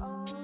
Oh.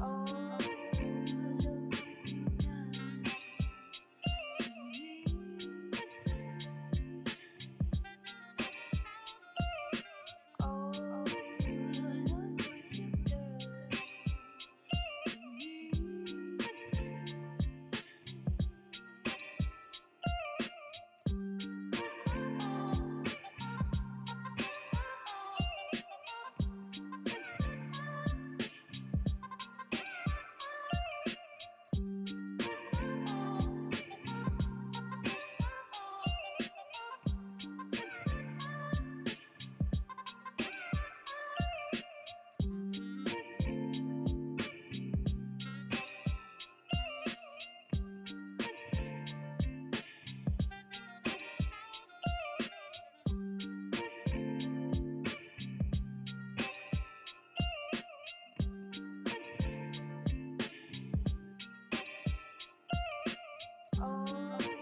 Oh. Oh.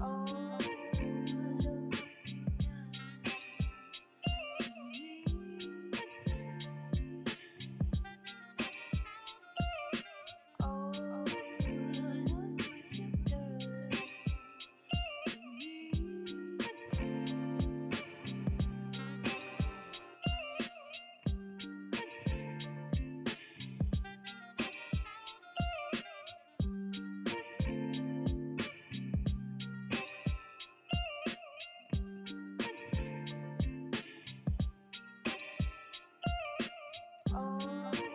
哦。Oh.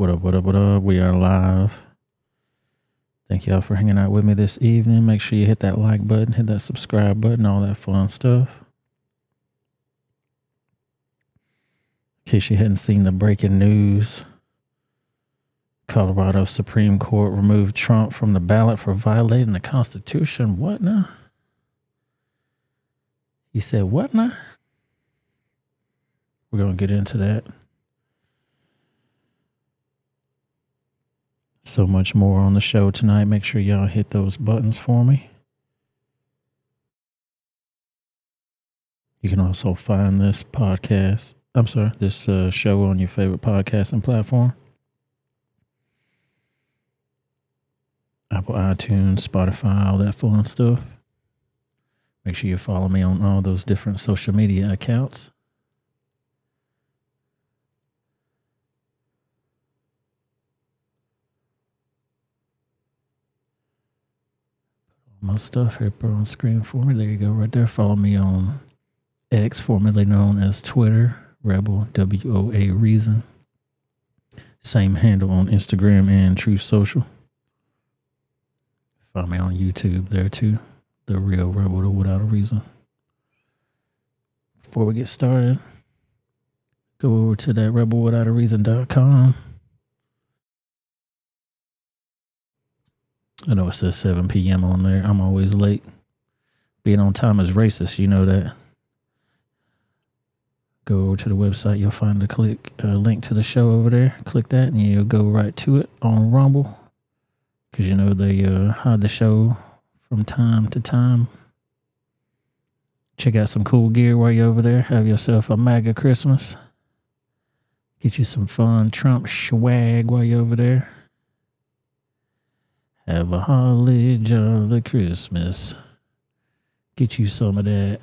What up, what up, what up? We are live. Thank y'all for hanging out with me this evening. Make sure you hit that like button, hit that subscribe button, all that fun stuff. In case you hadn't seen the breaking news, Colorado Supreme Court removed Trump from the ballot for violating the Constitution. What now? He said, What now? We're going to get into that. So much more on the show tonight. Make sure y'all hit those buttons for me. You can also find this podcast, I'm sorry, this uh, show on your favorite podcasting platform Apple, iTunes, Spotify, all that fun stuff. Make sure you follow me on all those different social media accounts. My stuff here put on screen for me. There you go, right there. Follow me on X, formerly known as Twitter, Rebel W O A Reason. Same handle on Instagram and Truth Social. Follow me on YouTube there too. The real Rebel Without a Reason. Before we get started, go over to that rebelwithoutareason.com. I know it says 7 p.m. on there. I'm always late. Being on time is racist. You know that. Go over to the website. You'll find the click uh, link to the show over there. Click that, and you'll go right to it on Rumble. Because you know they uh, hide the show from time to time. Check out some cool gear while you're over there. Have yourself a MAGA Christmas. Get you some fun Trump swag while you're over there. Have a holly jolly Christmas. Get you some of that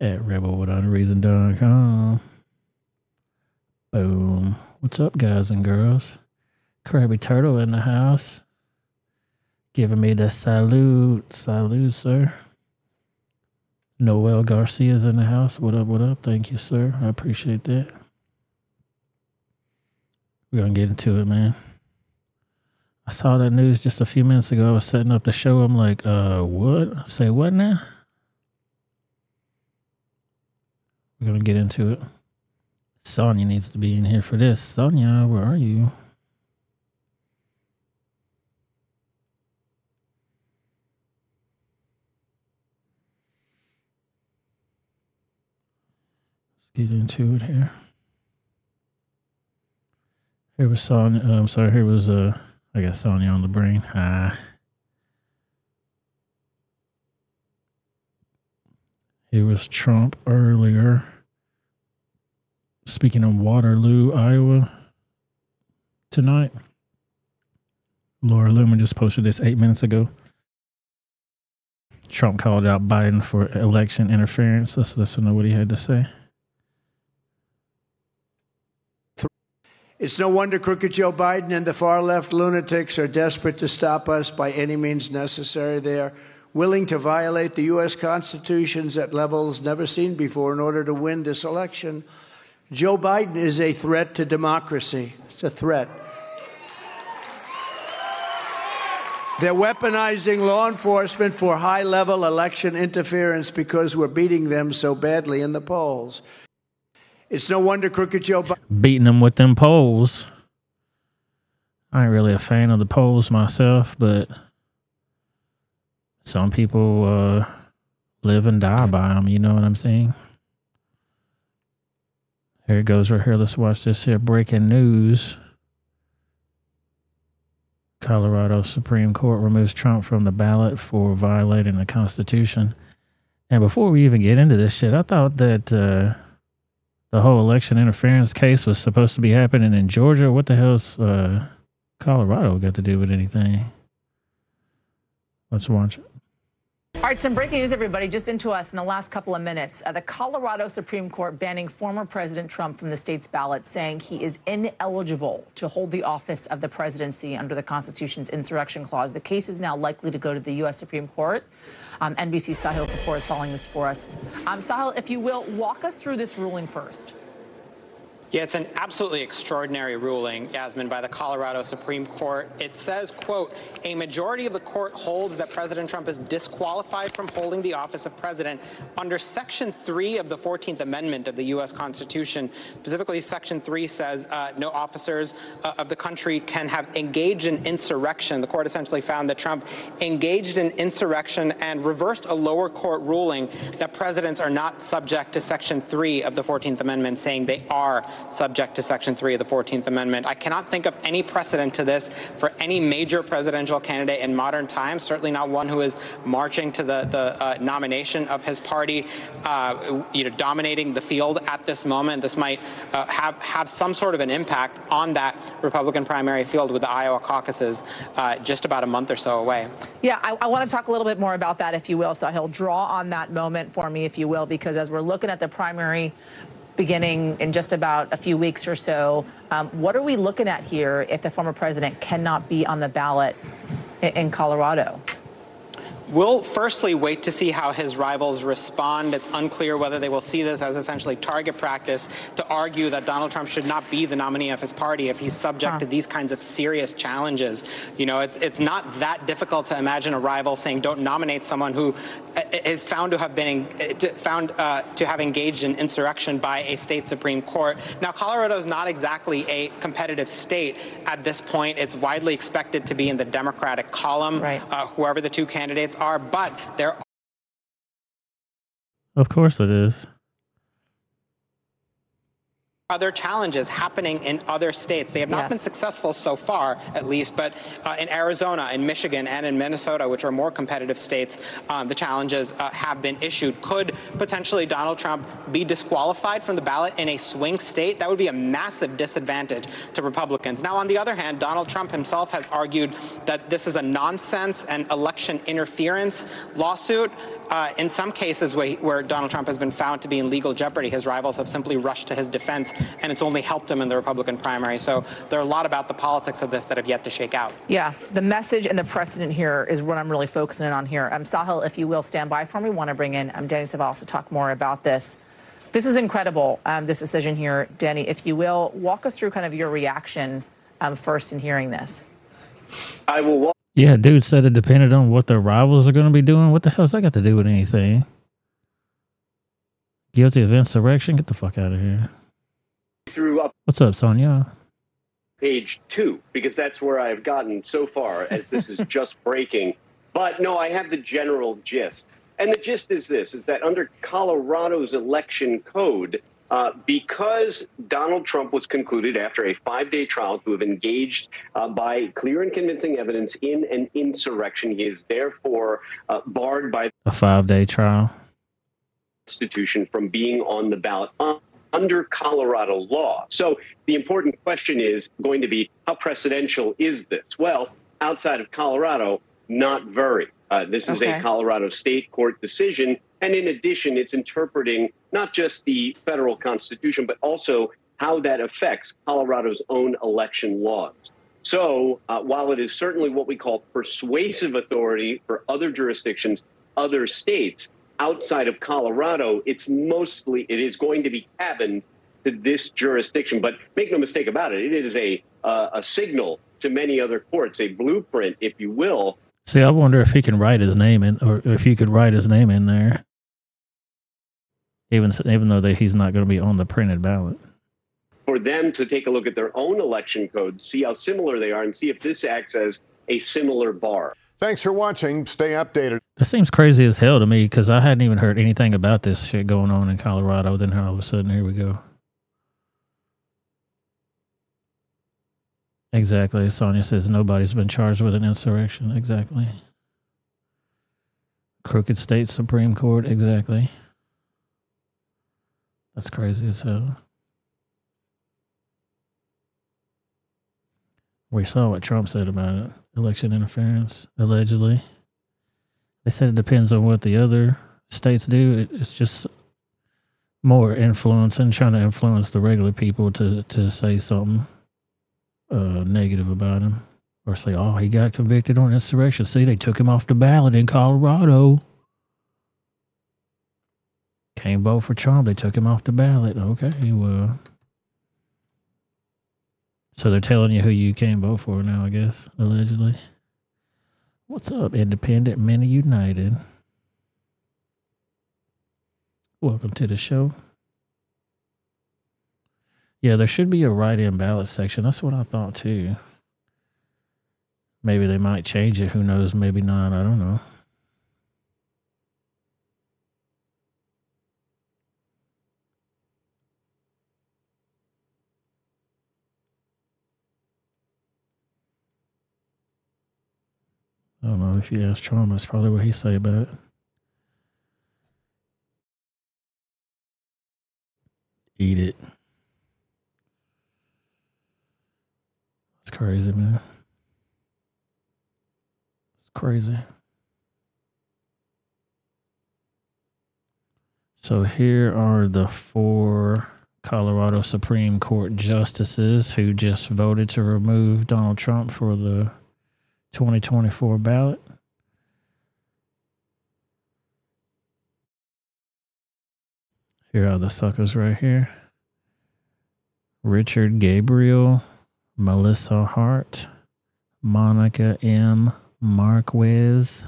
at rebelwithoutareason.com. Boom. What's up, guys and girls? Krabby Turtle in the house. Giving me the salute. Salute, sir. Noel Garcia's in the house. What up, what up? Thank you, sir. I appreciate that. We're going to get into it, man. I saw that news just a few minutes ago. I was setting up the show. I'm like, uh, what? Say what now? We're gonna get into it. Sonya needs to be in here for this. Sonya, where are you? Let's get into it here. Here was Sonya. Uh, I'm sorry. Here was uh I got Sonya on the brain. Ah. It was Trump earlier. Speaking of Waterloo, Iowa, tonight. Laura Loomer just posted this eight minutes ago. Trump called out Biden for election interference. Let's listen to what he had to say. It's no wonder crooked Joe Biden and the far left lunatics are desperate to stop us by any means necessary. They are willing to violate the U.S. Constitutions at levels never seen before in order to win this election. Joe Biden is a threat to democracy. It's a threat. They're weaponizing law enforcement for high level election interference because we're beating them so badly in the polls. It's no wonder crooked Joe. Beating them with them polls. I ain't really a fan of the polls myself, but some people uh, live and die by them. You know what I'm saying? Here it goes right here. Let's watch this here breaking news. Colorado Supreme Court removes Trump from the ballot for violating the Constitution. And before we even get into this shit, I thought that uh, the whole election interference case was supposed to be happening in Georgia. What the hell's uh, Colorado got to do with anything? Let's watch it. All right, some breaking news, everybody, just into us in the last couple of minutes. Uh, the Colorado Supreme Court banning former President Trump from the state's ballot, saying he is ineligible to hold the office of the presidency under the Constitution's insurrection clause. The case is now likely to go to the U.S. Supreme Court. Um, NBC's Sahil Kapur is following this for us. Um, Sahil, if you will, walk us through this ruling first. Yeah, it's an absolutely extraordinary ruling, Yasmin, by the Colorado Supreme Court. It says, quote, a majority of the court holds that President Trump is disqualified from holding the office of president under Section 3 of the 14th Amendment of the U.S. Constitution. Specifically, Section 3 says uh, no officers uh, of the country can have engaged in insurrection. The court essentially found that Trump engaged in insurrection and reversed a lower court ruling that presidents are not subject to Section 3 of the 14th Amendment, saying they are subject to Section 3 of the 14th Amendment. I cannot think of any precedent to this for any major presidential candidate in modern times, certainly not one who is marching to the, the uh, nomination of his party, uh, you know, dominating the field at this moment. This might uh, have, have some sort of an impact on that Republican primary field with the Iowa caucuses uh, just about a month or so away. Yeah, I, I want to talk a little bit more about that, if you will. Sahil draw on that moment for me, if you will, because as we're looking at the primary beginning in just about a few weeks or so. Um, what are we looking at here if the former president cannot be on the ballot in, in Colorado? We'll firstly wait to see how his rivals respond. It's unclear whether they will see this as essentially target practice to argue that Donald Trump should not be the nominee of his party if he's subject huh. to these kinds of serious challenges. You know, it's it's not that difficult to imagine a rival saying, "Don't nominate someone who uh, found to have been found uh, to have engaged in insurrection by a state supreme court." Now, Colorado is not exactly a competitive state at this point. It's widely expected to be in the Democratic column, right. uh, whoever the two candidates are, but there. Of course it is other challenges happening in other states. They have not yes. been successful so far, at least, but uh, in Arizona, in Michigan, and in Minnesota, which are more competitive states, um, the challenges uh, have been issued. Could potentially Donald Trump be disqualified from the ballot in a swing state? That would be a massive disadvantage to Republicans. Now, on the other hand, Donald Trump himself has argued that this is a nonsense and election interference lawsuit. Uh, in some cases where, where Donald Trump has been found to be in legal jeopardy, his rivals have simply rushed to his defense and it's only helped him in the Republican primary. So there are a lot about the politics of this that have yet to shake out. Yeah, the message and the precedent here is what I'm really focusing in on here. Um, Sahil, if you will stand by for me, want to bring in um, Danny Cevallos to talk more about this. This is incredible, um, this decision here. Danny, if you will, walk us through kind of your reaction um, first in hearing this. I will walk. Yeah, dude said it depended on what their rivals are going to be doing. What the hell's that got to do with anything? Guilty of insurrection? Get the fuck out of here through up. What's up, Sonia? Page two, because that's where I've gotten so far, as this is just breaking. But no, I have the general gist. And the gist is this: is that under Colorado's election code, uh, because Donald Trump was concluded after a five-day trial to have engaged uh, by clear and convincing evidence in an insurrection, he is therefore uh, barred by a five-day trial. institution from being on the ballot under Colorado law. So the important question is going to be how precedential is this? Well, outside of Colorado, not very. Uh, this is okay. a Colorado state court decision. And in addition, it's interpreting not just the federal constitution, but also how that affects Colorado's own election laws. So uh, while it is certainly what we call persuasive authority for other jurisdictions, other states, outside of Colorado, it's mostly it is going to be cabined to this jurisdiction. But make no mistake about it, it is a uh, a signal to many other courts, a blueprint, if you will. See, I wonder if he can write his name in, or if you could write his name in there, even even though he's not going to be on the printed ballot. For them to take a look at their own election codes, see how similar they are, and see if this acts as a similar bar. Thanks for watching. Stay updated. That seems crazy as hell to me because I hadn't even heard anything about this shit going on in Colorado. Then all of a sudden, here we go. Exactly. Sonia says nobody's been charged with an insurrection. Exactly. Crooked State Supreme Court. Exactly. That's crazy as hell. We saw what Trump said about it election interference, allegedly. They said it depends on what the other states do. It, it's just more influence and trying to influence the regular people to, to say something uh, negative about him or say, oh, he got convicted on insurrection. See, they took him off the ballot in Colorado. Can't vote for Trump. They took him off the ballot. Okay, well, So they're telling you who you can't vote for now, I guess, allegedly. What's up, Independent Men United? Welcome to the show. Yeah, there should be a write in ballot section. That's what I thought too. Maybe they might change it. Who knows? Maybe not. I don't know. I don't know if you ask Trump, that's probably what he say about it. Eat it. It's crazy, man. It's crazy. So here are the four Colorado Supreme Court justices who just voted to remove Donald Trump for the 2024 ballot. Here are the suckers right here Richard Gabriel, Melissa Hart, Monica M. Marquez,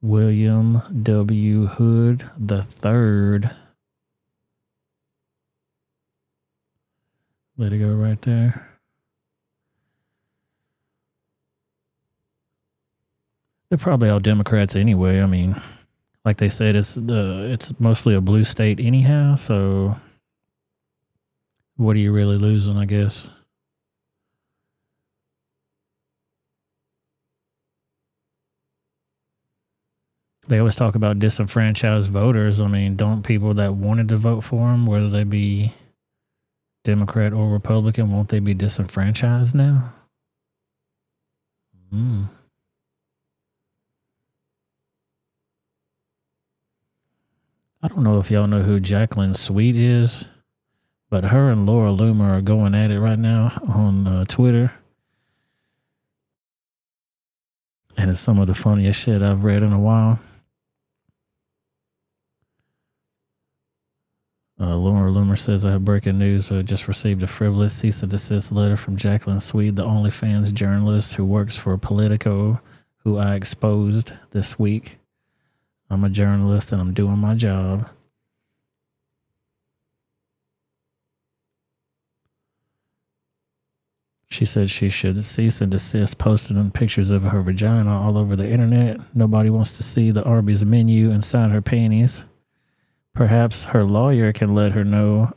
William W. Hood the third. Let it go right there. They're probably all Democrats anyway. I mean, like they said, it's the it's mostly a blue state anyhow. So, what are you really losing? I guess. They always talk about disenfranchised voters. I mean, don't people that wanted to vote for them, whether they be Democrat or Republican, won't they be disenfranchised now? Hmm. I don't know if y'all know who Jacqueline Sweet is, but her and Laura Loomer are going at it right now on uh, Twitter. And it's some of the funniest shit I've read in a while. Uh, Laura Loomer says, I have breaking news. I just received a frivolous cease and desist letter from Jacqueline Sweet, the OnlyFans journalist who works for Politico, who I exposed this week. I'm a journalist and I'm doing my job. She said she should cease and desist posting pictures of her vagina all over the internet. Nobody wants to see the Arby's menu inside her panties. Perhaps her lawyer can let her know,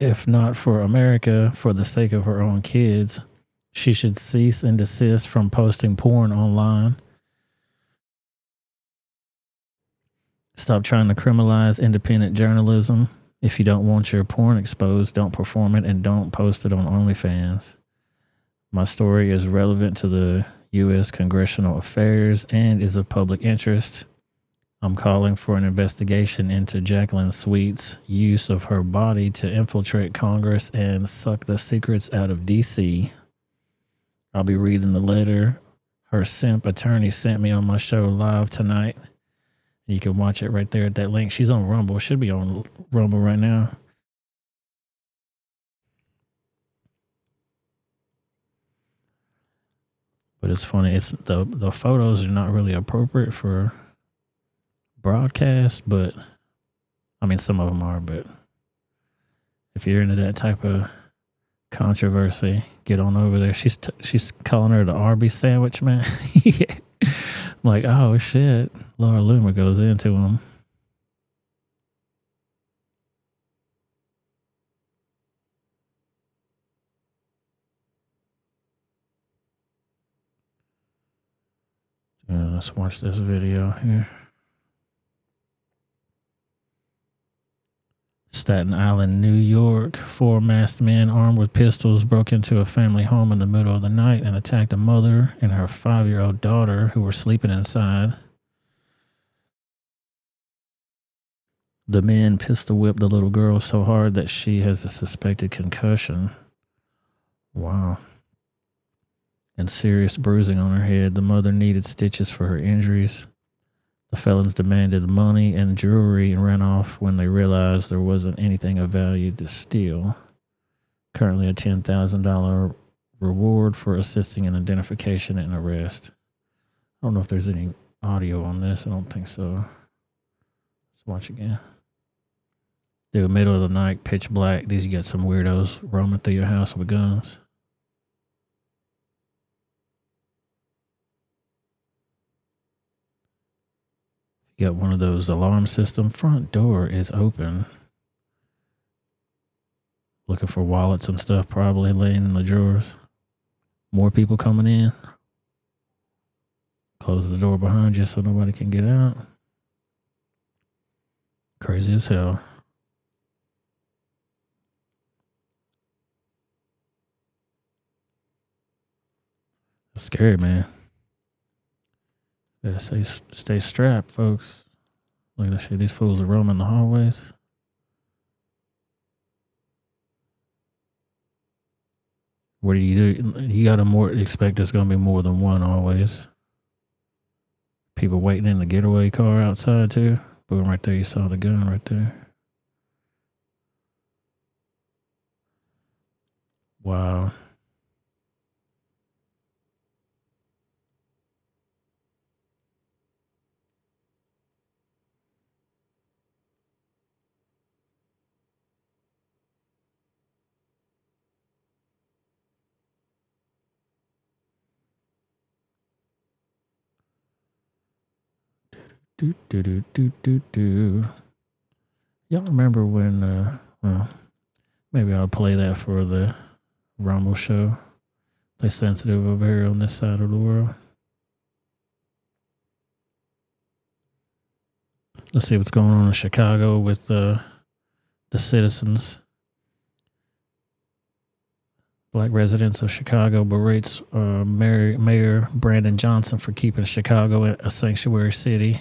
if not for America, for the sake of her own kids, she should cease and desist from posting porn online. Stop trying to criminalize independent journalism. If you don't want your porn exposed, don't perform it and don't post it on OnlyFans. My story is relevant to the U.S. congressional affairs and is of public interest. I'm calling for an investigation into Jacqueline Sweet's use of her body to infiltrate Congress and suck the secrets out of D.C. I'll be reading the letter her simp attorney sent me on my show live tonight. You can watch it right there at that link. She's on Rumble. Should be on Rumble right now. But it's funny. It's the the photos are not really appropriate for broadcast, but I mean some of them are. But if you're into that type of controversy, get on over there. She's t- she's calling her the Arby's sandwich man. yeah. I'm like, oh shit. Laura Loomer goes into him. Uh, Let's watch this video here. Staten Island, New York. Four masked men armed with pistols broke into a family home in the middle of the night and attacked a mother and her five year old daughter who were sleeping inside. The men pistol whipped the little girl so hard that she has a suspected concussion. Wow. And serious bruising on her head. The mother needed stitches for her injuries. The felons demanded money and jewelry and ran off when they realized there wasn't anything of value to steal. Currently, a ten thousand dollar reward for assisting in identification and arrest. I don't know if there's any audio on this. I don't think so. Let's watch again. The middle of the night, pitch black. These you got some weirdos roaming through your house with guns. You got one of those alarm system. Front door is open. Looking for wallets and stuff, probably laying in the drawers. More people coming in. Close the door behind you so nobody can get out. Crazy as hell. Scary, man. Better stay, stay strapped, folks. Look at this shit. These fools are roaming the hallways. What do you do? You got to more expect there's to be more than one always. People waiting in the getaway car outside too. Boom, right there. You saw the gun right there. Wow. Do do do do do do. Y'all remember when? Uh, well, maybe I'll play that for the Rumble show. They sensitive over here on this side of the world. Let's see what's going on in Chicago with uh, the citizens. Black residents of Chicago berates uh, Mayor, Mayor Brandon Johnson for keeping Chicago a sanctuary city.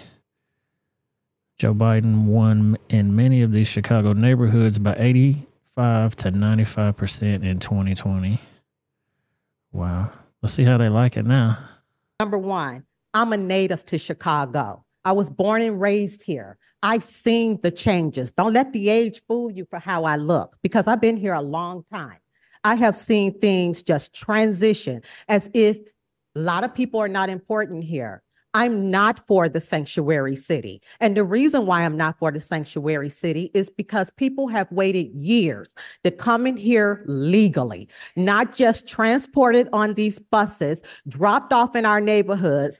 Joe Biden won in many of these Chicago neighborhoods by 85 to 95% in 2020. Wow. Let's see how they like it now. Number one, I'm a native to Chicago. I was born and raised here. I've seen the changes. Don't let the age fool you for how I look because I've been here a long time. I have seen things just transition as if a lot of people are not important here. I'm not for the sanctuary city. And the reason why I'm not for the sanctuary city is because people have waited years to come in here legally, not just transported on these buses, dropped off in our neighborhoods,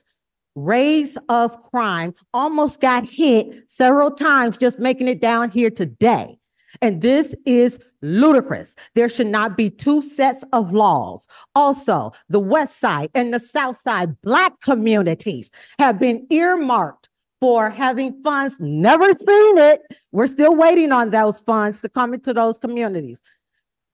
raise of crime, almost got hit several times just making it down here today. And this is ludicrous. There should not be two sets of laws. Also, the West Side and the South Side Black communities have been earmarked for having funds. Never seen it. We're still waiting on those funds to come into those communities.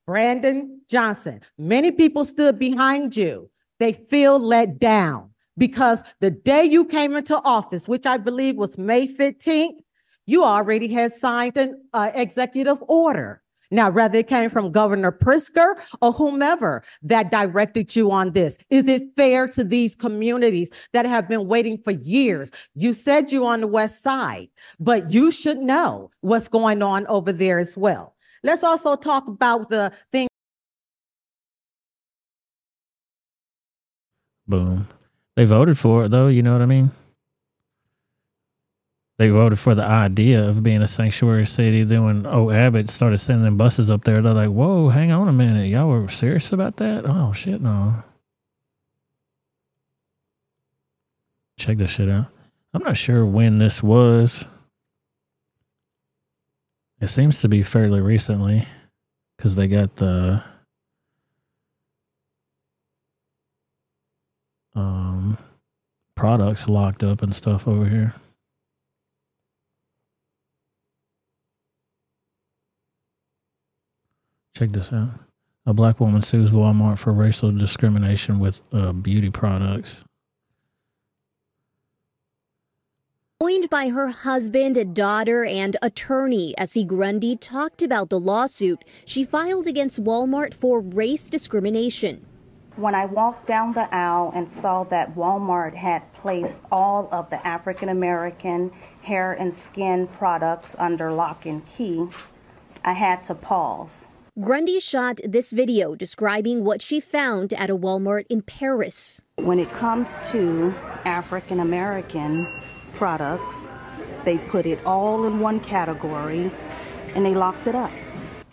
Brandon Johnson, many people stood behind you. They feel let down because the day you came into office, which I believe was May 15th, you already had signed an uh, executive order. Now, whether it came from Governor Pritzker or whomever that directed you on this, is it fair to these communities that have been waiting for years? You said you on the West Side, but you should know what's going on over there as well. Let's also talk about the thing. Boom. They voted for it, though. You know what I mean? They voted for the idea of being a sanctuary city. Then when O Abbott started sending buses up there, they're like, "Whoa, hang on a minute, y'all were serious about that? Oh shit, no." Check this shit out. I'm not sure when this was. It seems to be fairly recently, because they got the um products locked up and stuff over here. Check this out. A black woman sues Walmart for racial discrimination with uh, beauty products. Joined by her husband, daughter, and attorney, Essie Grundy talked about the lawsuit she filed against Walmart for race discrimination. When I walked down the aisle and saw that Walmart had placed all of the African American hair and skin products under lock and key, I had to pause Grundy shot this video describing what she found at a Walmart in Paris. When it comes to African American products, they put it all in one category and they locked it up.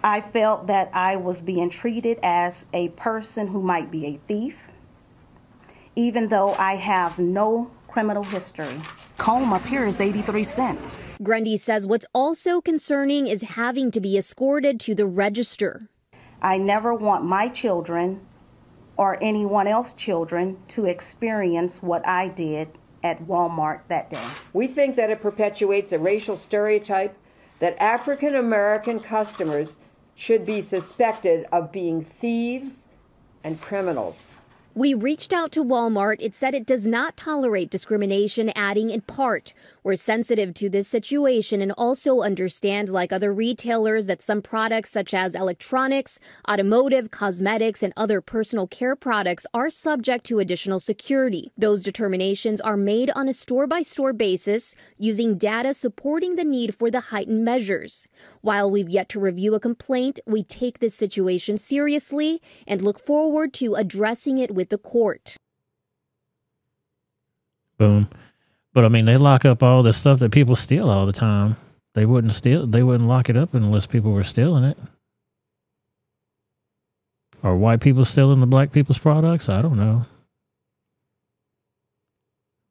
I felt that I was being treated as a person who might be a thief, even though I have no criminal history. Comb up here is 83 cents. Grundy says what's also concerning is having to be escorted to the register. I never want my children or anyone else's children to experience what I did at Walmart that day. We think that it perpetuates a racial stereotype that African American customers should be suspected of being thieves and criminals. We reached out to Walmart. It said it does not tolerate discrimination, adding in part, we're sensitive to this situation and also understand, like other retailers, that some products such as electronics, automotive, cosmetics, and other personal care products are subject to additional security. Those determinations are made on a store by store basis using data supporting the need for the heightened measures. While we've yet to review a complaint, we take this situation seriously and look forward to addressing it with the court. Boom. But I mean, they lock up all the stuff that people steal all the time. They wouldn't steal. They wouldn't lock it up unless people were stealing it. Are white people stealing the black people's products? I don't know.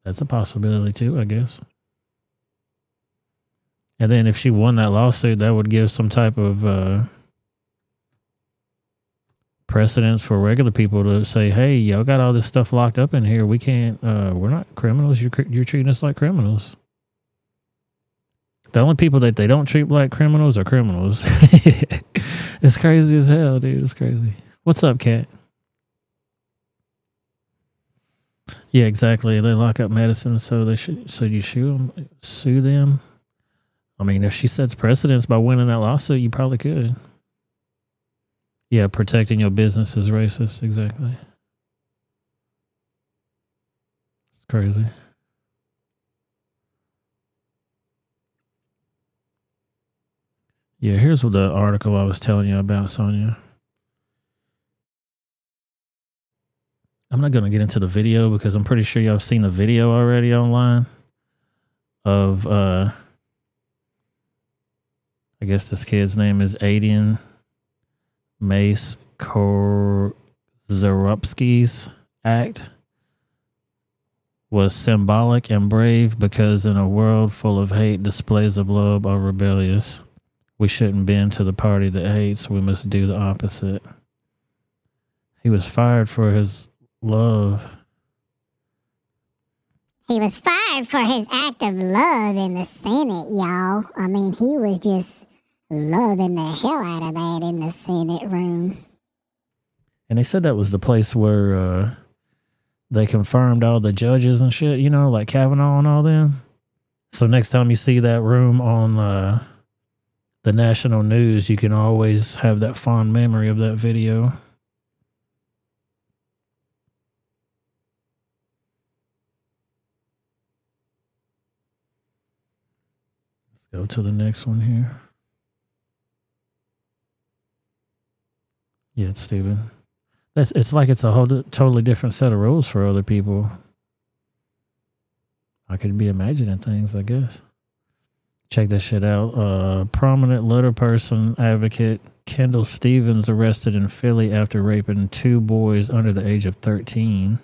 That's a possibility too, I guess. And then if she won that lawsuit, that would give some type of uh, precedence for regular people to say, "Hey, y'all got all this stuff locked up in here. We can't. Uh, we're not criminals. You're you're treating us like criminals." The only people that they don't treat like criminals are criminals. it's crazy as hell, dude. It's crazy. What's up, Cat? Yeah, exactly. They lock up medicine, so they should. So you sue them, sue them. I mean, if she sets precedence by winning that lawsuit, you probably could. Yeah, protecting your business is racist. Exactly. It's crazy. Yeah, here's what the article I was telling you about, Sonia. I'm not going to get into the video because I'm pretty sure y'all seen the video already online of, uh, I guess this kid's name is Aidan Mace Korzerupski's act was symbolic and brave because in a world full of hate, displays of love are rebellious. We shouldn't bend to the party that hates. We must do the opposite. He was fired for his love. He was fired for his act of love in the Senate, y'all. I mean, he was just loving the hell out of that in the Senate room. And they said that was the place where uh, they confirmed all the judges and shit, you know, like Kavanaugh and all them. So next time you see that room on uh, the national news, you can always have that fond memory of that video. Let's go to the next one here. Yeah, Stephen. That's it's like it's a whole totally different set of rules for other people. I could be imagining things, I guess. Check this shit out. Uh, prominent letter person advocate Kendall Stevens arrested in Philly after raping two boys under the age of 13.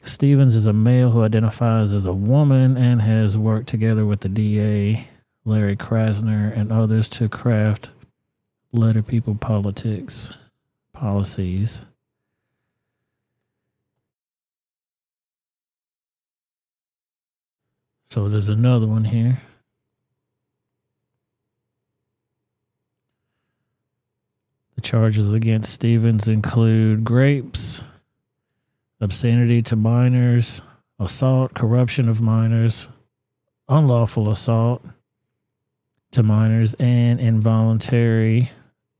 Stevens is a male who identifies as a woman and has worked together with the DA, Larry Krasner, and others to craft letter people politics policies. So there's another one here. The charges against Stevens include grapes, obscenity to minors, assault, corruption of minors, unlawful assault to minors, and involuntary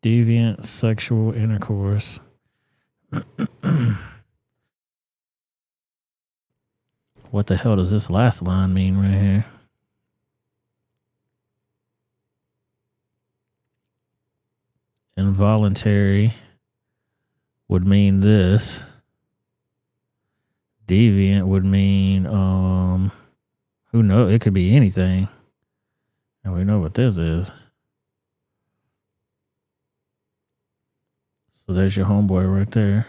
deviant sexual intercourse. what the hell does this last line mean right here? Involuntary would mean this. Deviant would mean um who knows it could be anything. And we know what this is. So there's your homeboy right there.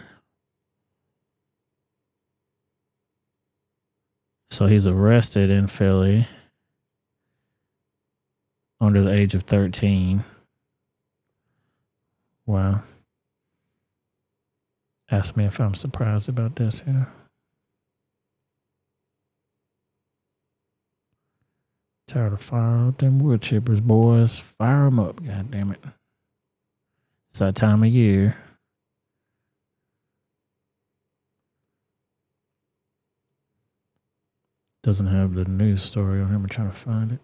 So he's arrested in Philly under the age of 13. Wow. Ask me if I'm surprised about this here. Tired of fire up them wood chippers, boys. Fire them up, God damn it. It's that time of year. Doesn't have the news story on him. I'm trying to find it.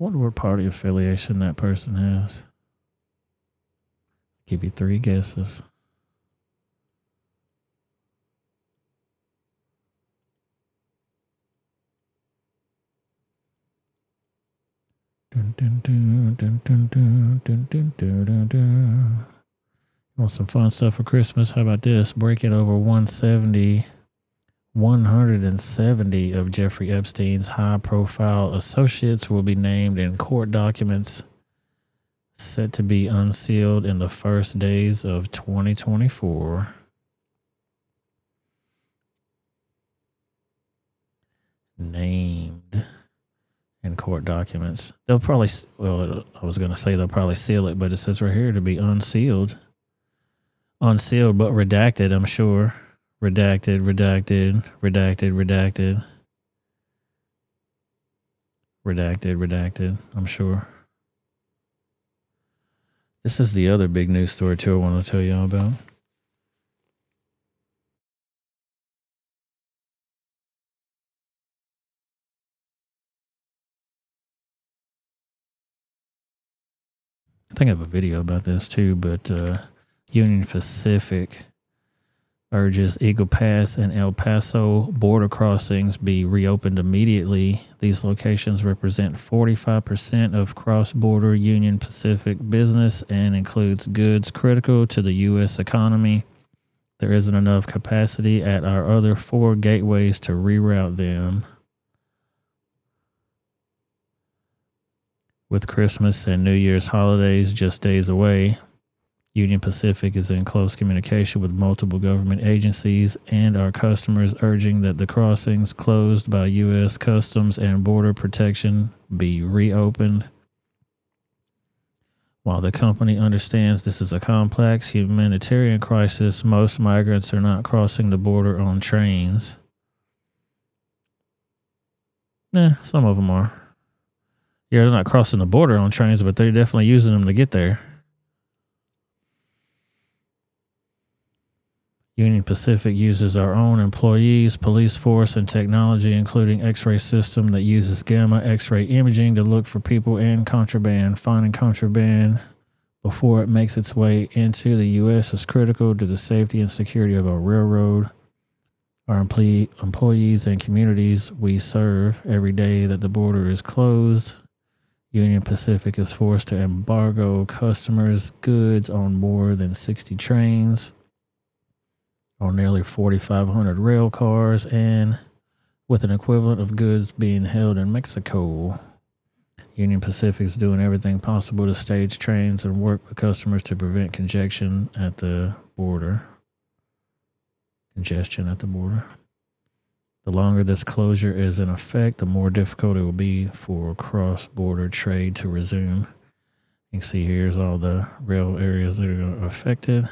I wonder what party affiliation that person has. give you three guesses. Dun, dun, dun, Want some fun stuff for Christmas? How about this? Breaking over 170, 170 of Jeffrey Epstein's high profile associates will be named in court documents set to be unsealed in the first days of 2024. Named in court documents. They'll probably, well, I was going to say they'll probably seal it, but it says right here to be unsealed unsealed but redacted, I'm sure. Redacted, redacted, redacted, redacted. Redacted, redacted, I'm sure. This is the other big news story, too, I want to tell y'all about. I think I have a video about this too, but uh, Union Pacific urges Eagle Pass and El Paso border crossings be reopened immediately. These locations represent 45% of cross-border Union Pacific business and includes goods critical to the U.S. economy. There isn't enough capacity at our other four gateways to reroute them. With Christmas and New Year's holidays just days away, Union Pacific is in close communication with multiple government agencies and our customers, urging that the crossings closed by U.S. Customs and Border Protection be reopened. While the company understands this is a complex humanitarian crisis, most migrants are not crossing the border on trains. Eh, some of them are. Yeah, they're not crossing the border on trains, but they're definitely using them to get there. Union Pacific uses our own employees, police force, and technology, including X-ray system that uses gamma X-ray imaging to look for people and contraband. Finding contraband before it makes its way into the U.S. is critical to the safety and security of our railroad, our employee, employees, and communities we serve. Every day that the border is closed, Union Pacific is forced to embargo customers' goods on more than 60 trains on nearly 4,500 rail cars and with an equivalent of goods being held in Mexico. Union Pacific is doing everything possible to stage trains and work with customers to prevent congestion at the border. Congestion at the border. The longer this closure is in effect, the more difficult it will be for cross border trade to resume. You can see here's all the rail areas that are affected.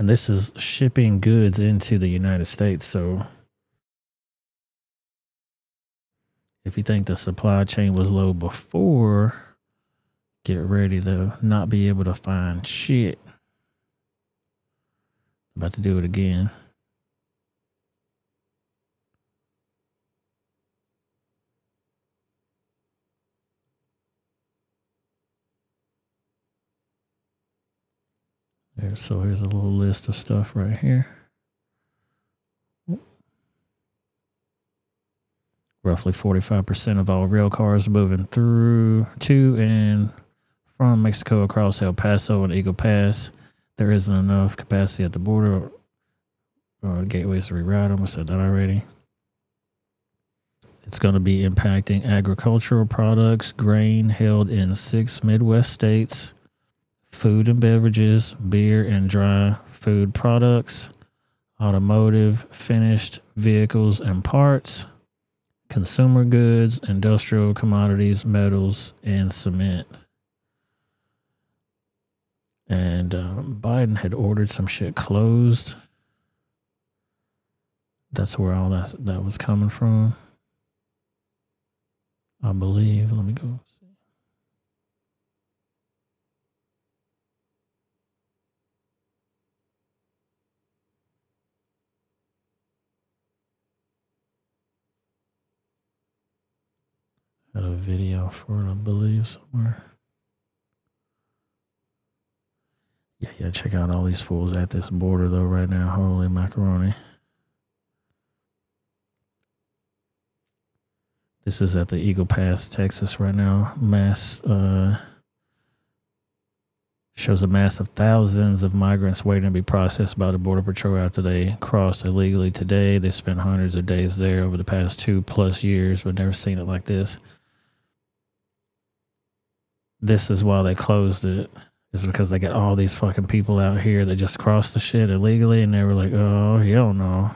And this is shipping goods into the United States. So if you think the supply chain was low before, get ready to not be able to find shit. About to do it again. There, so here's a little list of stuff right here. Roughly 45% of all rail cars moving through to and from Mexico across El Paso and Eagle Pass. There isn't enough capacity at the border or gateways to reroute them. I said that already. It's going to be impacting agricultural products, grain held in six Midwest states, food and beverages, beer and dry food products, automotive, finished vehicles and parts, consumer goods, industrial commodities, metals, and cement. And um, Biden had ordered some shit closed. That's where all that that was coming from. I believe. Let me go. Had a video for it, I believe, somewhere. Yeah, yeah, check out all these fools at this border though right now. Holy macaroni. This is at the Eagle Pass, Texas right now. Mass uh shows a mass of thousands of migrants waiting to be processed by the Border Patrol after they crossed illegally today. They spent hundreds of days there over the past two plus years, but never seen it like this. This is why they closed it. Is because they got all these fucking people out here that just crossed the shit illegally and they were like, oh, hell no.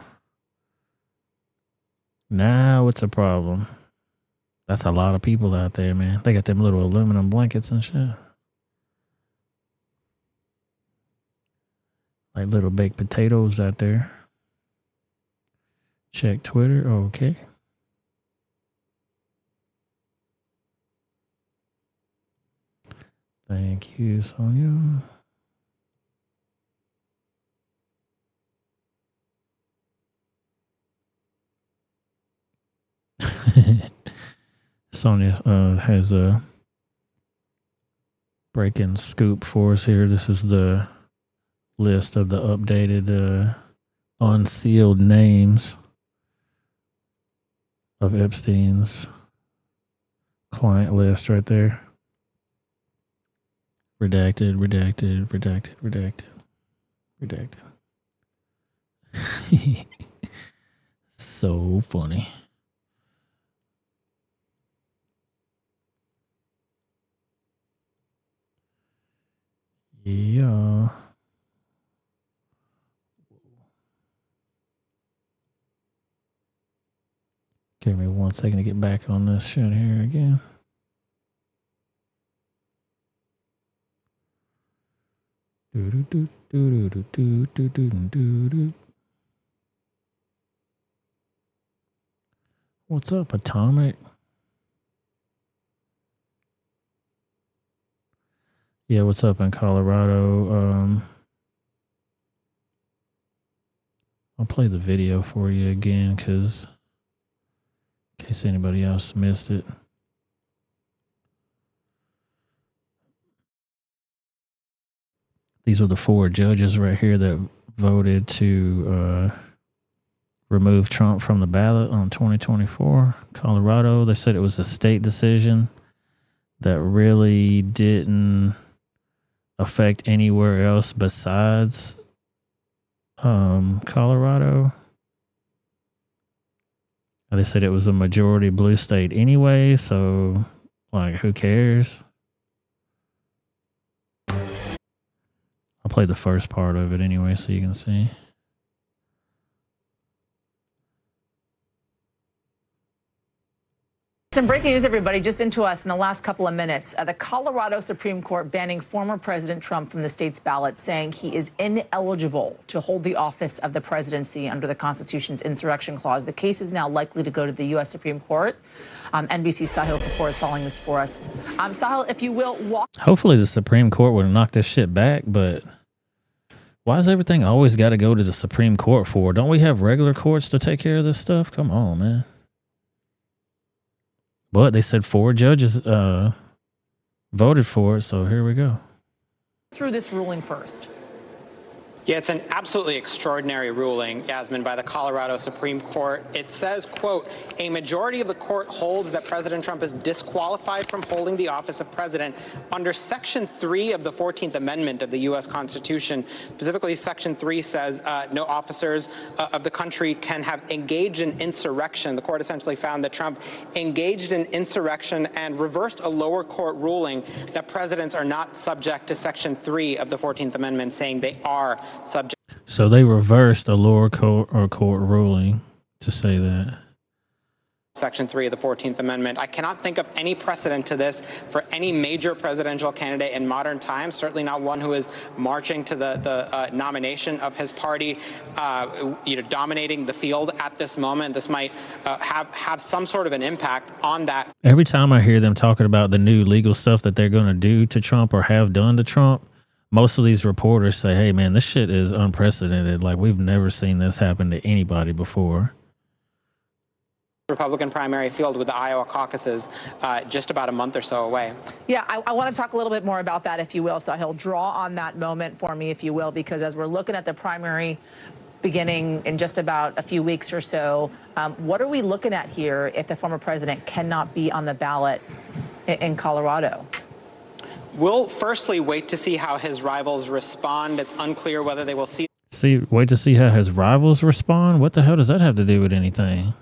Now it's a problem. That's a lot of people out there, man. They got them little aluminum blankets and shit. Like little baked potatoes out there. Check Twitter. Okay. Thank you, Sonia. Sonia uh, has a breaking scoop for us here. This is the list of the updated uh, unsealed names of Epstein's client list right there. Redacted, redacted, redacted, redacted, redacted. so funny. Yeah. Give me one second to get back on this shit here again. What's up, Atomic? Yeah, what's up in Colorado? Um, I'll play the video for you again because in case anybody else missed it. These are the four judges right here that voted to uh, remove Trump from the ballot on 2024. Colorado, they said it was a state decision that really didn't affect anywhere else besides um, Colorado. They said it was a majority blue state anyway, so like who cares? I'll play the first part of it anyway so you can see. Some breaking news, everybody, just into us in the last couple of minutes. Uh, the Colorado Supreme Court banning former President Trump from the state's ballot, saying he is ineligible to hold the office of the presidency under the Constitution's insurrection clause. The case is now likely to go to the U.S. Supreme Court. Um, NBC's Sahil Kapur is following this for us. Um, Sahil, if you will, walk. Hopefully, the Supreme Court would knock this shit back, but why is everything always got to go to the Supreme Court for? Don't we have regular courts to take care of this stuff? Come on, man. But they said four judges uh, voted for it, so here we go. through this ruling first. Yeah, it's an absolutely extraordinary ruling, Yasmin, by the Colorado Supreme Court. It says, quote, a majority of the court holds that President Trump is disqualified from holding the office of president under Section 3 of the 14th Amendment of the U.S. Constitution. Specifically, Section 3 says uh, no officers uh, of the country can have engaged in insurrection. The court essentially found that Trump engaged in insurrection and reversed a lower court ruling that presidents are not subject to Section 3 of the 14th Amendment, saying they are subject. So they reversed a lower court or court ruling to say that. Section 3 of the 14th Amendment. I cannot think of any precedent to this for any major presidential candidate in modern times, certainly not one who is marching to the, the uh, nomination of his party, uh, you know, dominating the field at this moment. This might uh, have, have some sort of an impact on that. Every time I hear them talking about the new legal stuff that they're going to do to Trump or have done to Trump, most of these reporters say, hey, man, this shit is unprecedented. Like, we've never seen this happen to anybody before. Republican primary field with the Iowa caucuses uh, just about a month or so away. Yeah, I, I want to talk a little bit more about that, if you will. Sahil draw on that moment for me, if you will, because as we're looking at the primary beginning in just about a few weeks or so, um, what are we looking at here if the former president cannot be on the ballot in, in Colorado? We'll firstly wait to see how his rivals respond. It's unclear whether they will see. See, wait to see how his rivals respond. What the hell does that have to do with anything?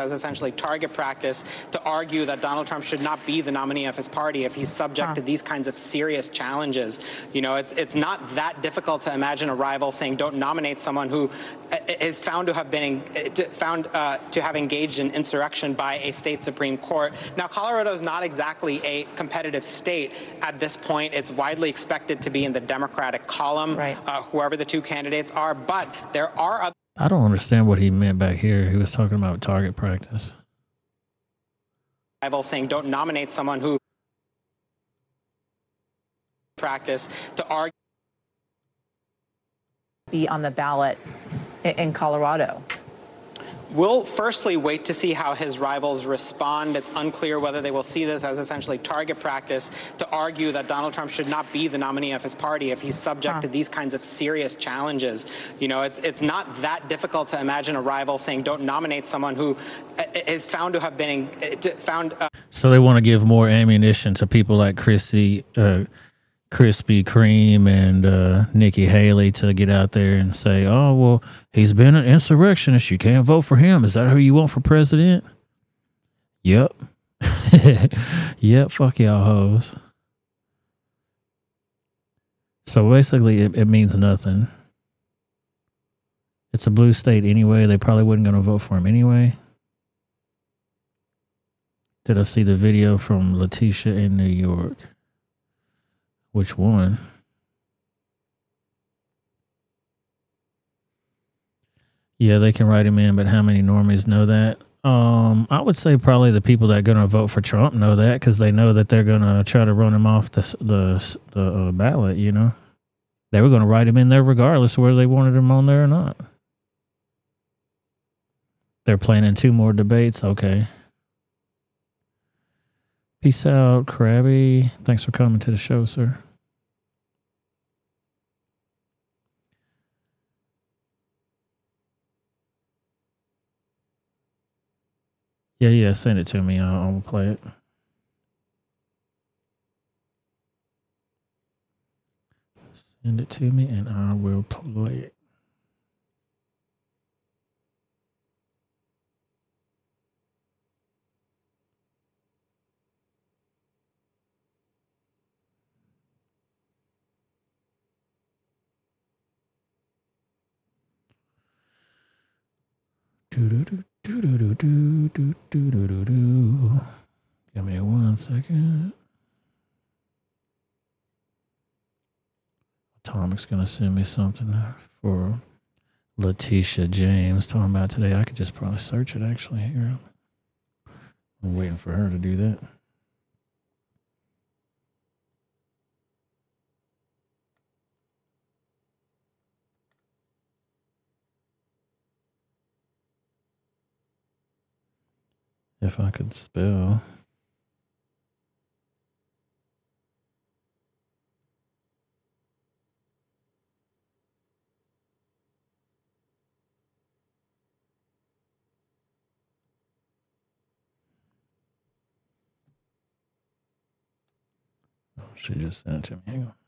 As essentially target practice to argue that Donald Trump should not be the nominee of his party if he's subject huh. to these kinds of serious challenges. You know, it's it's not that difficult to imagine a rival saying, "Don't nominate someone who uh, found to have been found uh, to have engaged in insurrection by a state supreme court." Now, Colorado is not exactly a competitive state at this point. It's widely expected to be in the Democratic column, right. uh, whoever the two candidates are. But there are other I don't understand what he meant back here. He was talking about target practice. Rival saying don't nominate someone who practice to argue be on the ballot in Colorado. We'll firstly wait to see how his rivals respond. It's unclear whether they will see this as essentially target practice to argue that Donald Trump should not be the nominee of his party if he's subject huh. to these kinds of serious challenges. You know, it's it's not that difficult to imagine a rival saying, "Don't nominate someone who uh, found to have been uh, found." Uh, so they want to give more ammunition to people like Chrissy. Uh, Krispy Kreme and uh, Nikki Haley to get out there and say, "Oh well, he's been an insurrectionist. You can't vote for him. Is that who you want for president?" Yep, yep. Fuck y'all hoes. So basically, it, it means nothing. It's a blue state anyway. They probably wasn't going to vote for him anyway. Did I see the video from Letitia in New York? Which one? Yeah, they can write him in, but how many normies know that? Um, I would say probably the people that are going to vote for Trump know that because they know that they're going to try to run him off the the the uh, ballot. You know, they were going to write him in there regardless of whether they wanted him on there or not. They're planning two more debates. Okay. Peace out, Krabby. Thanks for coming to the show, sir. Yeah, yeah, send it to me. I'll, I'll play it. Send it to me and I will play it. Give me one second. Atomic's gonna send me something for Letitia James talking about today. I could just probably search it actually here. I'm waiting for her to do that. If I could spell. Oh, she just sent it to me. Hang on.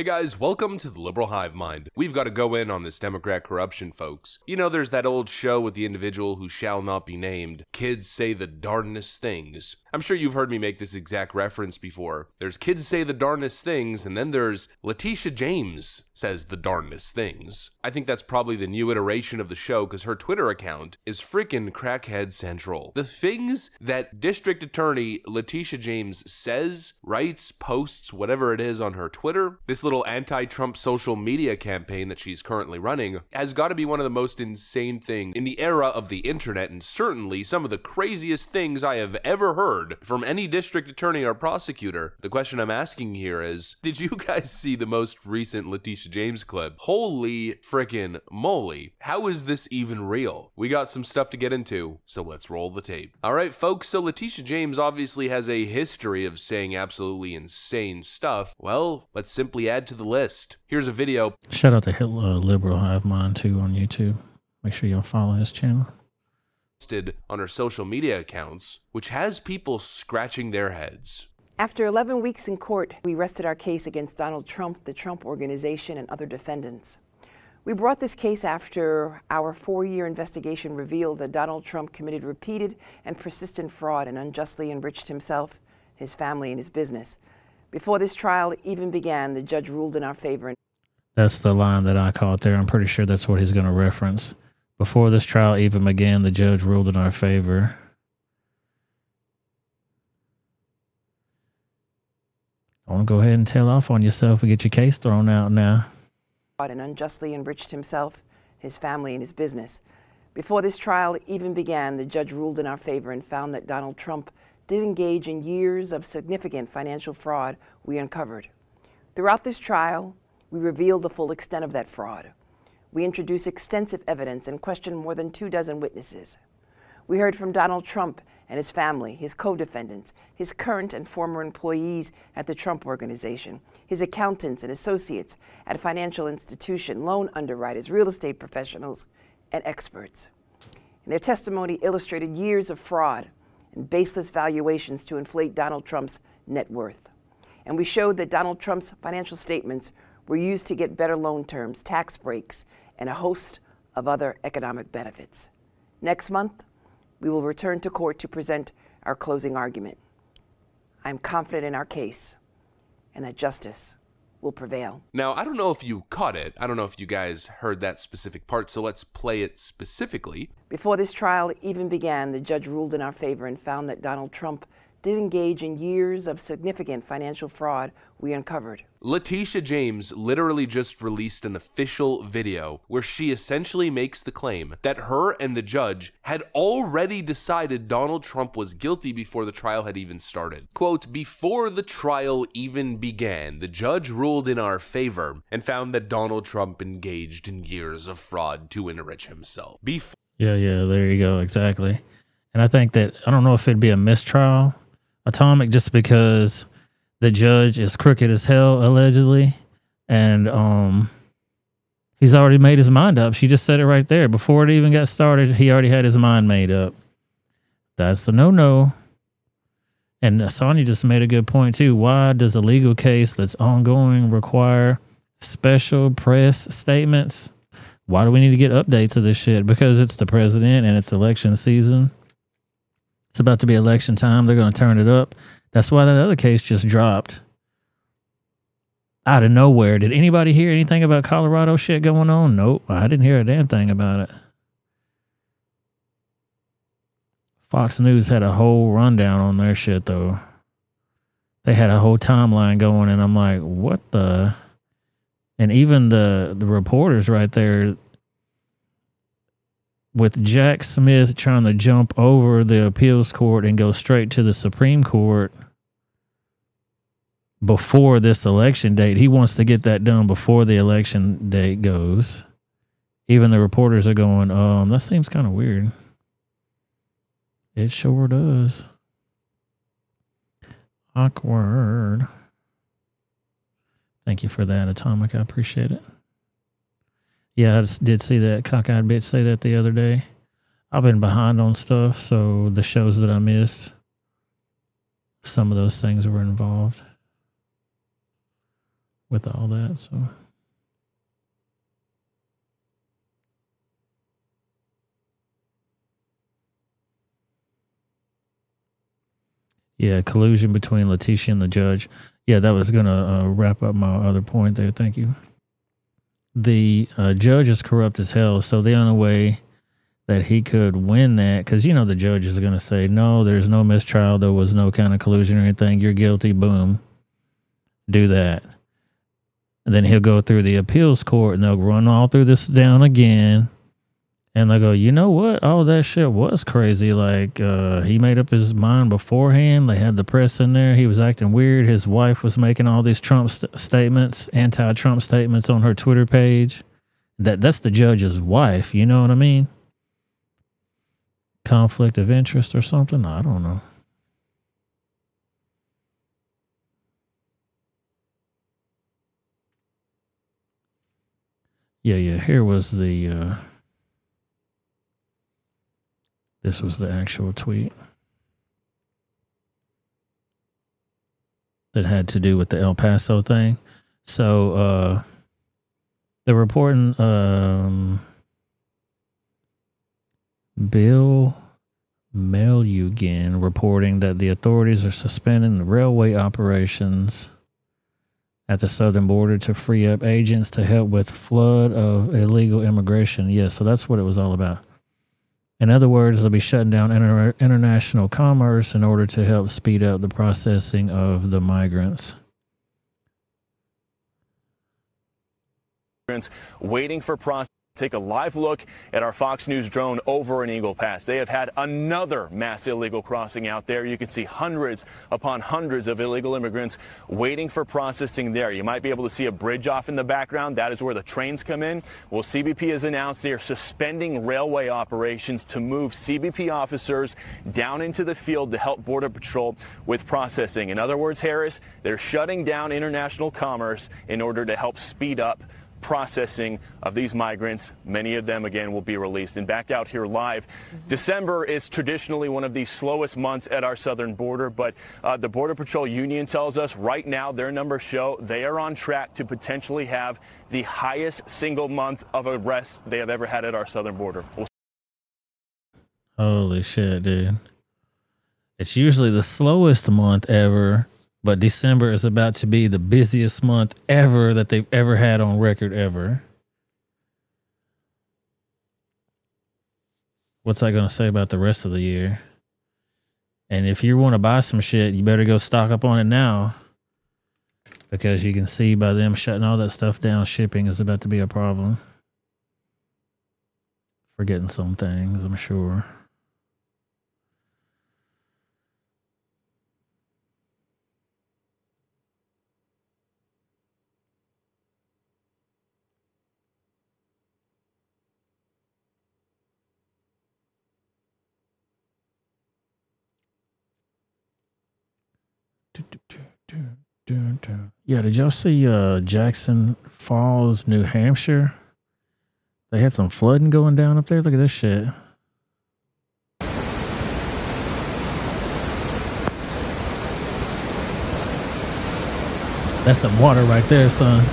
Hey guys, welcome to the Liberal Hive Mind. We've got to go in on this Democrat corruption, folks. You know, there's that old show with the individual who shall not be named. Kids say the darndest things. I'm sure you've heard me make this exact reference before. There's kids say the darndest things, and then there's Letitia James says the darndest things. I think that's probably the new iteration of the show because her Twitter account is freaking crackhead central. The things that District Attorney Letitia James says, writes, posts, whatever it is on her Twitter, this little anti Trump social media campaign that she's currently running, has got to be one of the most insane things in the era of the internet, and certainly some of the craziest things I have ever heard from any district attorney or prosecutor. The question I'm asking here is Did you guys see the most recent Letitia James clip? Holy frickin' moly. How is this even real? We got some stuff to get into, so let's roll the tape. All right, folks, so Letitia James obviously has a history of saying absolutely insane stuff. Well, let's simply add to the list. Here's a video. Shout out to Hitler uh, Liberal Hive Mind too on YouTube. Make sure y'all follow his channel. posted on her social media accounts, which has people scratching their heads. After 11 weeks in court, we rested our case against Donald Trump, the Trump Organization, and other defendants. We brought this case after our four year investigation revealed that Donald Trump committed repeated and persistent fraud and unjustly enriched himself, his family, and his business. Before this trial even began, the judge ruled in our favor. That's the line that I caught there. I'm pretty sure that's what he's going to reference. Before this trial even began, the judge ruled in our favor. Don't go ahead and tell off on yourself and get your case thrown out now. and unjustly enriched himself, his family, and his business. Before this trial even began, the judge ruled in our favor and found that Donald Trump did engage in years of significant financial fraud we uncovered. Throughout this trial, we revealed the full extent of that fraud. We introduced extensive evidence and questioned more than two dozen witnesses. We heard from Donald Trump and his family, his co defendants, his current and former employees at the Trump Organization, his accountants and associates at financial institution, loan underwriters, real estate professionals, and experts. And their testimony illustrated years of fraud and baseless valuations to inflate Donald Trump's net worth. And we showed that Donald Trump's financial statements were used to get better loan terms, tax breaks, and a host of other economic benefits. Next month, we will return to court to present our closing argument. I am confident in our case and that justice will prevail. Now, I don't know if you caught it. I don't know if you guys heard that specific part, so let's play it specifically. Before this trial even began, the judge ruled in our favor and found that Donald Trump did engage in years of significant financial fraud we uncovered. Letitia James literally just released an official video where she essentially makes the claim that her and the judge had already decided Donald Trump was guilty before the trial had even started. Quote, before the trial even began, the judge ruled in our favor and found that Donald Trump engaged in years of fraud to enrich himself. Before Yeah, yeah, there you go. Exactly. And I think that, I don't know if it'd be a mistrial, atomic, just because the judge is crooked as hell, allegedly. And um, he's already made his mind up. She just said it right there. Before it even got started, he already had his mind made up. That's a no no. And Sonya just made a good point, too. Why does a legal case that's ongoing require special press statements? Why do we need to get updates of this shit? Because it's the president and it's election season. It's about to be election time. They're going to turn it up. That's why that other case just dropped out of nowhere. Did anybody hear anything about Colorado shit going on? Nope. I didn't hear a damn thing about it. Fox News had a whole rundown on their shit, though. They had a whole timeline going, and I'm like, what the? And even the the reporters right there with Jack Smith trying to jump over the appeals court and go straight to the Supreme Court before this election date. He wants to get that done before the election date goes. Even the reporters are going, um, that seems kind of weird. It sure does. Awkward. Thank you for that, Atomic. I appreciate it. Yeah, I did see that cockeyed bitch say that the other day. I've been behind on stuff, so the shows that I missed, some of those things were involved with all that. So. Yeah, collusion between Letitia and the judge. Yeah, that was going to uh, wrap up my other point there. Thank you. The uh, judge is corrupt as hell, so the only way that he could win that, because you know the judge is going to say, no, there's no mistrial, there was no kind of collusion or anything, you're guilty, boom, do that. And then he'll go through the appeals court and they'll run all through this down again and they go, you know what? Oh, that shit was crazy. Like, uh, he made up his mind beforehand. They had the press in there. He was acting weird. His wife was making all these Trump st- statements, anti-Trump statements on her Twitter page. That that's the judge's wife. You know what I mean? Conflict of interest or something. I don't know. Yeah, yeah. Here was the. Uh, this was the actual tweet that had to do with the El Paso thing. So uh the reporting um Bill Melugin reporting that the authorities are suspending the railway operations at the southern border to free up agents to help with flood of illegal immigration. Yes, yeah, so that's what it was all about. In other words, they'll be shutting down inter- international commerce in order to help speed up the processing of the migrants. Waiting for process take a live look at our Fox News drone over in Eagle Pass. They have had another mass illegal crossing out there. You can see hundreds upon hundreds of illegal immigrants waiting for processing there. You might be able to see a bridge off in the background. That is where the trains come in. Well, CBP has announced they are suspending railway operations to move CBP officers down into the field to help Border Patrol with processing. In other words, Harris, they're shutting down international commerce in order to help speed up processing of these migrants. Many of them, again, will be released. And back out here live, mm-hmm. December is traditionally one of the slowest months at our southern border, but uh, the Border Patrol Union tells us right now their numbers show they are on track to potentially have the highest single month of arrests they have ever had at our southern border. We'll- Holy shit, dude. It's usually the slowest month ever but December is about to be the busiest month ever that they've ever had on record ever. What's that going to say about the rest of the year? And if you want to buy some shit, you better go stock up on it now. Because you can see by them shutting all that stuff down, shipping is about to be a problem. Forgetting some things, I'm sure. Yeah, did y'all see uh, Jackson Falls, New Hampshire? They had some flooding going down up there. Look at this shit. That's some water right there, son.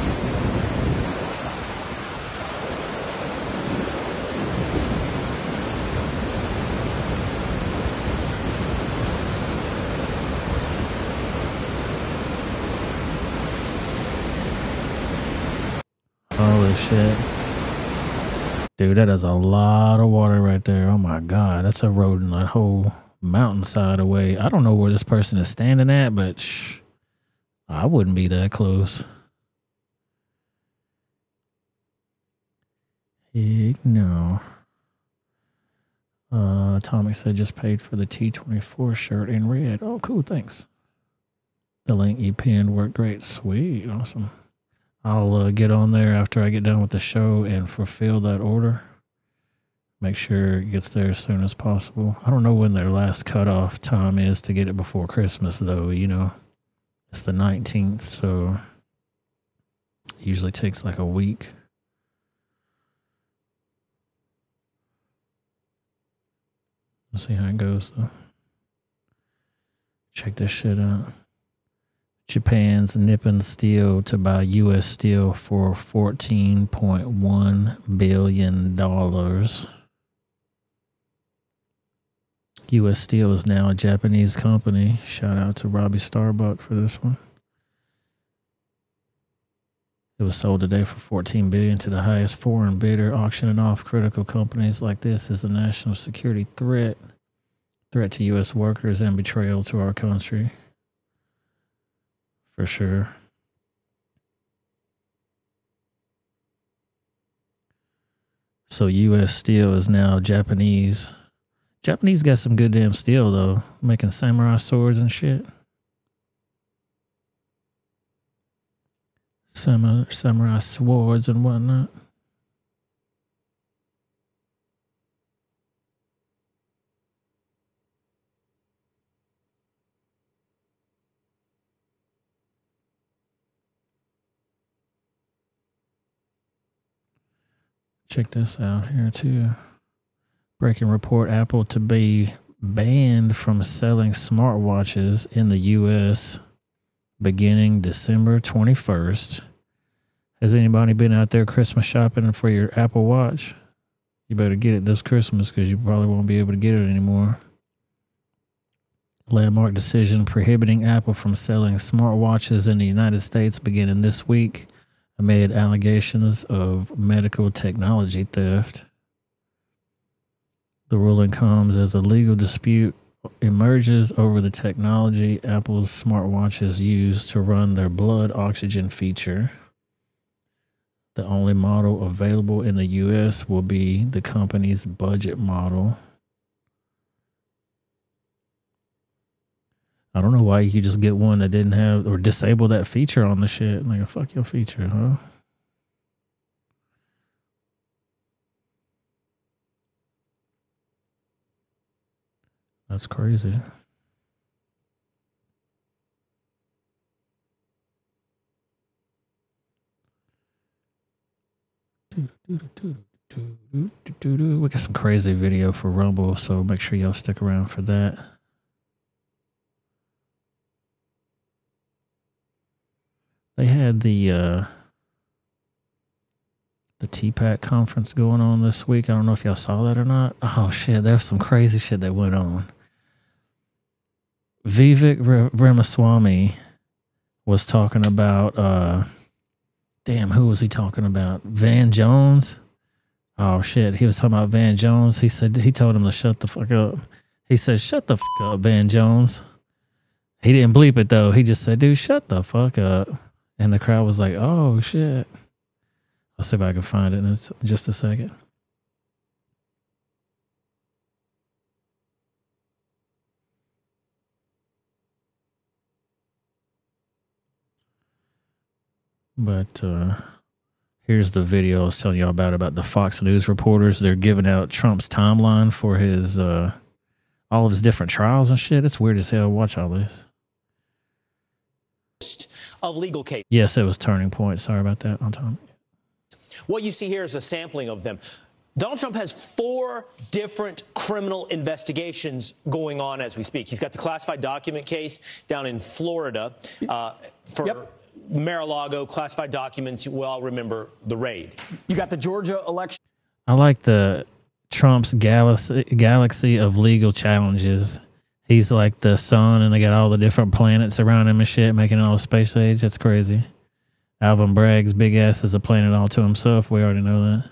shit. Dude, that is a lot of water right there. Oh my god, that's a eroding that whole mountainside away. I don't know where this person is standing at, but shh, I wouldn't be that close. Ignore. Uh, Atomic said just paid for the T24 shirt in red. Oh, cool. Thanks. The link you pinned worked great. Sweet. Awesome. I'll uh, get on there after I get done with the show and fulfill that order. Make sure it gets there as soon as possible. I don't know when their last cutoff time is to get it before Christmas, though. You know, it's the 19th, so it usually takes like a week. Let's see how it goes, though. Check this shit out. Japan's Nippon Steel to buy U.S. steel for $14.1 billion. U.S. Steel is now a Japanese company. Shout out to Robbie Starbuck for this one. It was sold today for 14 billion to the highest foreign bidder, auctioning off critical companies like this is a national security threat, threat to U.S. workers, and betrayal to our country for sure. So U.S. steel is now Japanese. Japanese got some good damn steel though, making samurai swords and shit. Samurai, samurai swords and whatnot. Check this out here too. Breaking report Apple to be banned from selling smartwatches in the US beginning December 21st. Has anybody been out there Christmas shopping for your Apple Watch? You better get it this Christmas because you probably won't be able to get it anymore. Landmark decision prohibiting Apple from selling smartwatches in the United States beginning this week amid allegations of medical technology theft. The ruling comes as a legal dispute emerges over the technology Apple's smartwatches use to run their blood oxygen feature. The only model available in the US will be the company's budget model. I don't know why you could just get one that didn't have or disable that feature on the shit. Like, fuck your feature, huh? That's crazy. We got some crazy video for Rumble, so make sure y'all stick around for that. They had the uh the TPAC conference going on this week. I don't know if y'all saw that or not. Oh shit, there's some crazy shit that went on. Vivek Ramaswamy was talking about uh damn, who was he talking about? Van Jones. Oh shit, he was talking about Van Jones. He said he told him to shut the fuck up. He said, "Shut the fuck up, Van Jones." He didn't bleep it though. He just said, "Dude, shut the fuck up." And the crowd was like, "Oh shit." I'll see if I can find it in just a second. But uh, here's the video I was telling y'all about about the Fox News reporters. They're giving out Trump's timeline for his uh, all of his different trials and shit. It's weird as hell. Watch all this. Of legal case. Yes, it was Turning Point. Sorry about that, on time. What you see here is a sampling of them. Donald Trump has four different criminal investigations going on as we speak. He's got the classified document case down in Florida uh, for yep. Mar-a-Lago classified documents. You all remember the raid. You got the Georgia election. I like the Trump's galaxy galaxy of legal challenges. He's like the sun, and they got all the different planets around him and shit, making it all space age. That's crazy. Alvin Bragg's big ass is a planet all to himself. We already know that.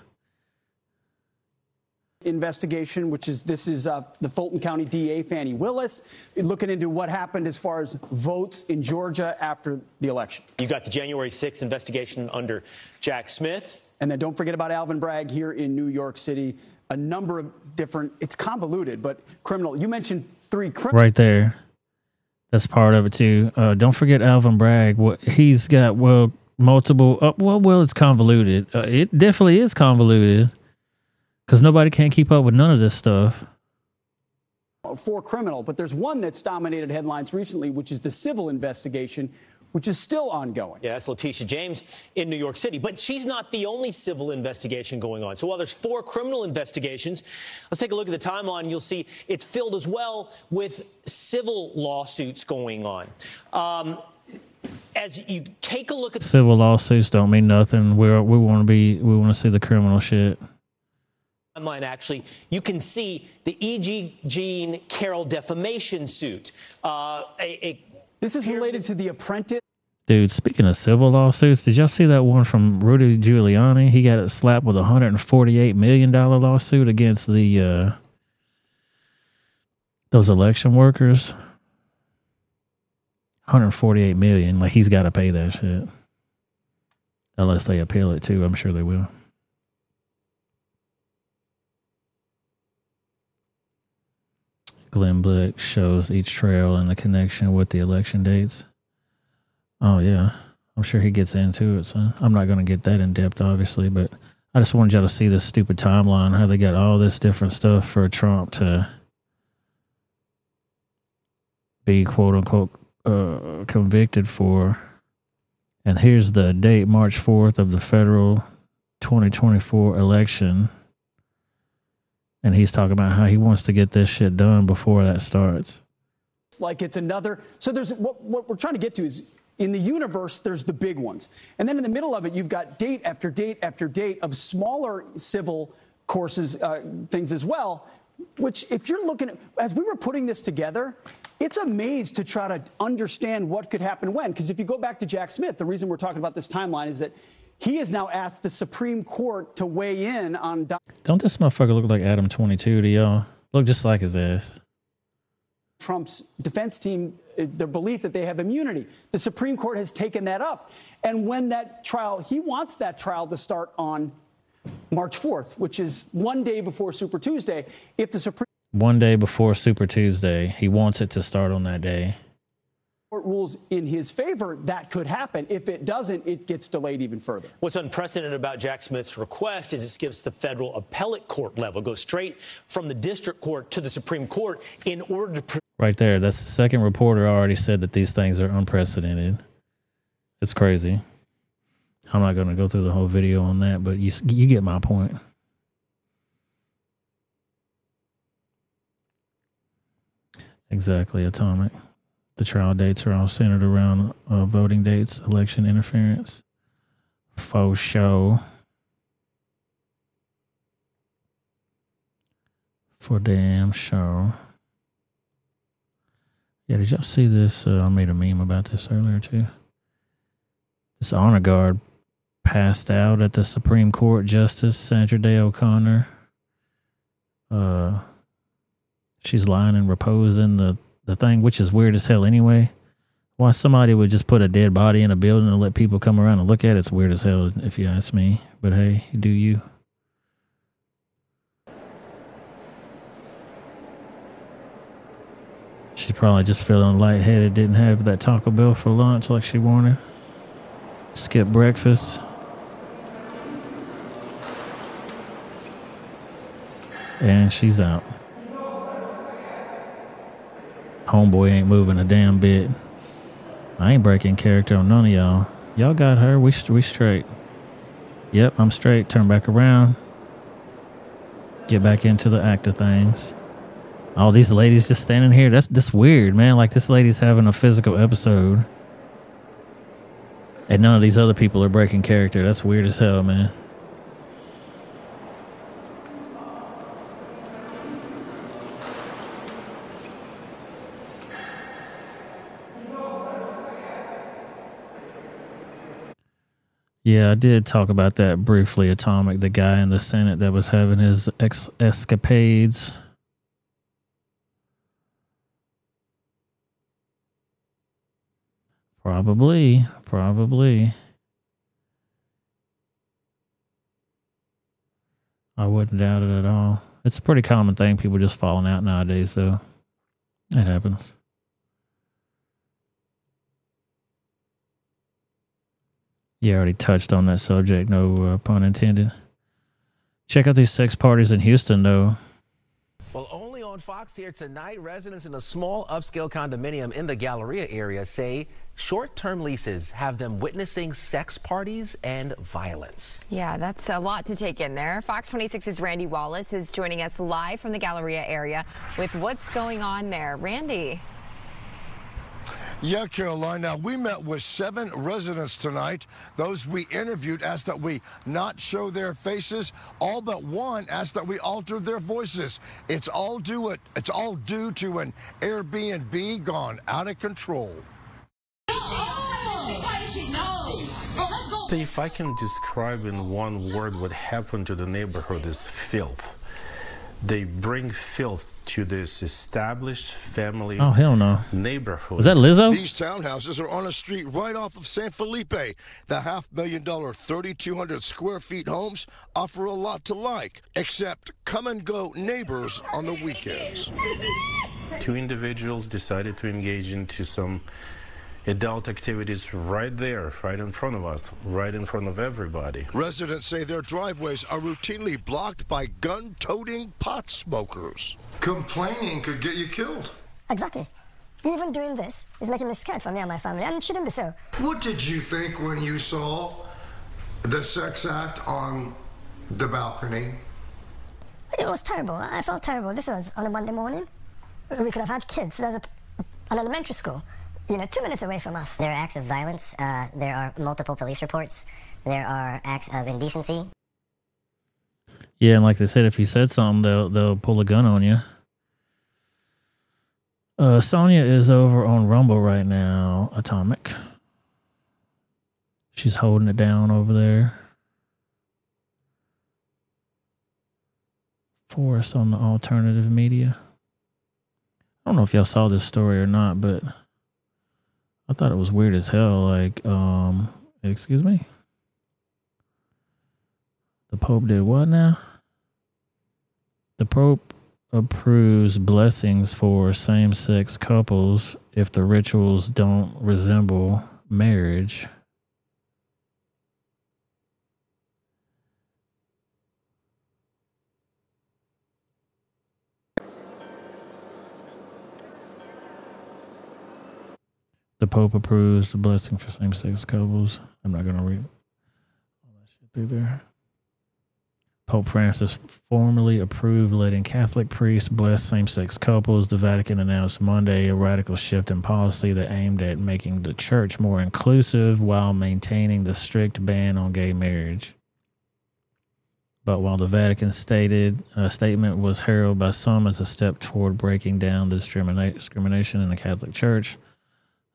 Investigation, which is this is uh, the Fulton County DA Fani Willis looking into what happened as far as votes in Georgia after the election. You got the January 6th investigation under Jack Smith. And then don't forget about Alvin Bragg here in New York City. A number of different, it's convoluted, but criminal. You mentioned three. Right there. That's part of it too. Uh, don't forget Alvin Bragg. What he's got well multiple. Uh, well, well, it's convoluted. Uh, it definitely is convoluted because nobody can keep up with none of this stuff. For criminal, but there's one that's dominated headlines recently, which is the civil investigation, which is still ongoing. Yeah, that's Letitia James in New York City. But she's not the only civil investigation going on. So while there's four criminal investigations, let's take a look at the timeline. You'll see it's filled as well with civil lawsuits going on. Um, as you take a look at Civil lawsuits don't mean nothing. We we want to be we want to see the criminal shit. timeline, actually, you can see the E.G. Jean Carroll defamation suit. Uh, a, a This is related to The Apprentice. Dude, speaking of civil lawsuits, did y'all see that one from Rudy Giuliani? He got slapped with a hundred and forty-eight million dollar lawsuit against the uh, those election workers. Hundred forty-eight million. Like he's got to pay that shit, unless they appeal it too. I'm sure they will. Glenn Blick shows each trail and the connection with the election dates. Oh yeah, I'm sure he gets into it. So I'm not going to get that in depth, obviously, but I just wanted y'all to see this stupid timeline how they got all this different stuff for Trump to be quote unquote uh, convicted for. And here's the date, March 4th of the federal 2024 election. And he's talking about how he wants to get this shit done before that starts. It's like it's another. So there's what, what we're trying to get to is in the universe, there's the big ones. And then in the middle of it, you've got date after date after date of smaller civil courses, uh, things as well, which if you're looking at, as we were putting this together, it's a maze to try to understand what could happen when. Because if you go back to Jack Smith, the reason we're talking about this timeline is that he has now asked the Supreme Court to weigh in on. Don- Don't this motherfucker look like Adam 22 to y'all? Look just like his ass. Trump's defense team, their belief that they have immunity. The Supreme Court has taken that up. And when that trial, he wants that trial to start on March 4th, which is one day before Super Tuesday. If the Supreme One day before Super Tuesday, he wants it to start on that day. Court rules in his favor, that could happen. If it doesn't, it gets delayed even further. What's unprecedented about Jack Smith's request is it skips the federal appellate court level, goes straight from the district court to the Supreme Court in order to. Pre- Right there. That's the second reporter already said that these things are unprecedented. It's crazy. I'm not going to go through the whole video on that, but you you get my point. Exactly, atomic. The trial dates are all centered around uh, voting dates, election interference, faux show, for damn show. Yeah, did y'all see this? Uh, I made a meme about this earlier too. This honor guard passed out at the Supreme Court Justice Sandra Day O'Connor. Uh, she's lying in repose in the, the thing, which is weird as hell anyway. Why somebody would just put a dead body in a building and let people come around and look at it, it's weird as hell if you ask me. But hey, do you? She's probably just feeling lightheaded, didn't have that Taco Bell for lunch like she wanted. Skip breakfast. And she's out. Homeboy ain't moving a damn bit. I ain't breaking character on none of y'all. Y'all got her. We we straight. Yep, I'm straight. Turn back around. Get back into the act of things. All these ladies just standing here. That's that's weird, man. Like this lady's having a physical episode. And none of these other people are breaking character. That's weird as hell, man. Yeah, I did talk about that briefly. Atomic, the guy in the Senate that was having his ex- escapades. Probably, probably. I wouldn't doubt it at all. It's a pretty common thing. People just falling out nowadays, though. It happens. You already touched on that subject, no uh, pun intended. Check out these sex parties in Houston, though. Well, only on Fox here tonight, residents in a small upscale condominium in the Galleria area say short term leases have them witnessing sex parties and violence. Yeah, that's a lot to take in there. Fox 26's Randy Wallace is joining us live from the Galleria area with what's going on there. Randy. Yeah, Caroline. Now, we met with seven residents tonight. Those we interviewed asked that we not show their faces. All but one asked that we alter their voices. It's all due, it's all due to an Airbnb gone out of control. So if I can describe in one word what happened to the neighborhood is filth. They bring filth to this established family Oh, hell no. neighborhood. Is that Lizzo? These townhouses are on a street right off of San Felipe. The half million dollar, 3,200 square feet homes offer a lot to like, except come and go neighbors on the weekends. Two individuals decided to engage into some adult activities right there, right in front of us, right in front of everybody. Residents say their driveways are routinely blocked by gun toting pot smokers. Complaining could get you killed. Exactly. Even doing this is making me scared for me and my family, and it shouldn't be so. What did you think when you saw the sex act on the balcony? It was terrible. I felt terrible. This was on a Monday morning. We could have had kids. There's a, an elementary school, you know, two minutes away from us. There are acts of violence. Uh, there are multiple police reports. There are acts of indecency. Yeah, and like they said, if you said something, they'll they'll pull a gun on you. Uh, Sonya is over on Rumble right now. Atomic. She's holding it down over there. Forrest on the alternative media. I don't know if y'all saw this story or not, but I thought it was weird as hell. Like, um, excuse me. The Pope did what now? The Pope approves blessings for same sex couples if the rituals don't resemble marriage. The Pope approves the blessing for same sex couples. I'm not going to read all that shit through there. Pope Francis formally approved letting Catholic priests bless same sex couples. The Vatican announced Monday a radical shift in policy that aimed at making the church more inclusive while maintaining the strict ban on gay marriage. But while the Vatican stated a statement was heralded by some as a step toward breaking down the discrimination in the Catholic Church,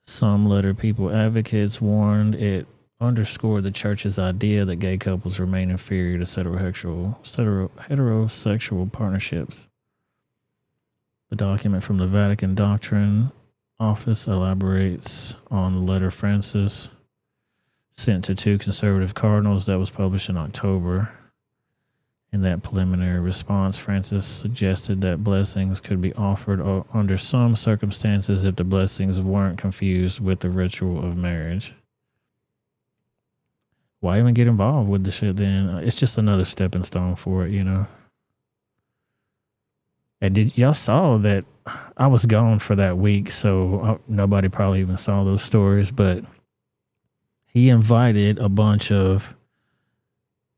some letter people advocates warned it underscored the church's idea that gay couples remain inferior to heterosexual, hetero, heterosexual partnerships. The document from the Vatican Doctrine Office elaborates on the letter Francis sent to two conservative cardinals that was published in October. In that preliminary response, Francis suggested that blessings could be offered under some circumstances if the blessings weren't confused with the ritual of marriage. Why even get involved with the shit then? Uh, It's just another stepping stone for it, you know. And did y'all saw that I was gone for that week, so uh, nobody probably even saw those stories, but he invited a bunch of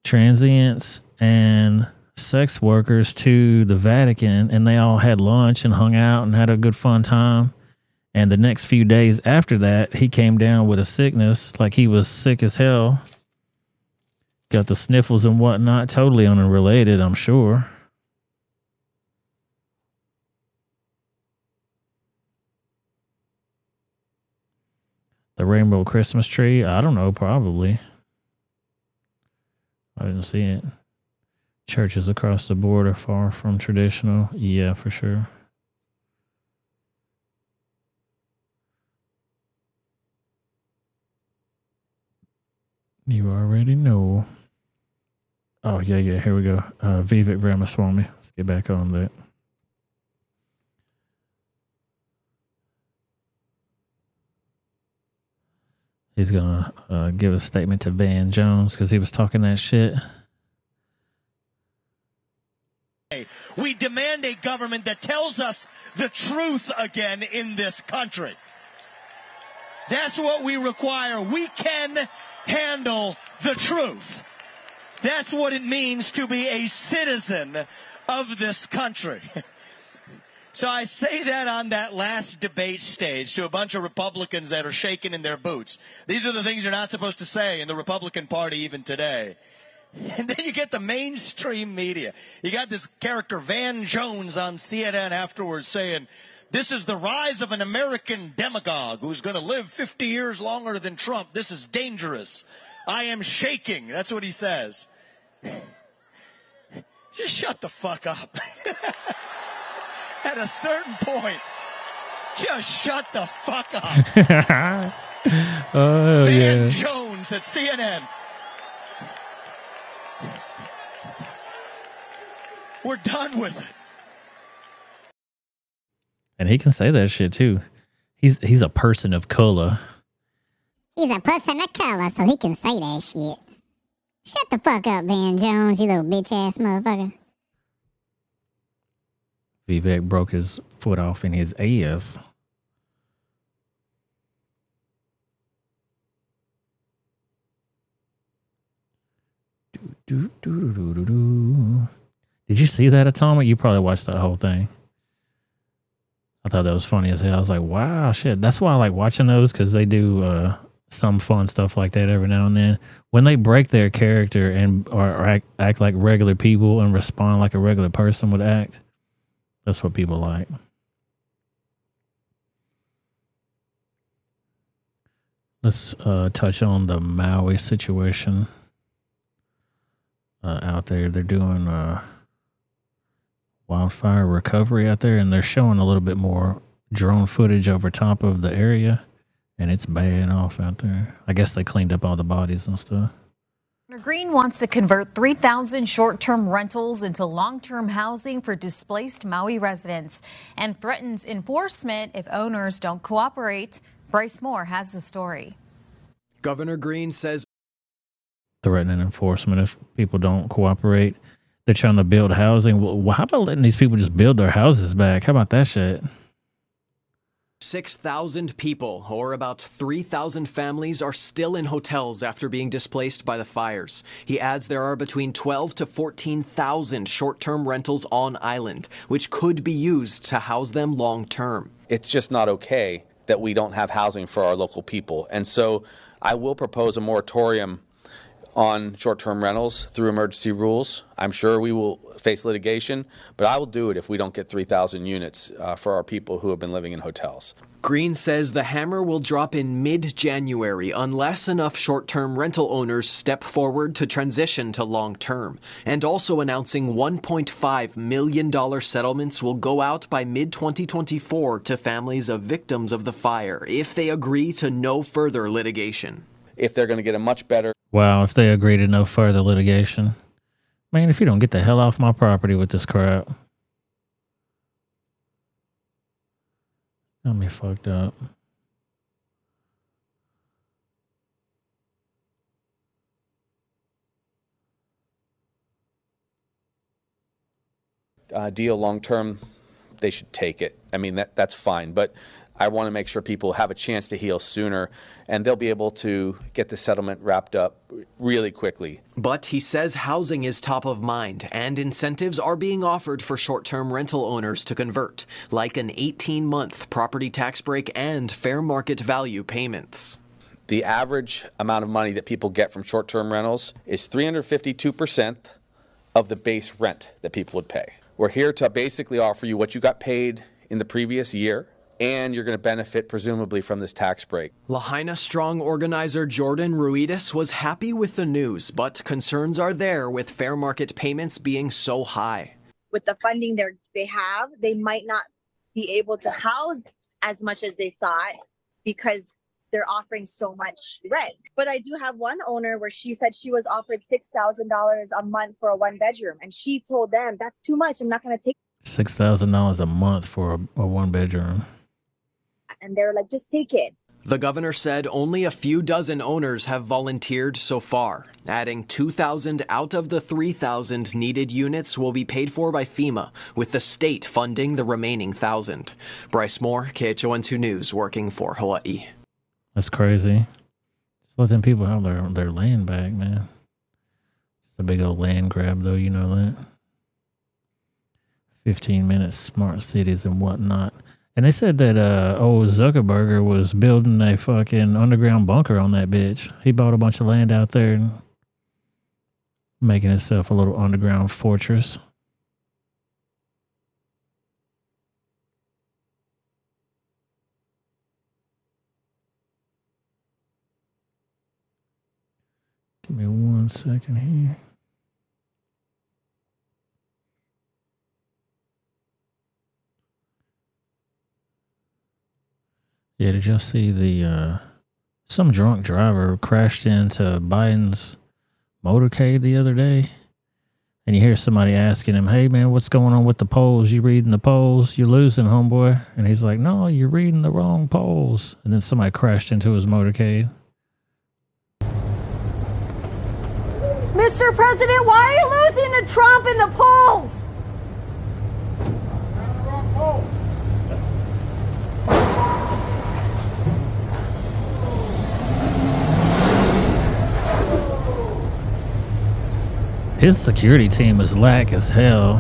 transients and sex workers to the Vatican, and they all had lunch and hung out and had a good fun time. And the next few days after that, he came down with a sickness, like he was sick as hell. Got the sniffles and whatnot, totally unrelated, I'm sure. The rainbow Christmas tree, I don't know, probably. I didn't see it. Churches across the board are far from traditional. Yeah, for sure. You already know. Oh yeah, yeah. Here we go. Uh, Vivek Ramaswamy. Let's get back on that. He's gonna uh, give a statement to Van Jones because he was talking that shit. We demand a government that tells us the truth again in this country. That's what we require. We can handle the truth. That's what it means to be a citizen of this country. So I say that on that last debate stage to a bunch of Republicans that are shaking in their boots. These are the things you're not supposed to say in the Republican Party even today. And then you get the mainstream media. You got this character Van Jones on CNN afterwards saying, this is the rise of an American demagogue who's going to live 50 years longer than Trump. This is dangerous. I am shaking. That's what he says. Just shut the fuck up. At a certain point, just shut the fuck up. oh Van yeah. Jones at CNN. We're done with it. And he can say that shit too. He's he's a person of color. He's a person of color, so he can say that shit. Shut the fuck up, Van Jones, you little bitch ass motherfucker. Vivek broke his foot off in his ass. Do, do, do, do, do. Did you see that atomic? You probably watched that whole thing. I thought that was funny as hell. I was like, wow, shit. That's why I like watching those because they do uh, some fun stuff like that every now and then. When they break their character and or, or act, act like regular people and respond like a regular person would act, that's what people like. Let's uh, touch on the Maui situation uh, out there. They're doing uh, wildfire recovery out there, and they're showing a little bit more drone footage over top of the area, and it's bad off out there. I guess they cleaned up all the bodies and stuff. Governor Green wants to convert 3,000 short term rentals into long term housing for displaced Maui residents and threatens enforcement if owners don't cooperate. Bryce Moore has the story. Governor Green says Threatening enforcement if people don't cooperate. They're trying to build housing. Well, how about letting these people just build their houses back? How about that shit? 6,000 people, or about 3,000 families, are still in hotels after being displaced by the fires. He adds there are between 12 to 14,000 short term rentals on island, which could be used to house them long term. It's just not okay that we don't have housing for our local people. And so I will propose a moratorium on short term rentals through emergency rules. I'm sure we will face litigation, but I will do it if we don't get 3,000 units uh, for our people who have been living in hotels. Green says the hammer will drop in mid January unless enough short term rental owners step forward to transition to long term. And also announcing $1.5 million settlements will go out by mid 2024 to families of victims of the fire if they agree to no further litigation. If they're going to get a much better Wow, if they agree to no further litigation. Man, if you don't get the hell off my property with this crap. Got me fucked up. uh, deal long term, they should take it. I mean, that, that's fine. But I want to make sure people have a chance to heal sooner and they'll be able to get the settlement wrapped up really quickly. But he says housing is top of mind and incentives are being offered for short term rental owners to convert, like an 18 month property tax break and fair market value payments. The average amount of money that people get from short term rentals is 352% of the base rent that people would pay. We're here to basically offer you what you got paid in the previous year, and you're going to benefit presumably from this tax break. Lahaina Strong organizer Jordan Ruidas was happy with the news, but concerns are there with fair market payments being so high. with the funding they they have, they might not be able to house as much as they thought because they're offering so much rent. But I do have one owner where she said she was offered $6,000 a month for a one bedroom. And she told them, that's too much. I'm not going to take Six thousand dollars a month for a, a one bedroom. It. And they're like, just take it. The governor said only a few dozen owners have volunteered so far, adding 2,000 out of the 3,000 needed units will be paid for by FEMA, with the state funding the remaining 1,000. Bryce Moore, KHON2 News, working for Hawaii. That's crazy. Just let them people have their their land back, man. It's a big old land grab, though. You know that. Fifteen minutes, smart cities and whatnot. And they said that uh, old Zuckerberger was building a fucking underground bunker on that bitch. He bought a bunch of land out there and making himself a little underground fortress. Give me one second here. Yeah, did y'all see the uh some drunk driver crashed into Biden's motorcade the other day? And you hear somebody asking him, Hey man, what's going on with the polls? You reading the polls? You're losing, homeboy. And he's like, No, you're reading the wrong polls. And then somebody crashed into his motorcade. Mr. President, why are you losing to Trump in the polls? His security team is lack as hell.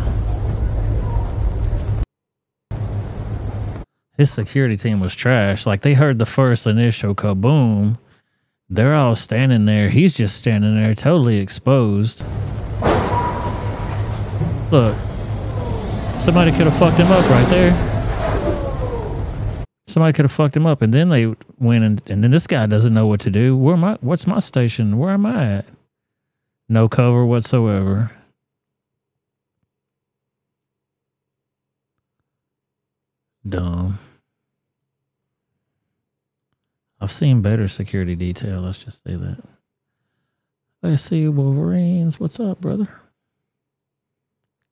His security team was trash. Like they heard the first initial kaboom. They're all standing there. He's just standing there totally exposed. Look. Somebody could have fucked him up right there. Somebody could have fucked him up and then they went and, and then this guy doesn't know what to do. Where am I what's my station? Where am I at? No cover whatsoever. Dumb. I've seen better security detail. Let's just say that. Let's see, Wolverines. What's up, brother?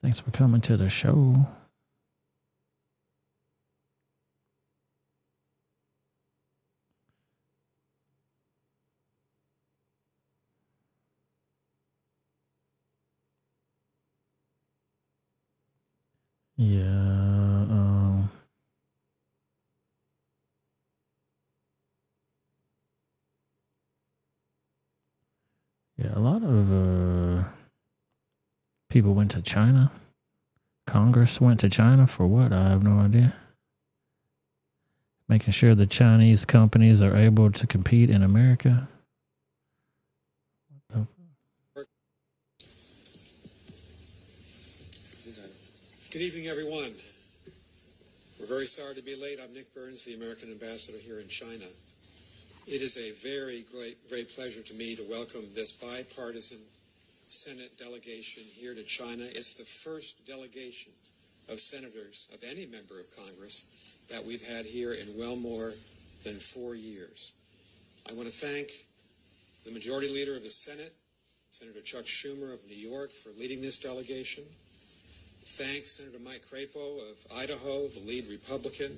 Thanks for coming to the show. Yeah. Um, yeah, a lot of uh, people went to China. Congress went to China for what? I have no idea. Making sure the Chinese companies are able to compete in America. Good evening, everyone. We're very sorry to be late. I'm Nick Burns, the American ambassador here in China. It is a very great, great pleasure to me to welcome this bipartisan Senate delegation here to China. It's the first delegation of senators of any member of Congress that we've had here in well more than four years. I want to thank the majority leader of the Senate, Senator Chuck Schumer of New York, for leading this delegation. Thank Senator Mike Crapo of Idaho, the lead Republican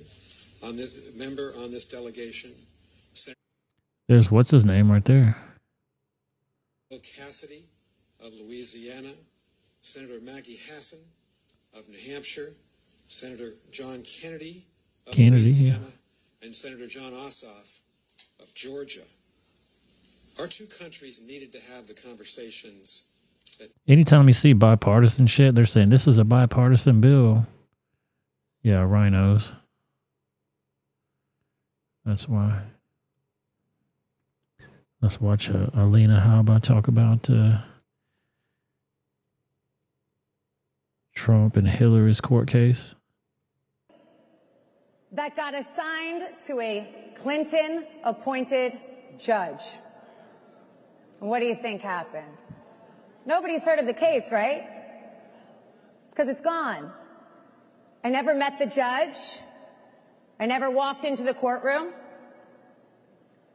on this member on this delegation. Senator There's what's his name right there. Bill Cassidy of Louisiana, Senator Maggie Hassan of New Hampshire, Senator John Kennedy of Kennedy, Louisiana, and Senator Jon Ossoff of Georgia. Our two countries needed to have the conversations Anytime you see bipartisan shit, they're saying this is a bipartisan bill. Yeah, rhinos. That's why. Let's watch uh, Alina Habba talk about uh, Trump and Hillary's court case. that got assigned to a Clinton appointed judge. What do you think happened? Nobody's heard of the case, right? It's because it's gone. I never met the judge. I never walked into the courtroom.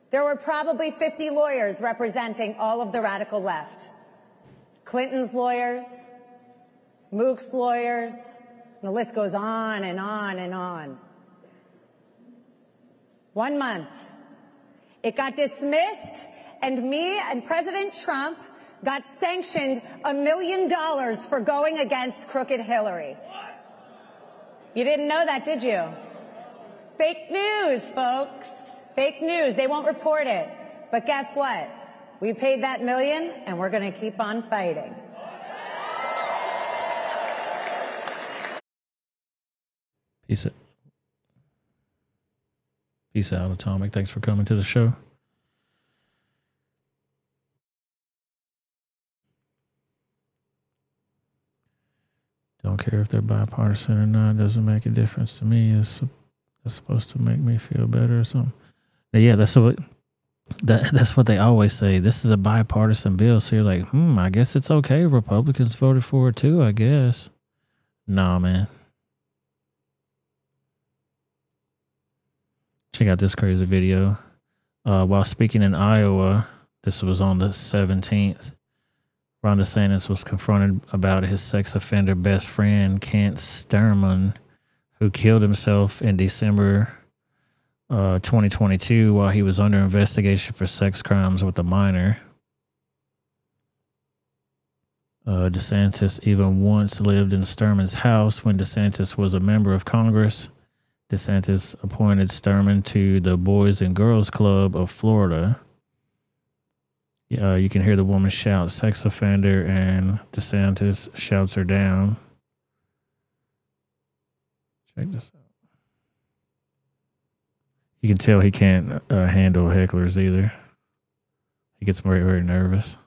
There were probably 50 lawyers representing all of the radical left. Clinton's lawyers, Mook's lawyers, the list goes on and on and on. One month. It got dismissed, and me and President Trump got sanctioned a million dollars for going against crooked Hillary. You didn't know that, did you? Fake news, folks. Fake news. They won't report it. But guess what? We paid that million, and we're going to keep on fighting. Peace out. Peace out, Atomic. Thanks for coming to the show. Care if they're bipartisan or not. Doesn't make a difference to me. It's, it's supposed to make me feel better or something. But yeah, that's what that that's what they always say. This is a bipartisan bill. So you're like, hmm, I guess it's okay. Republicans voted for it too. I guess. Nah, man. Check out this crazy video. Uh, while speaking in Iowa, this was on the 17th. Ron DeSantis was confronted about his sex offender best friend, Kent Stermon, who killed himself in December uh, 2022 while he was under investigation for sex crimes with a minor. Uh, DeSantis even once lived in Stermon's house when DeSantis was a member of Congress. DeSantis appointed Stermon to the Boys and Girls Club of Florida. Uh, you can hear the woman shout sex offender, and DeSantis shouts her down. Check this out. You can tell he can't uh, handle hecklers either. He gets very, very nervous.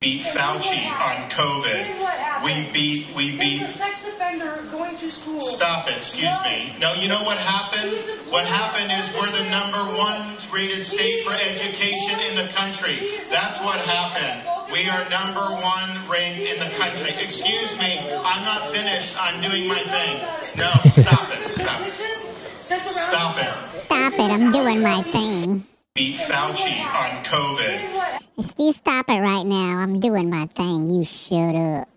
beat Fauci on COVID. We beat, we beat. sex offender going to school. Stop it, excuse me. No, you know what happened? What happened is we're the number one rated state for education in the country. That's what happened. We are number one ranked in the country. Excuse me, I'm not finished. I'm doing my thing. No, stop it, stop it. Stop it. Stop it, I'm doing my thing. Beat Fauci on COVID. Just you stop it right now. I'm doing my thing. You shut up.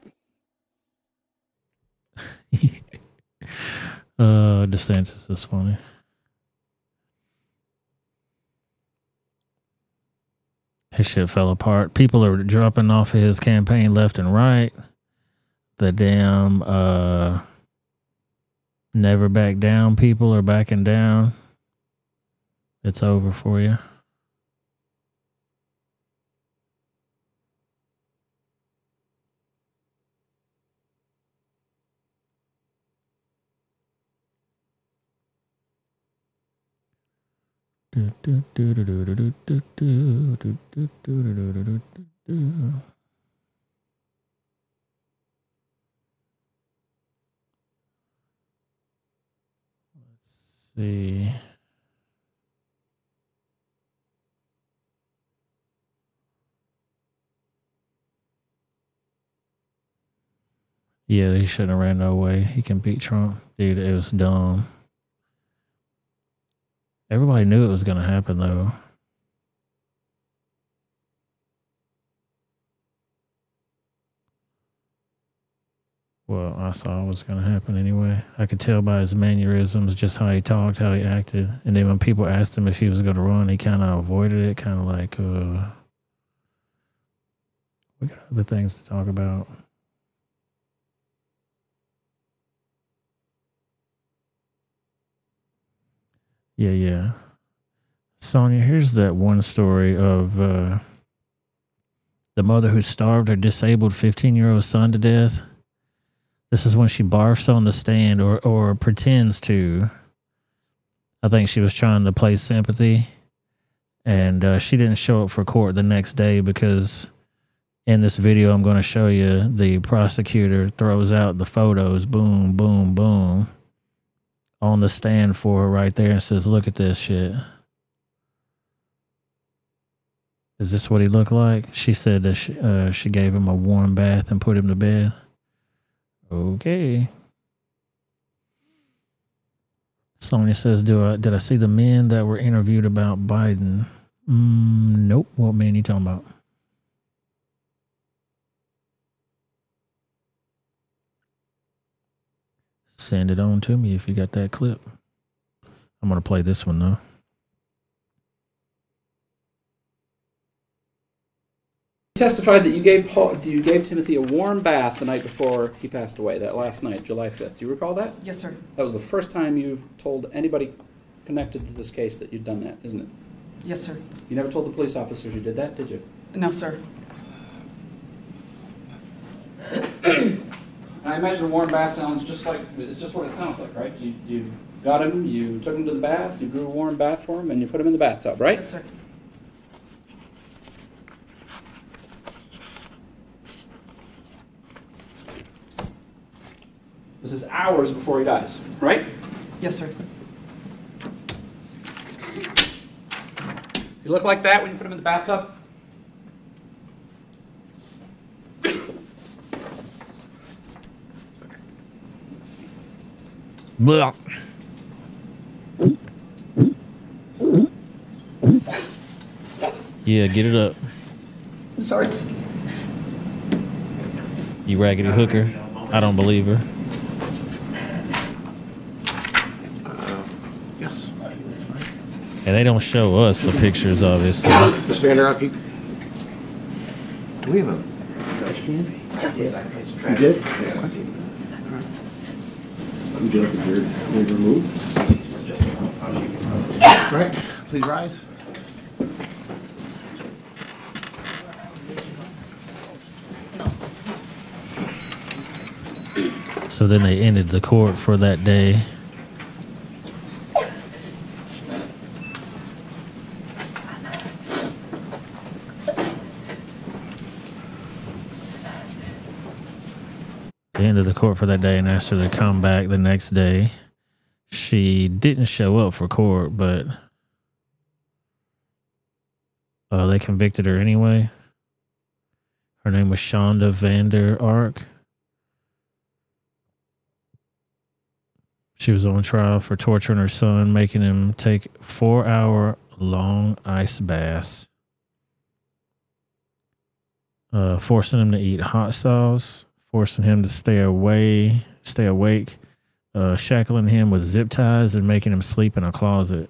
Uh, DeSantis is funny. His shit fell apart. People are dropping off of his campaign left and right. The damn uh, never back down people are backing down. It's over for you. See. Yeah, he shouldn't have ran no way. He can beat Trump. Dude, it was dumb. Everybody knew it was going to happen, though. Well, I saw it was going to happen anyway. I could tell by his mannerisms, just how he talked, how he acted. And then when people asked him if he was going to run, he kind of avoided it, kind of like, uh, we got other things to talk about. Yeah, yeah. Sonia, here's that one story of uh, the mother who starved her disabled 15 year old son to death. This is when she barfs on the stand or, or pretends to. I think she was trying to play sympathy. And uh, she didn't show up for court the next day because in this video I'm going to show you, the prosecutor throws out the photos boom, boom, boom on the stand for her right there and says, Look at this shit. Is this what he looked like? She said that she, uh, she gave him a warm bath and put him to bed. Okay. Sonia says, "Do I did I see the men that were interviewed about Biden? Mm, nope. What man you talking about? Send it on to me if you got that clip. I'm gonna play this one though. You testified that you gave Paul, you gave Timothy a warm bath the night before he passed away. That last night, July 5th. Do you recall that? Yes, sir. That was the first time you've told anybody connected to this case that you'd done that, isn't it? Yes, sir. You never told the police officers you did that, did you? No, sir. I imagine a warm bath sounds just like it's just what it sounds like, right? You you got him, you took him to the bath, you drew a warm bath for him, and you put him in the bathtub, right? Yes, sir. This is hours before he dies, right? Yes, sir. You look like that when you put him in the bathtub? Blah. Yeah, get it up. I'm sorry. You raggedy hooker. I don't believe her. Uh, yes. And they don't show us the pictures, obviously. Miss Vander Ark, you- do we have a trash can? I did. I placed a trash. You did? Yeah, I see. Would you like the beard, beard removed? Right, please rise. So then they ended the court for that day. Court for that day and asked her to come back the next day. She didn't show up for court, but uh, they convicted her anyway. Her name was Shanda Vander Ark. She was on trial for torturing her son, making him take four hour long ice baths, uh, forcing him to eat hot sauce, forcing him to stay away, stay awake, uh, shackling him with zip ties, and making him sleep in a closet.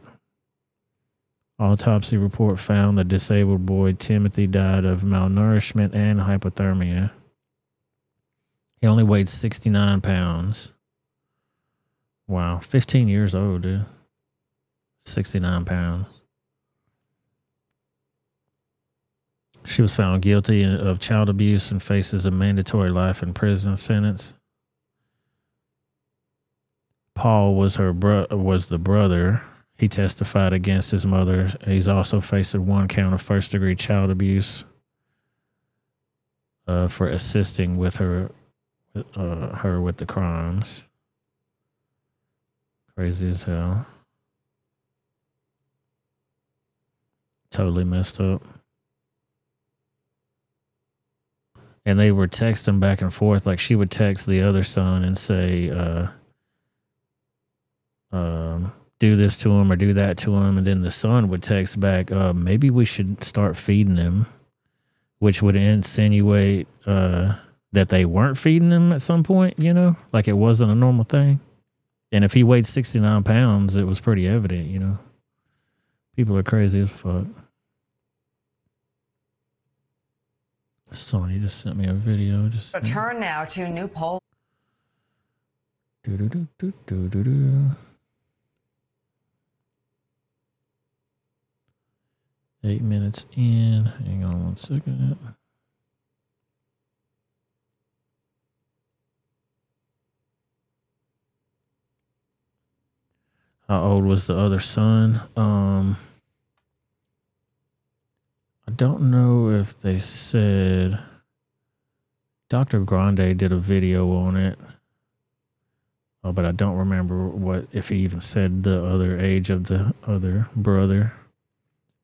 Autopsy report found the disabled boy Timothy died of malnourishment and hypothermia. He only weighed 69 pounds. Wow, 15 years old, dude. 69 pounds. She was found guilty of child abuse and faces a mandatory life in prison sentence. Paul was her bro- was the brother. He testified against his mother. He's also facing one count of first degree child abuse uh, for assisting with her uh, her with the crimes. Crazy as hell. Totally messed up. And they were texting back and forth. Like she would text the other son and say, uh, um, do this to him or do that to him. And then the son would text back, uh, maybe we should start feeding him, which would insinuate uh, that they weren't feeding him at some point, you know, like it wasn't a normal thing. And if he weighed 69 pounds, it was pretty evident, you know. People are crazy as fuck. Sony just sent me a video. Just A turn now to new poll. do-do-do-do-do-do-do. Eight minutes in. Hang on one second. How old was the other son? Um, I don't know if they said. Dr. Grande did a video on it, uh, but I don't remember what if he even said the other age of the other brother.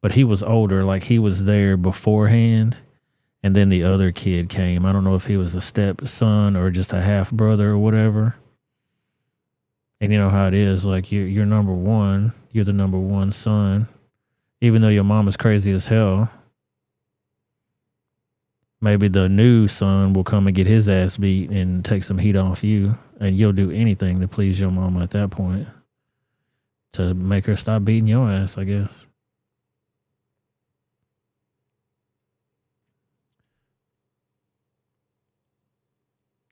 But he was older, like he was there beforehand, and then the other kid came. I don't know if he was a stepson or just a half brother or whatever. And you know how it is, like you you're number one, you're the number one son. even though your mom is crazy as hell, maybe the new son will come and get his ass beat and take some heat off you, and you'll do anything to please your mom at that point to make her stop beating your ass, I guess.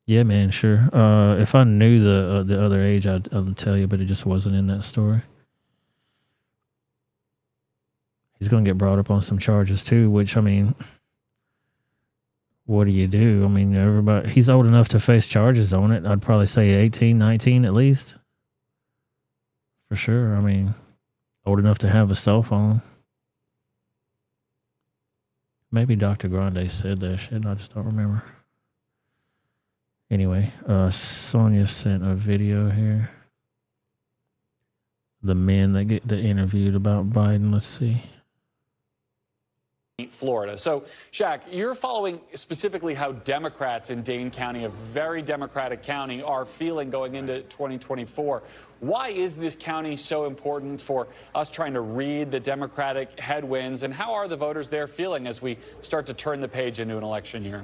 Yeah, man, sure. Uh, if I knew the uh, the other age, I'd, I'd tell you, but it just wasn't in that story. He's to get brought up on some charges too, which I mean, what do you do? I mean, everybody, he's old enough to face charges on it. I'd probably say 18, 19 at least. For sure. I mean, old enough to have a cell phone. Maybe Dr. Grande said that shit. I just don't remember. Anyway, uh, Sonia sent a video here. The men that get that interviewed about Biden. Let's see. Florida. So, Shaq, you're following specifically how Democrats in Dane County, a very Democratic county, are feeling going into 2024. Why is this county so important for us trying to read the Democratic headwinds, and how are the voters there feeling as we start to turn the page into an election year?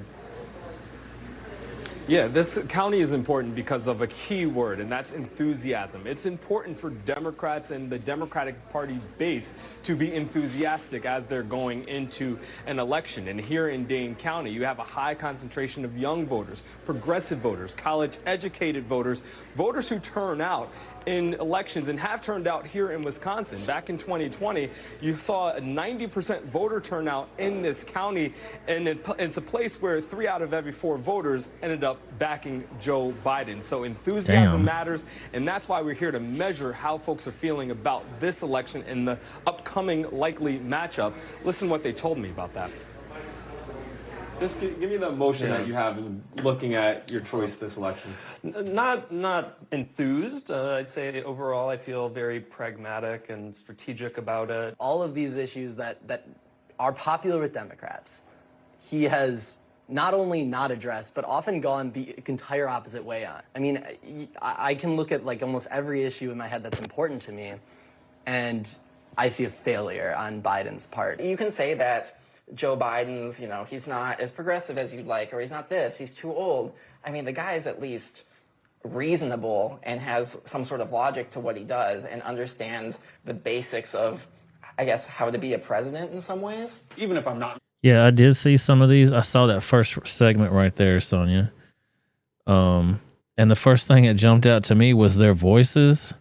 Yeah, this county is important because of a key word, and that's enthusiasm. It's important for Democrats and the Democratic Party's base to be enthusiastic as they're going into an election. And here in Dane County, you have a high concentration of young voters, progressive voters, college educated voters, voters who turn out in elections and have turned out here in Wisconsin. Back in 2020, you saw a 90% voter turnout in this county, and it, it's a place where three out of every four voters ended up backing Joe Biden. So enthusiasm Damn. matters, and that's why we're here to measure how folks are feeling about this election and the upcoming likely matchup. Listen what they told me about that. Just gi- give me the emotion Yeah. that you have looking at your choice this election. Not not enthused. Uh, I'd say overall, I feel very pragmatic and strategic about it. all of these issues that, that are popular with Democrats, he has not only not addressed, but often gone the entire opposite way on. I mean, I, I can look at like almost every issue in my head that's important to me, and I see a failure on Biden's part. You can say that Joe Biden's, you know, he's not as progressive as you'd like, or he's not this, he's too old. I mean, the guy is at least reasonable and has some sort of logic to what he does and understands the basics of, I guess, how to be a president in some ways. Even if I'm not Yeah, I did see some of these. I saw that first segment right there, Sonia. Um, and the first thing that jumped out to me was their voices.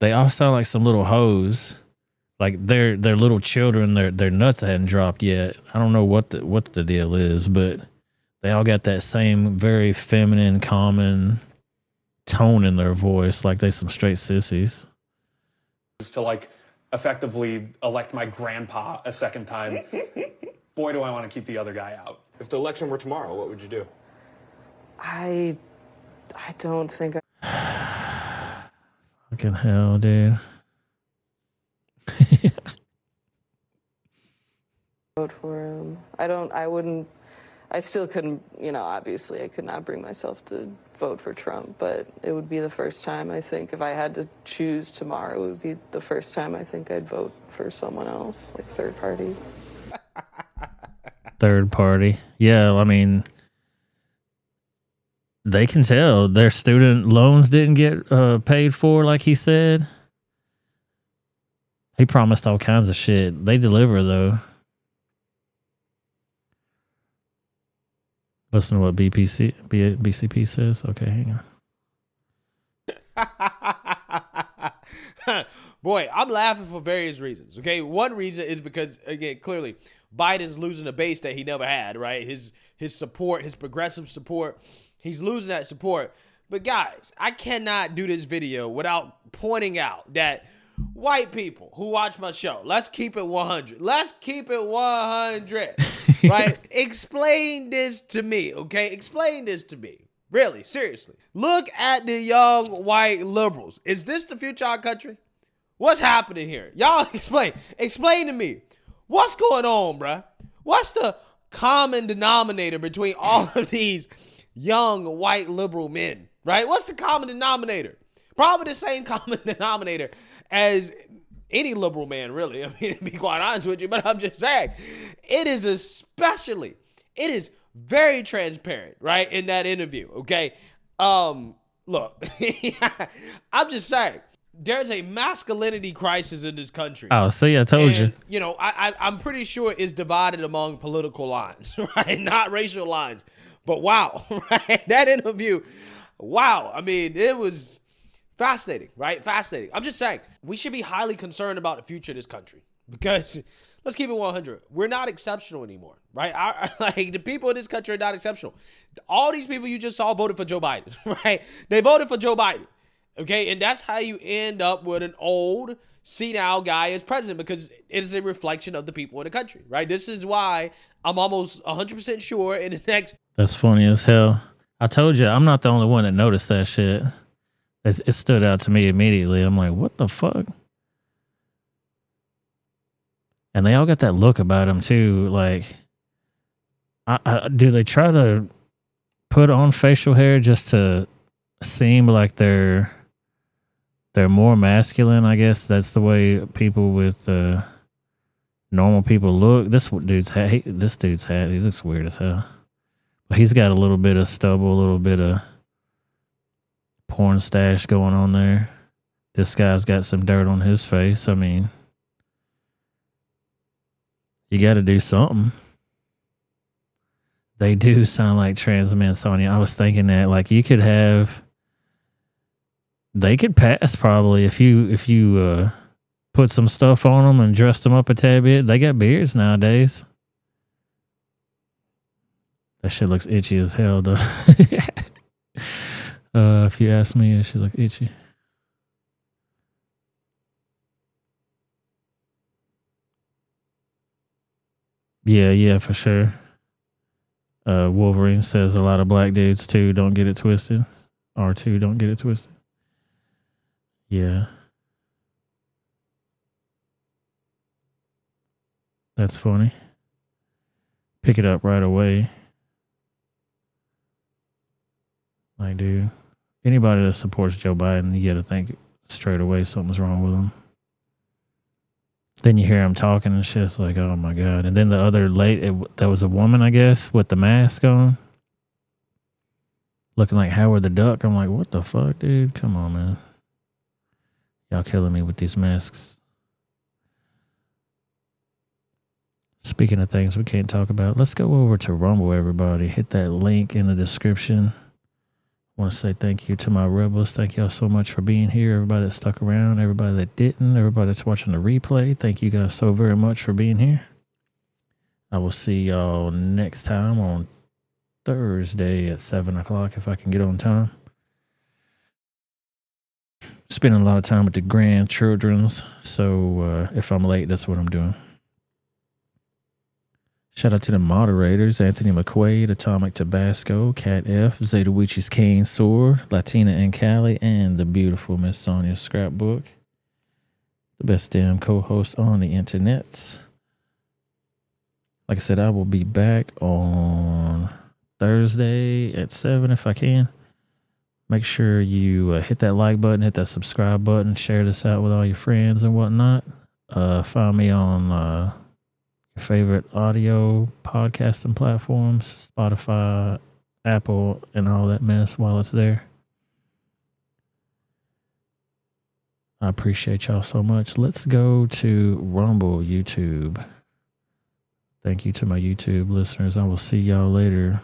They all sound like some little hoes. Like they're they're little children. Their their nuts hadn't dropped yet. I don't know what the what the deal is, but they all got that same very feminine, common tone in their voice, like they some straight sissies. just to like effectively elect my grandpa a second time. Boy, do I want to keep the other guy out. If the election were tomorrow, what would you do? I, I don't think I. Fucking hell, dude. Vote for him. I don't. I wouldn't. I still couldn't. You know, obviously, I could not bring myself to vote for Trump. But it would be the first time I think if I had to choose tomorrow, it would be the first time I think I'd vote for someone else, like third party. third party. Yeah, I mean, they can tell their student loans didn't get uh, paid for, like he said. He promised all kinds of shit. They deliver though. Listen to what BPC B, BCP says. Okay, hang on. Boy, I'm laughing for various reasons. Okay, one reason is because again, clearly Biden's losing a base that he never had. Right, his his support, his progressive support, he's losing that support. But guys, I cannot do this video without pointing out that white people who watch my show, let's keep it 100. Let's keep it 100. right? Explain this to me, okay? Explain this to me. Really, seriously. Look at the young white liberals. Is this the future of our country? What's happening here? Y'all explain. Explain to me. What's going on, bruh? What's the common denominator between all of these young white liberal men, right? What's the common denominator? Probably the same common denominator as any liberal man, really. I mean, to be quite honest with you, but I'm just saying, it is especially, it is very transparent, right, in that interview. Okay, um, look, I'm just saying, there's a masculinity crisis in this country. Oh, see, I told you. And, You know, I, I I'm pretty sure it's divided among political lines, right? Not racial lines. But wow, right? That interview, wow. I mean, it was fascinating, right? Fascinating. I'm just saying, we should be highly concerned about the future of this country because let's keep it 100. We're not exceptional anymore, right? Our, like the people in this country are not exceptional. All these people you just saw voted for Joe Biden, right? They voted for Joe Biden. Okay, and that's how you end up with an old, senile guy as president because it is a reflection of the people in the country, right? This is why I'm almost 100% sure in the next. That's funny as hell. I told you, I'm not the only one that noticed that shit. It's, it stood out to me immediately. I'm like, what the fuck? And they all got that look about them too. Like, I, I, do they try to put on facial hair just to seem like they're they're more masculine? I guess that's the way people with uh, normal people look. This dude's hat, he, this dude's hat, he looks weird as hell. But he's got a little bit of stubble, a little bit of porn stash going on there. This guy's got some dirt on his face. I mean, you got to do something. They do sound like trans men, Sonya. I was thinking that like you could have, they could pass probably if you if you uh, put some stuff on them and dressed them up a tad bit. They got beards nowadays. That shit looks itchy as hell, though. uh, if you ask me, it should look itchy. Yeah, yeah, for sure. Uh, Wolverine says a lot of black dudes too. Don't get it twisted. R two, don't get it twisted. Yeah. That's funny. Pick it up right away. Like, dude, anybody that supports Joe Biden, you got to think straight away something's wrong with him. Then you hear him talking and shit. It's like, oh my god! And then the other late, that was a woman, I guess, with the mask on, looking like Howard the Duck. I'm like, what the fuck, dude? Come on, man. Y'all killing me with these masks. Speaking of things we can't talk about, let's go over to Rumble, everybody. Hit that link in the description. Want to say thank you to my rebels. Thank y'all so much for being here. Everybody that stuck around, everybody that didn't, everybody that's watching the replay. Thank you guys so very much for being here. I will see y'all next time on Thursday at 7 o'clock if I can get on time. Spending a lot of time with the grandchildrens. So uh, if I'm late, that's what I'm doing. Shout out to the moderators Anthony McQuaid, Atomic Tabasco, Cat F, Zeta Wichi's Cane Sword, Latina and Cali, and the beautiful Miss Sonia Scrapbook. The best damn co host on the internets. Like I said, I will be back on Thursday at 7 if I can. Make sure you uh, hit that like button, hit that subscribe button, share this out with all your friends and whatnot. Uh, find me on. Uh, favorite audio podcasting platforms, Spotify, Apple, and all that mess while it's there. I appreciate y'all so much. Let's go to Rumble YouTube. Thank you to my YouTube listeners. I will see y'all later.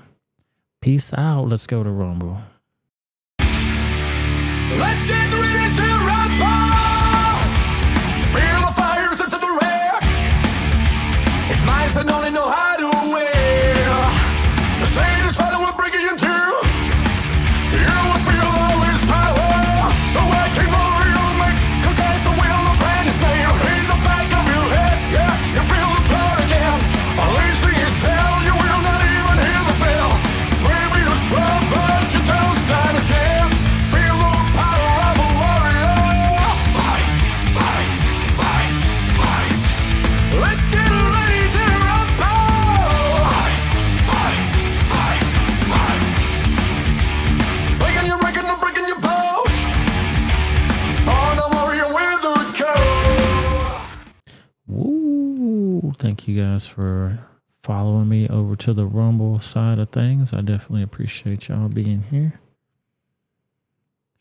Peace out. Let's go to Rumble. Let's get It's nice thank you guys for following me over to the Rumble side of things. I definitely appreciate y'all being here.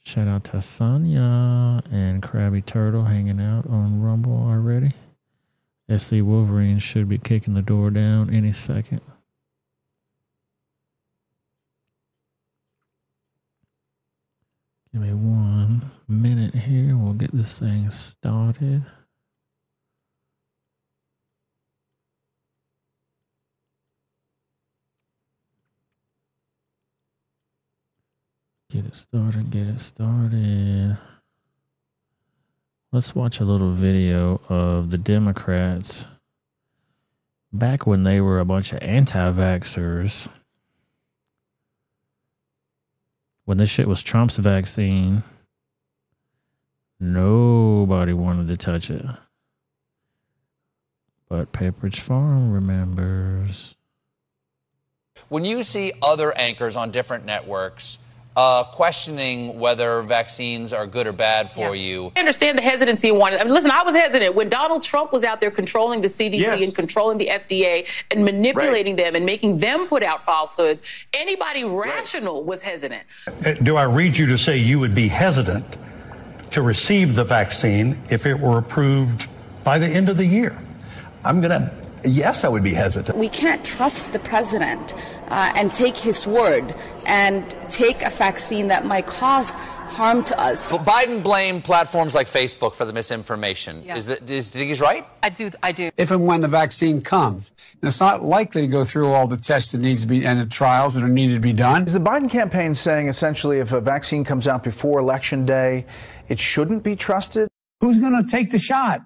Shout out to Sonya and Krabby Turtle hanging out on Rumble already. SC Wolverine should be kicking the door down any second. Give me one minute here. We'll get this thing started. Get it started, get it started. Let's watch a little video of the Democrats back when they were a bunch of anti vaxxers. When this shit was Trump's vaccine, nobody wanted to touch it. But Pepperidge Farm remembers. When you see other anchors on different networks uh, questioning whether vaccines are good or bad for you, I understand the hesitancy in one. I mean, listen, I was hesitant when Donald Trump was out there controlling the CDC Yes. and controlling the FDA and manipulating them and making them put out falsehoods. Anybody rational was hesitant. Uh, Do I read you to say you would be hesitant to receive the vaccine if it were approved by the end of the year? I'm going to, yes, I would be hesitant. We can't trust the president uh, and take his word and take a vaccine that might cause harm to us. But Biden blamed platforms like Facebook for the misinformation. Is that is, do you think he's right? I do. I do. if and when the vaccine comes. And it's not likely to go through all the tests that needs to be and the trials that are needed to be done. Is the Biden campaign saying essentially if a vaccine comes out before election day, it shouldn't be trusted? Who's going to take the shot?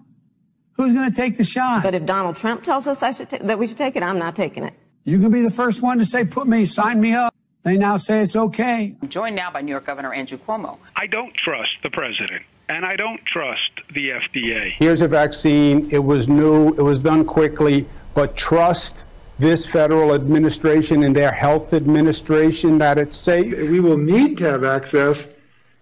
Who's going to take the shot? But if Donald Trump tells us I should ta- that we should take it, I'm not taking it. You can be the first one to say, "Put me, sign me up." They now say it's okay. I'm joined now by New York Governor Andrew Cuomo. I don't trust the president, and I don't trust the FDA. Here's a vaccine. It was new. It was done quickly. But trust this federal administration and their health administration that it's safe. We will need to have access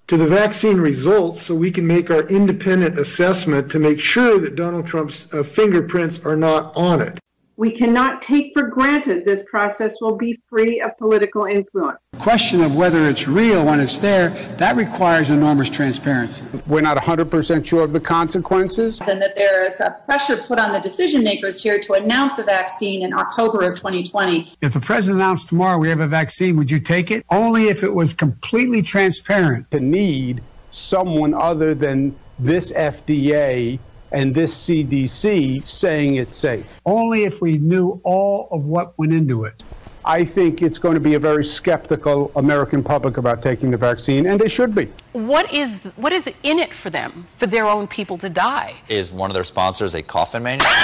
to the vaccine results so we can make our independent assessment to make sure that Donald Trump's uh, fingerprints are not on it. We cannot take for granted this process will be free of political influence. The question of whether it's real when it's there, that requires enormous transparency. We're not 100% sure of the consequences. and that there is a pressure put on the decision makers here to announce the vaccine in October of 2020. If the president announced tomorrow we have a vaccine, would you take it? Only if it was completely transparent. To need someone other than this FDA and this CDC saying it's safe. Only if we knew all of what went into it. I think it's going to be a very skeptical American public about taking the vaccine, and they should be. What is what is in it for them, for their own people to die? Is one of their sponsors a coffin manufacturer?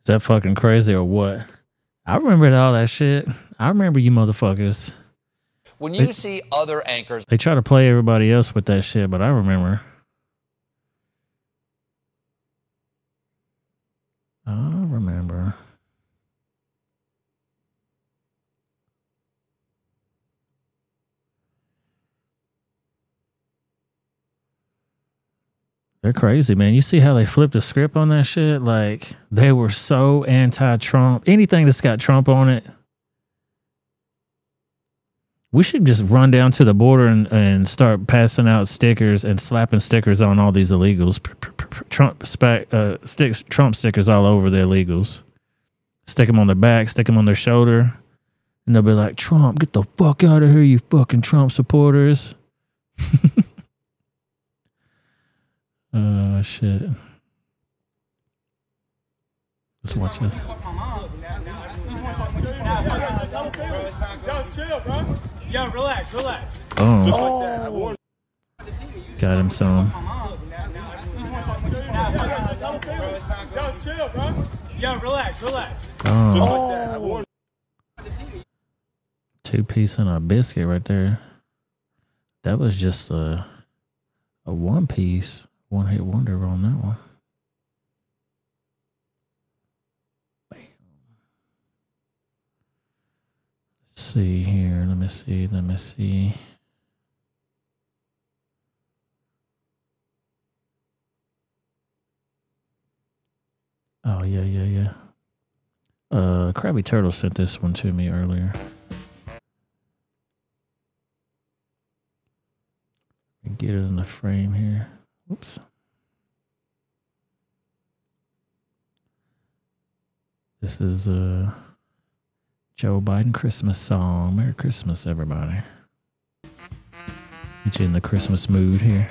Is that fucking crazy or what? I remember all that shit. I remember you motherfuckers. When you see other anchors They try to play everybody else with that shit, but I remember. I remember. They're crazy, man. You see how they flipped the script on that shit? Like they were so anti-Trump. Anything that's got Trump on it, we should just run down to the border and, and start passing out stickers and slapping stickers on all these illegals. Trump uh, sticks Trump stickers all over the illegals. Stick them on their back, stick them on their shoulder, and they'll be like, "Trump, get the fuck out of here, you fucking Trump supporters." uh, shit. Let's watch this. Yo, chill, bro. Oh. Oh. Yo, relax, relax. Oh. Just like that. I warned Got him some. Yo, chill, bro. Yo, relax, relax. Oh. Just like that. I warned Two piece and a biscuit right there. That was just a a one piece, one hit wonder on that one. see here. Let me see. Let me see. Oh yeah, yeah, yeah. Uh, Krabby Turtle sent this one to me earlier. Get it in the frame here. Oops. This is uh Joe Biden Christmas song. Merry Christmas, everybody. Get you in the Christmas mood here.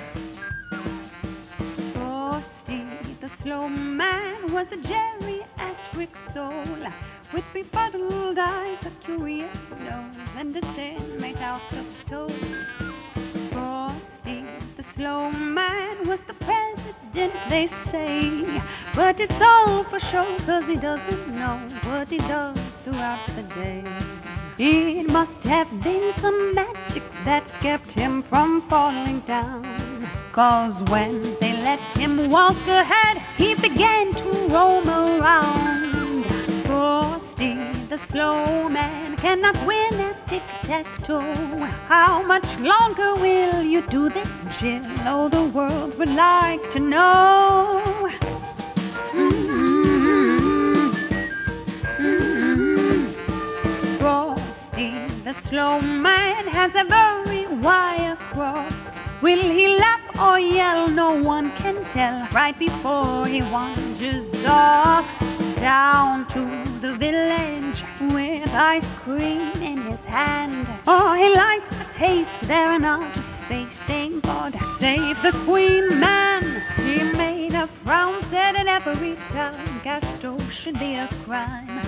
Frosty, the slow man, was a geriatric soul with befuddled eyes, a curious nose, and a chin made out of toes. Frosty, the slow man, was the president, they say. But it's all for show, cause he doesn't know what he does throughout the day. It must have been some magic that kept him from falling down. Cause when they let him walk ahead, he began to roam around. Frosty, the slow man, cannot win at tic tac toe. How much longer will you do this, Jill? Oh, the world would like to know. Mm-hmm. Mm-hmm. Frosty, the slow man, has a very wire cross. Will he laugh or yell? No one can tell. Right before he wanders off down mm-hmm. to the village with ice cream in his hand. Oh, he likes the taste there in outer space. Saying, God, save the Queen Man. He made a frown, said in every tongue, gas stove should be a crime.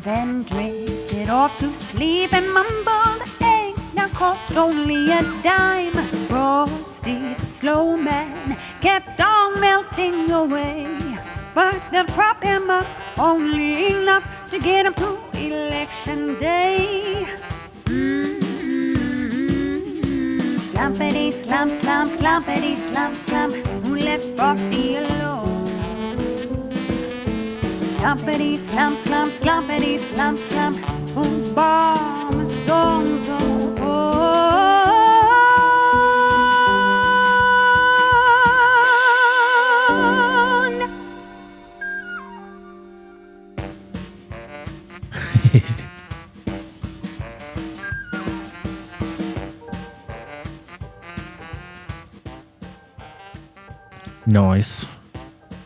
Then drifted off to sleep and mumbled, eggs now cost only a dime. Frosty, the slow man, kept on melting away. But they'll prop him up only enough to get him through election day. Mm-hmm. Slumpity slump, slump, slumpity slump, slump. Who left Frosty alone? Slumpity slump, slump, slumpity slump, slump. Obama's on the Nice.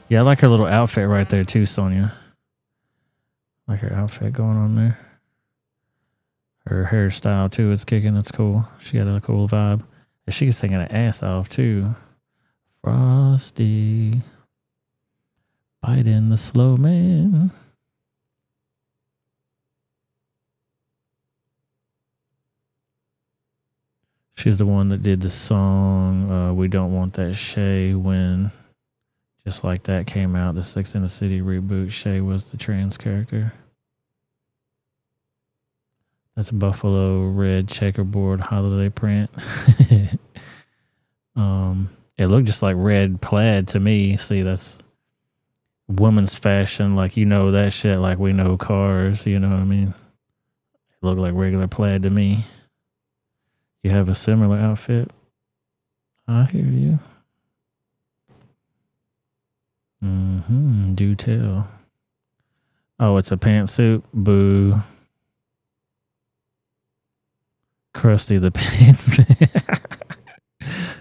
Yeah, I like her little outfit right there too, Sonia. Like her outfit going on there. Her hairstyle too, it's kicking. It's cool. She got a cool vibe. And she's singing her ass off too. Frosty. biting the slow man. She's the one that did the song uh, "We Don't Want That Shay" when just like that came out. The Sex in the City reboot. Shay was the trans character. That's buffalo red checkerboard holiday print. um, it looked just like red plaid to me. See, that's women's fashion. Like you know that shit. Like we know cars. You know what I mean? It looked like regular plaid to me. You have a similar outfit. I hear you. Mm-hmm. Do tell. Oh, it's a pantsuit. Boo. Krusty the Pants Man.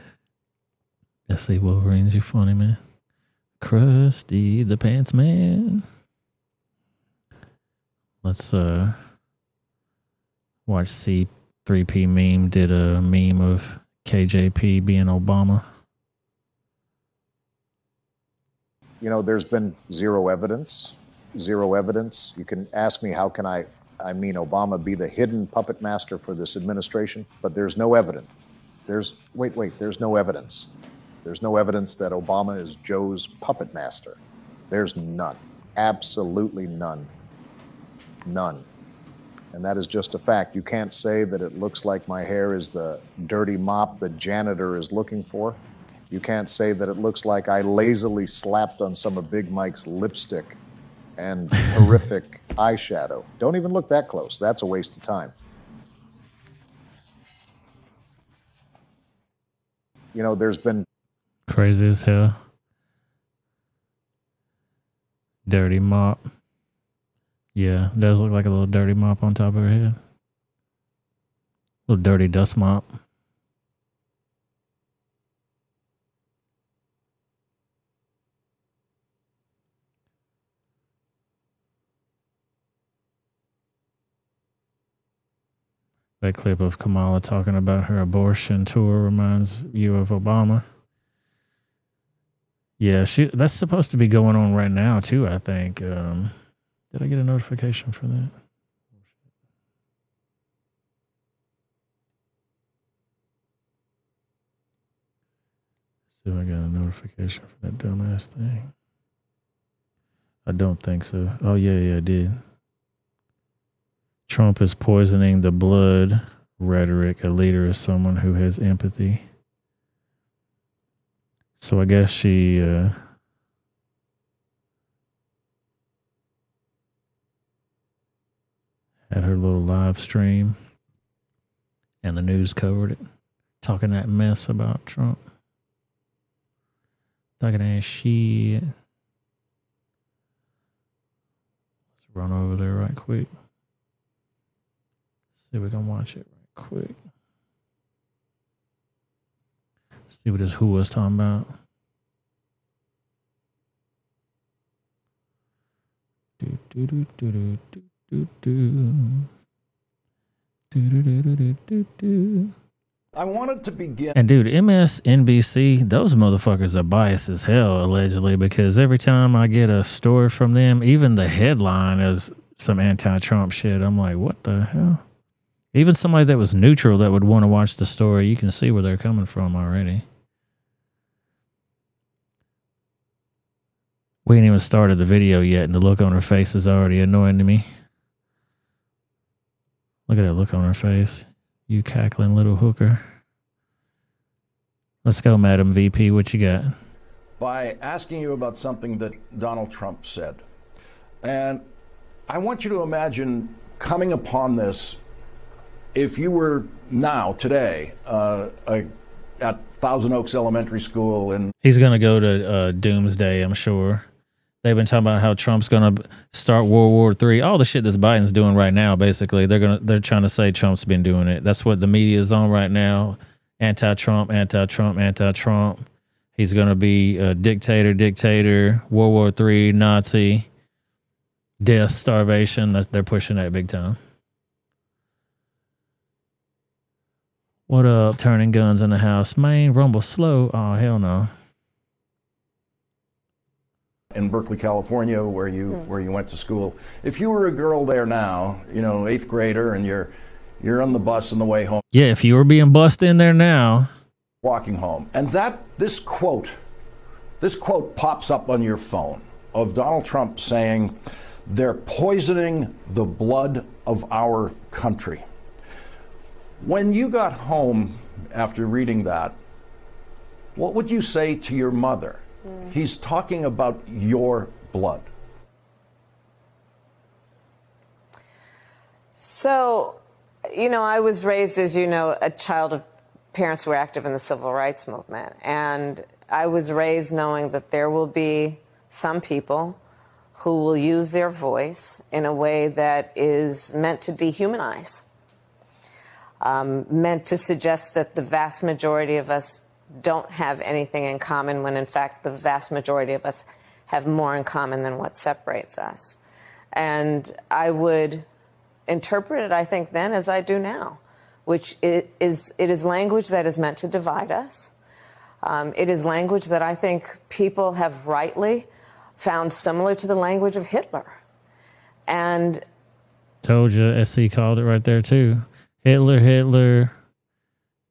Let's see, Wolverine's you funny, man. Krusty the Pants Man. Let's uh watch C3P meme did a meme of KJP being Obama. you know, there's been zero evidence, zero evidence. You can ask me, how can I, I mean, Obama be the hidden puppet master for this administration? But there's no evidence. There's, wait, wait, there's no evidence. There's no evidence that Obama is Joe's puppet master. There's none. Absolutely none. None. And that is just a fact. You can't say that it looks like my hair is the dirty mop the janitor is looking for. You can't say that it looks like I lazily slapped on some of Big Mike's lipstick and horrific eyeshadow. Don't even look that close. That's a waste of time. You know, there's been Crazy as hell. Dirty mop. Yeah, does look like a little dirty mop on top of her head. Little dirty dust mop. That clip of Kamala talking about her abortion tour reminds you of Obama. Yeah, she that's supposed to be going on right now too, I think. Um, did I get a notification for that? See if I got a notification for that dumbass thing. I don't think so. Oh yeah, yeah, I did. Trump is poisoning the blood rhetoric. A leader is someone who has empathy. So I guess she uh, had her little live stream and the news covered it, talking that mess about Trump. Talking that shit. Let's run over there right quick. See if we can watch it right quick. See what this who was talking about. Do do do do do do I wanted to begin. And dude, MSNBC, those motherfuckers are biased as hell, allegedly, because every time I get a story from them, even the headline is some anti Trump shit. I'm like, what the hell? Even somebody that was neutral that would want to watch the story, you can see where they're coming from already. We ain't even started the video yet, and the look on her face is already annoying to me. Look at that look on her face. You cackling little hooker. Let's go, Madam VP. What you got? by asking you about something that Donald Trump said. And I want you to imagine coming upon this if you were now, today, uh, a, at Thousand Oaks Elementary School and He's gonna go to uh, Doomsday, I'm sure. They've been talking about how Trump's gonna start World War Three. All the shit that Biden's doing right now, basically, they're gonna they're trying to say Trump's been doing it. That's what the media is on right now. Anti-Trump, anti-Trump, anti-Trump. He's gonna be a dictator, dictator, World War Three, Nazi, death, starvation. That they're pushing that big time. What up? Turning guns in the house, Main Rumble slow. Oh hell no. In Berkeley, California, where you hmm. where you went to school. If you were a girl there now, you know, eighth grader, and you're you're on the bus on the way home, Yeah, if you were being bust in there now, walking home, and that this quote, this quote pops up on your phone of Donald Trump saying, "They're poisoning the blood of our country." When you got home after reading that, what would you say to your mother? He's talking about your blood. So, you know, I was raised, as you know, a child of parents who were active in the civil rights movement. And I was raised knowing that there will be some people who will use their voice in a way that is meant to dehumanize, um, meant to suggest that the vast majority of us don't have anything in common when, in fact, the vast majority of us have more in common than what separates us. And I would interpret it, I think, then as I do now, which i- is it is language that is meant to divide us. Um, it is language that I think people have rightly found similar to the language of Hitler. And told you SC called it right there too. Hitler, Hitler,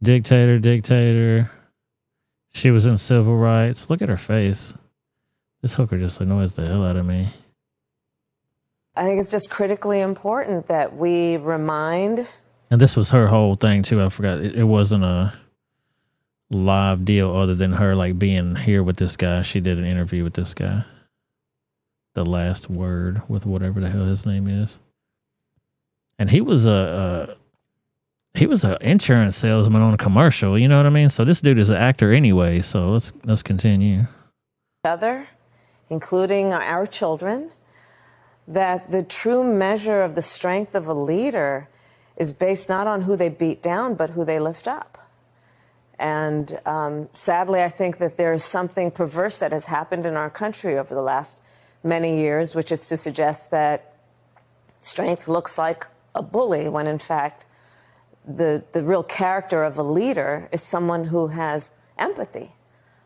dictator, dictator. She was in civil rights. Look at her face. This hooker just annoys the hell out of me. I think it's just critically important that we remind And this was her whole thing too. I forgot it, it wasn't a live deal other than her like being here with this guy. She did an interview with this guy. The last word with whatever the hell his name is. And he was a, a he was an insurance salesman on a commercial, you know what I mean? So this dude is an actor anyway, so let's let's continue. other. including our children, that the true measure of the strength of a leader is based not on who they beat down, but who they lift up. And um, sadly, I think that there is something perverse that has happened in our country over the last many years, which is to suggest that strength looks like a bully, when in fact, the, the real character of a leader is someone who has empathy,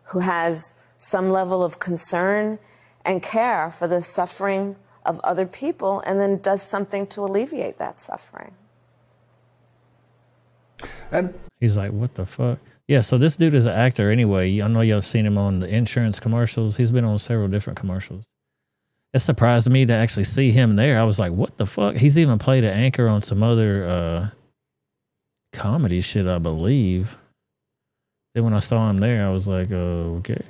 who has some level of concern and care for the suffering of other people, and then does something to alleviate that suffering. And he's like, "What the fuck?" Yeah. So this dude is an actor anyway. I know y'all seen him on the insurance commercials. He's been on several different commercials. It surprised me to actually see him there. I was like, "What the fuck?" He's even played an anchor on some other uh, comedy shit, I believe. Then when I saw him there, I was like, uh, "Okay."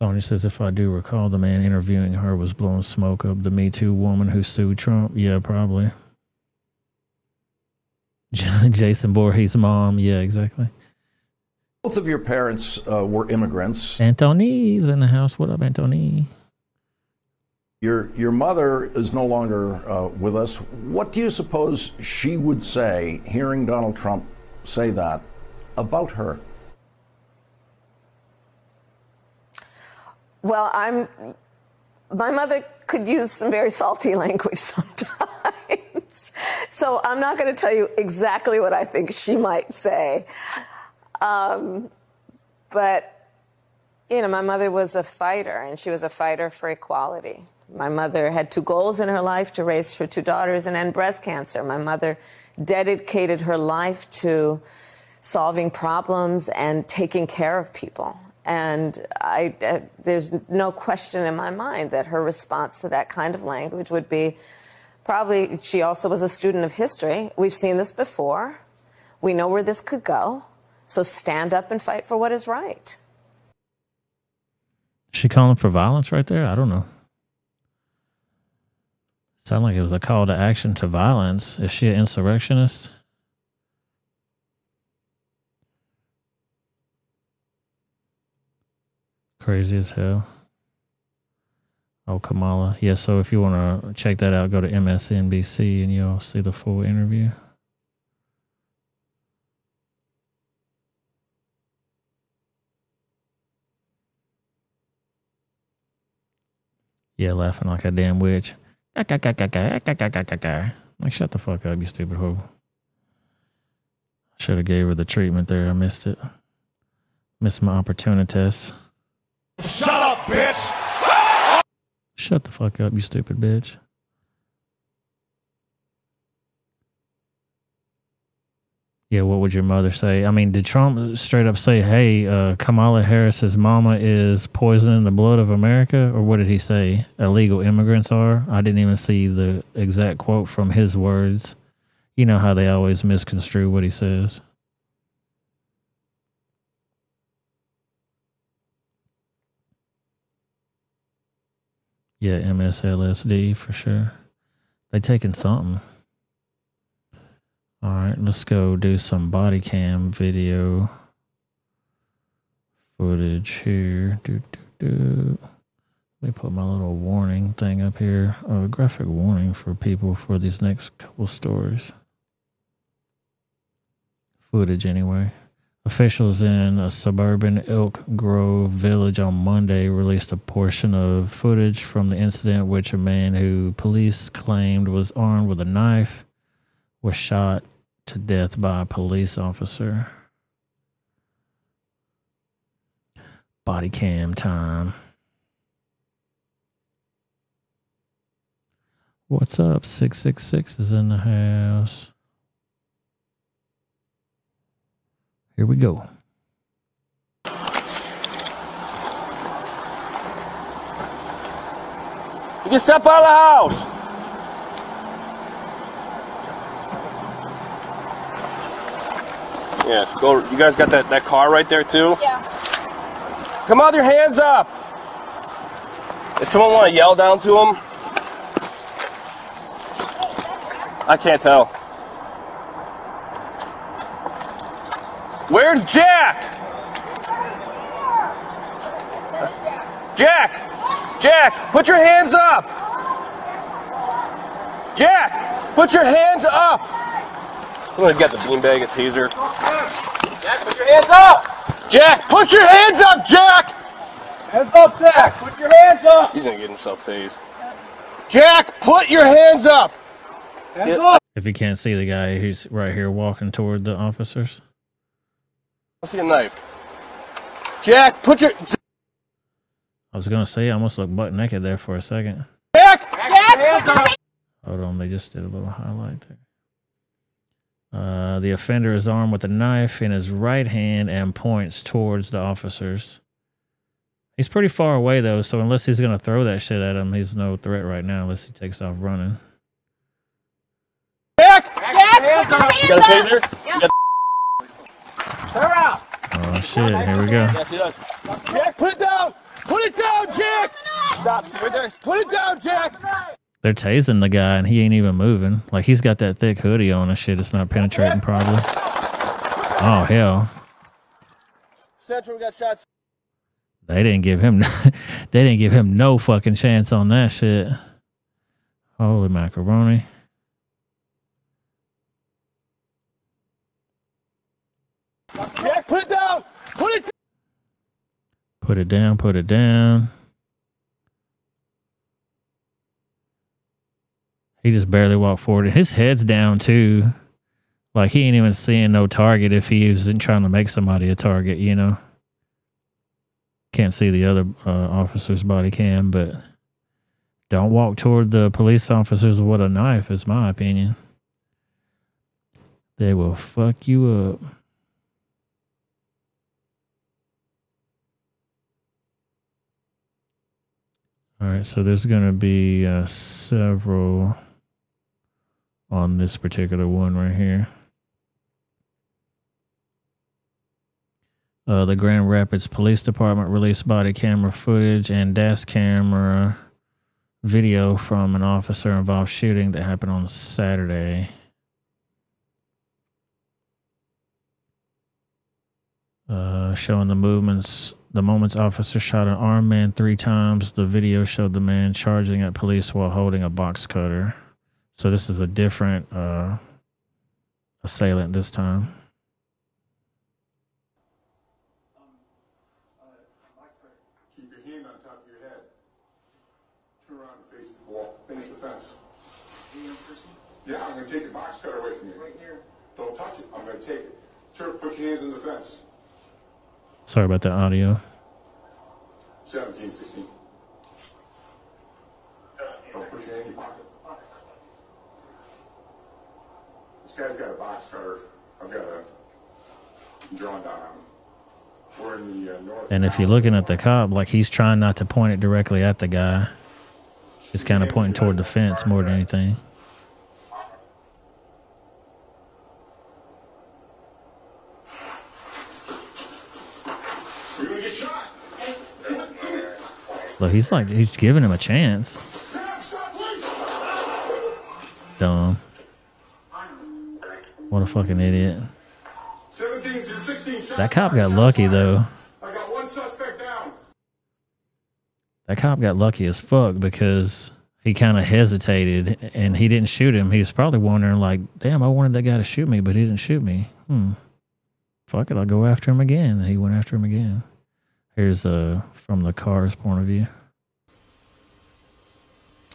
Sonya says, if I do recall, the man interviewing her was blowing smoke up the Me Too woman who sued Trump. Yeah, probably. Jason Voorhees' mom. Yeah, exactly. Both of your parents uh, were immigrants. Antony's in the house. What up, Antony? Your your mother is no longer uh, with us. What do you suppose she would say hearing Donald Trump say that about her? Well, I'm. My mother could use some very salty language sometimes. so I'm not going to tell you exactly what I think she might say. Um, but, you know, my mother was a fighter, and she was a fighter for equality. My mother had two goals in her life to raise her two daughters and end breast cancer. My mother dedicated her life to solving problems and taking care of people. And I, uh, there's no question in my mind that her response to that kind of language would be probably, she also was a student of history. We've seen this before. We know where this could go. So stand up and fight for what is right. She calling for violence right there? I don't know. Sound like it was a call to action to violence. Is she an insurrectionist? Crazy as hell. Oh, Kamala. Yeah, so if you want to check that out, go to MSNBC and you'll see the full interview. Yeah, laughing like a damn witch. Like, shut the fuck up, you stupid hoe. Should have gave her the treatment there. I missed it. Missed my opportunities. Shut up, bitch! Shut the fuck up, you stupid bitch. Yeah, what would your mother say? I mean, did Trump straight up say, "Hey, uh, Kamala Harris's mama is poisoning the blood of America," or what did he say? Illegal immigrants are. I didn't even see the exact quote from his words. You know how they always misconstrue what he says. Yeah, MSLSD for sure. They taking something. All right, let's go do some body cam video footage here. Do, do, do. Let me put my little warning thing up here. Oh, a graphic warning for people for these next couple stories. Footage, anyway. Officials in a suburban Elk Grove village on Monday released a portion of footage from the incident, which a man who police claimed was armed with a knife was shot to death by a police officer. Body cam time. What's up? 666 is in the house. Here we go. You can step out of the house. Yeah, go. You guys got that, that car right there too? Yeah. Come on, your hands up. If someone want to yell down to him, I can't tell. Where's Jack? Jack! Jack, put your hands up! Jack, put your hands up! I'm gonna get the beanbag, a teaser. Jack, put your hands up! Jack, put your hands up, Jack! Hands up, Jack! Put your hands up! He's gonna get himself tased. Jack, put your hands up! Hands up! If you can't see the guy who's right here walking toward the officers. I see a knife. Jack, put your I was gonna say I almost looked butt naked there for a second. Jack! Hands up! Hold on, they just did a little highlight there. Uh, the offender is armed with a knife in his right hand and points towards the officers. He's pretty far away though, so unless he's gonna throw that shit at him, he's no threat right now unless he takes off running. Jack! Hands up! You got a taser? You got Clear out! Oh shit, here we go. Yes, he does. Jack, put it down! Put it down, Jack! Stop, stay right there. Put it down, Jack! They're tasing the guy and he ain't even moving. Like he's got that thick hoodie on and shit. It's not penetrating probably. Oh hell. Central, got shots. They didn't give him they didn't give him no fucking chance on that shit. Holy macaroni. Jack, put it down! Put it down! Put it down, put it down. He just barely walked forward. and His head's down too. Like he ain't even seeing no target if he isn't trying to make somebody a target, you know. Can't see the other uh, officer's body cam, but don't walk toward the police officers with a knife, is my opinion. They will fuck you up. All right, so there's going to be uh, several on this particular one right here. Uh, the Grand Rapids Police Department released body camera footage and dash camera video from an officer involved shooting that happened on Saturday. Uh, showing the movements the moments officer shot an armed man three times. The video showed the man charging at police while holding a box cutter. So this is a different uh, assailant this time. Keep your hand on top of your head. Turn around and face the wall, face the fence. Yeah, I'm gonna take the box cutter away from you. Right here. Don't touch it. I'm gonna take it. Turn, put your hands in the fence. Sorry about the audio. 17, 16. Don't put your hand in your pocket. This guy's got a box cutter. I've got a drawn down on him. We're in the uh, north. And if you're looking at the cop, like he's trying not to point it directly at the guy, he's kind of pointing toward the fence more than anything. We're gonna get shot. Look, he's like he's giving him a chance. Dumb. What a fucking idiot. 17 to 16 shots. That cop got lucky though. I got one suspect down. That cop got lucky as fuck because he kind of hesitated and he didn't shoot him. He was probably wondering, like, damn, I wanted that guy to shoot me, but he didn't shoot me. Hmm. Fuck it, I'll go after him again. And he went after him again. Here's uh from the car's point of view.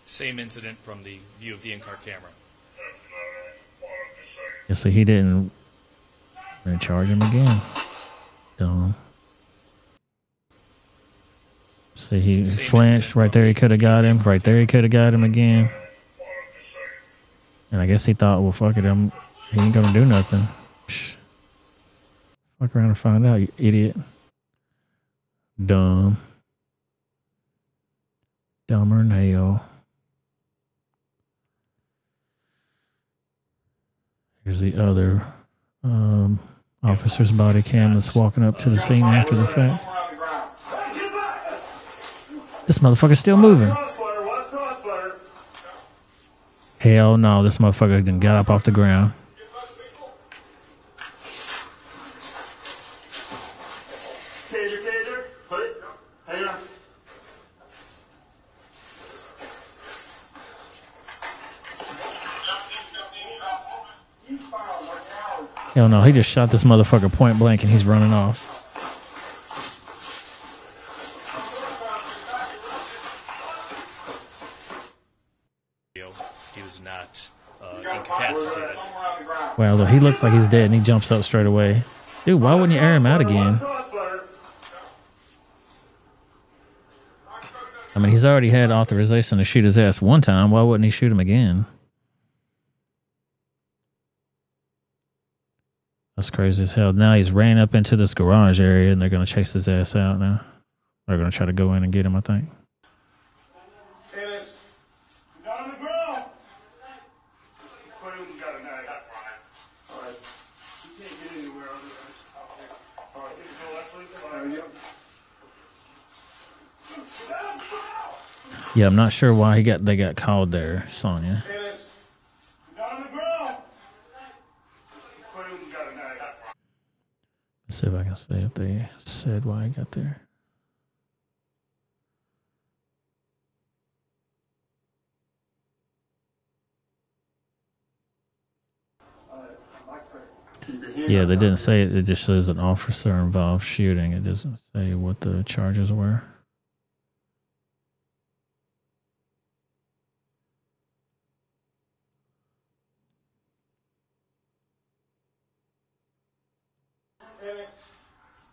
Same incident from the view of the in-car camera. See, he didn't charge him again. Dumb. See, he flinched right there. He could have got him. Right there, he could have got him again. And I guess he thought, well, fuck it, I'm, he ain't gonna do nothing. Psh. Fuck around and find out, you idiot. Dumb. Dumber than hell. Here's the other um, officer's body cam that's walking up to the scene after the fact. This motherfucker's still moving. Hell no, this motherfucker done got up off the ground. Taser, taser. Put it. Hang on. Hell no, he just shot this motherfucker point blank and he's running off. He was not uh, incapacitated. Well, though he looks like he's dead and he jumps up straight away. Dude, why wouldn't you air him out again? I mean, he's already had authorization to shoot his ass one time. Why wouldn't he shoot him again? That's crazy as hell. Now he's ran up into this garage area and they're going to chase his ass out now. They're going to try to go in and get him, I think. Down on the ground. Put him, got a knife. All right. You can't get anywhere other than. All right, here you go. That's like. All right, yep. Yeah, I'm not sure why he got they got called there, Sonya. Down on the ground. Put him, got a knife. Let's see if I can see if they said why I got there. Yeah, they didn't say it. It just says an officer involved shooting. It doesn't say what the charges were.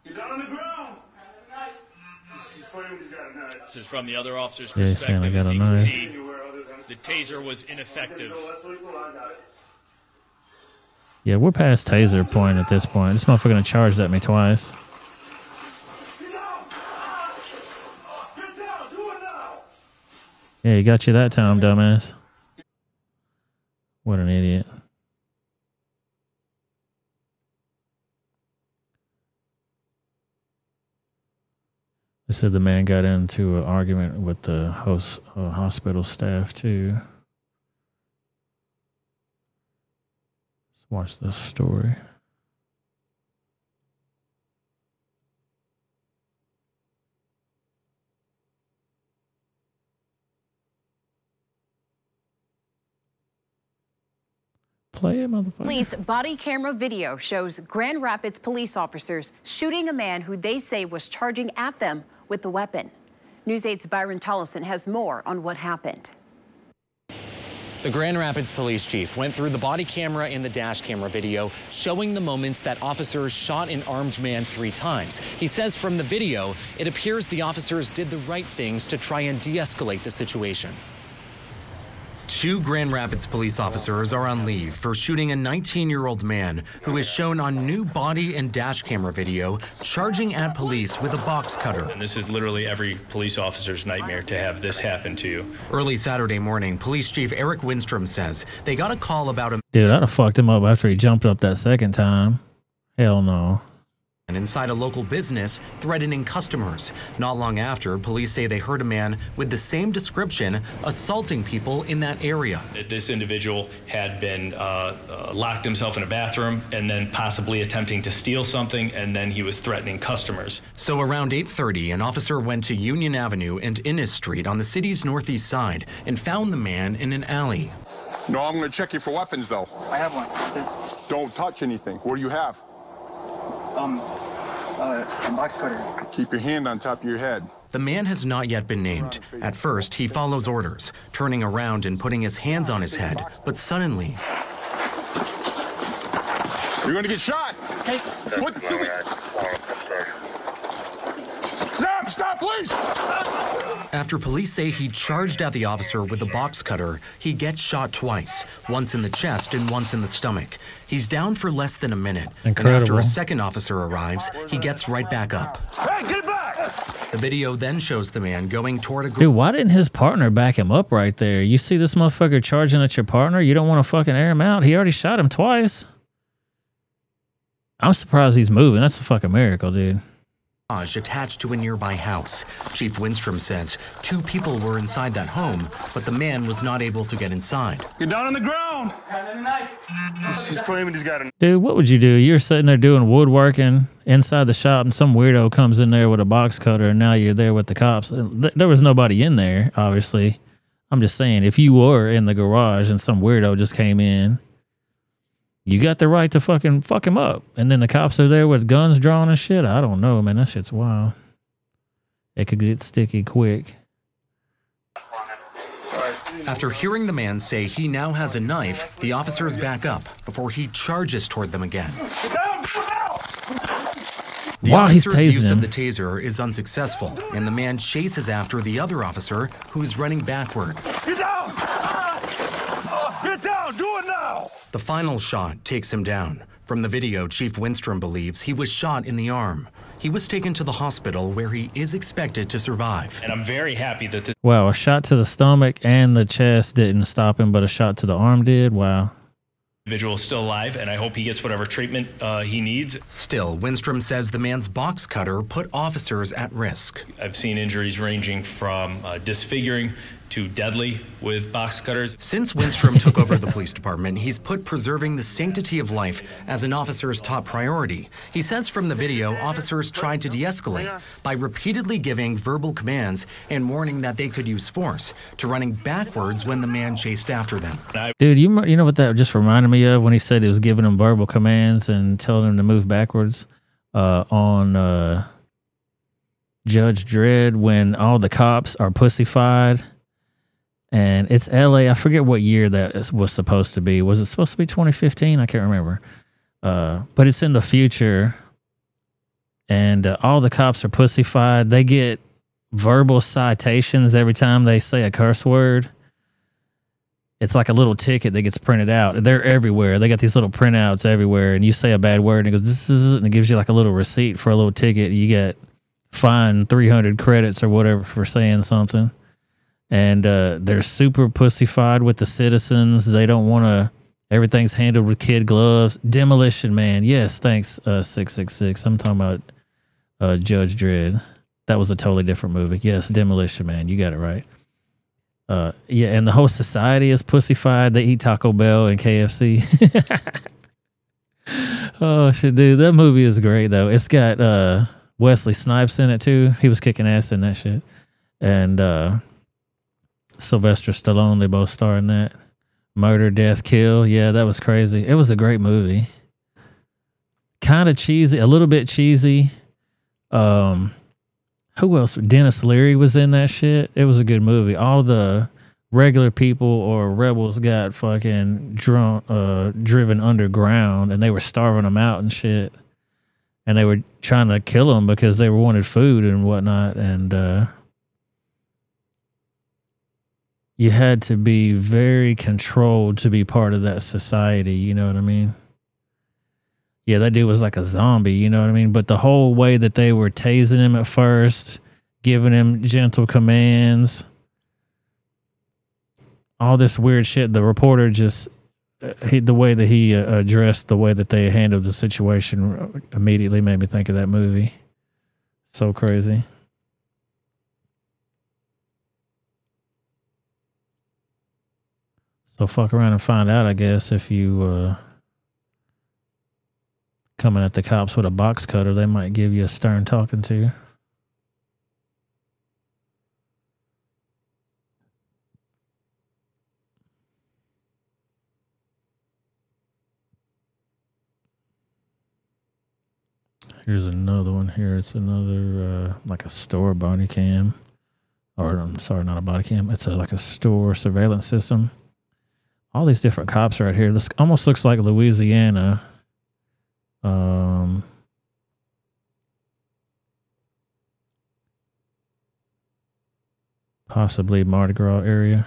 Get down on the ground. He's, he's put him, he's got a knife. This is from the other officer's Yeah, he's saying perspective. I got As a you can see, the taser was ineffective. Yeah, we're past taser point at this point. This motherfucker gonna charged at me twice. Yeah, he got you that time, dumbass. What an idiot. Said the man got into an argument with the host uh, hospital staff too. Let's watch this story. Play it, motherfucker. Police body camera video shows Grand Rapids police officers shooting a man who they say was charging at them with the weapon. News 8's Byron Tollefson has more on what happened. The Grand Rapids police chief went through the body camera and the dash camera video showing the moments that officers shot an armed man three times. He says from the video, it appears the officers did the right things to try and de escalate the situation. Two Grand Rapids police officers are on leave for shooting a 19 year old man who is shown on new body and dash camera video charging at police with a box cutter. And this is literally every police officer's nightmare to have this happen to you. Early Saturday morning, Police Chief Eric Winstrom says they got a call about a Dude, I'd have fucked him up after he jumped up that second time. Hell no. Man inside a local business threatening customers. Not long after, police say they heard a man with the same description assaulting people in that area. This individual had been uh, uh, locked himself in a bathroom and then possibly attempting to steal something, and then he was threatening customers. So around 8:30, an officer went to Union Avenue and Innes Street on the city's northeast side and found the man in an alley. No, I'm going to check you for weapons, though. I have one. Don't touch anything. What do you have? Um, uh, a box cutter. Keep your hand on top of your head. The man has not yet been named. At first, he follows orders, turning around and putting his hands on his head, but suddenly, You're going to get shot. Hey, what? The? Stop! Stop, please! After police say he charged at the officer with a box cutter, he gets shot twice, once in the chest and once in the stomach. He's down for less than a minute. And after a second officer arrives, he gets right back up. Hey, get back! The video then shows the man going toward a group. Dude, why didn't his partner back him up right there? You see this motherfucker charging at your partner? You don't want to fucking air him out. He already shot him twice. I'm surprised he's moving. That's a fucking miracle, dude. Garage attached to a nearby house. Chief Winstrom says two people were inside that home, but the man was not able to get inside. Get down on the ground. Has a knife. He's, he's claiming he's got a Dude, what would you do? You're sitting there doing woodworking inside the shop, and some weirdo comes in there with a box cutter, and now you're there with the cops. Uh, there was nobody in there, obviously. I'm just saying, if you were in the garage and some weirdo just came in, you got the right to fucking fuck him up. And then the cops are there with guns drawn and shit. I don't know, man. That shit's wild. It could get sticky quick. After hearing the man say he now has a knife, the officers back up before he charges toward them again. The While he's officer's use tasing of him. the taser is unsuccessful, and the man chases after the other officer who's running backward. Get down! Ah! Get down! Do it now! The final shot takes him down. From the video, Chief Winstrom believes he was shot in the arm. He was taken to the hospital where he is expected to survive. And I'm very happy that this Wow, a shot to the stomach and the chest didn't stop him, but a shot to the arm did. Wow. individual is still alive, and I hope he gets whatever treatment uh, he needs. Still, Winstrom says the man's box cutter put officers at risk. I've seen injuries ranging from uh, disfiguring to deadly with box cutters. Since Winstrom took over the police department, he's put preserving the sanctity of life as an officer's top priority. He says from the video, officers tried to de escalate by repeatedly giving verbal commands and warning that they could use force, to running backwards when the man chased after them. Dude, you you know what that just reminded me of when he said he was giving them verbal commands and telling them to move backwards uh, on uh, Judge Dredd when all the cops are pussyfied. And it's LA. I forget what year that was supposed to be. Was it supposed to be 2015? I can't remember. Uh, but it's in the future. And uh, all the cops are pussyfied. They get verbal citations every time they say a curse word it's like a little ticket that gets printed out. They're everywhere. They got these little printouts everywhere, and you say a bad word, and it goes, this is, and it gives you like a little receipt for a little ticket. You get fined 300 credits or whatever for saying something. And uh, they're super pussyfied with the citizens. They don't want to, everything's handled with kid gloves. Demolition Man. Yes, thanks, uh, 666. I'm talking about uh, Judge Dredd. That was a totally different movie. Yes, Demolition Man. You got it right. Uh, yeah, and the whole society is pussyfied. They eat Taco Bell and KFC. oh shit, dude, that movie is great though. It's got uh Wesley Snipes in it too. He was kicking ass in that shit, and uh Sylvester Stallone. They both star in that. Murder, Death, Kill. Yeah, that was crazy. It was a great movie. Kind of cheesy, a little bit cheesy. Um, who else? Denis Leary was in that shit. It was a good movie. All the regular people or rebels got fucking drunk, uh, driven underground, and they were starving them out and shit. And they were trying to kill them because they wanted food and whatnot. And uh, you had to be very controlled to be part of that society. You know what I mean? Yeah, that dude was like a zombie, you know what I mean? But the whole way that they were tasing him at first, giving him gentle commands, all this weird shit. The reporter just, uh, he, the way that he uh, addressed the way that they handled the situation immediately made me think of that movie. So crazy. So fuck around and find out, I guess, if you uh coming at the cops with a box cutter, they might give you a stern talking to. Here's another one here. It's another uh, like a store body cam, or I'm sorry, not a body cam. It's a, like a store surveillance system. All these different cops right here. This almost looks like Louisiana. Um, possibly Mardi Gras area.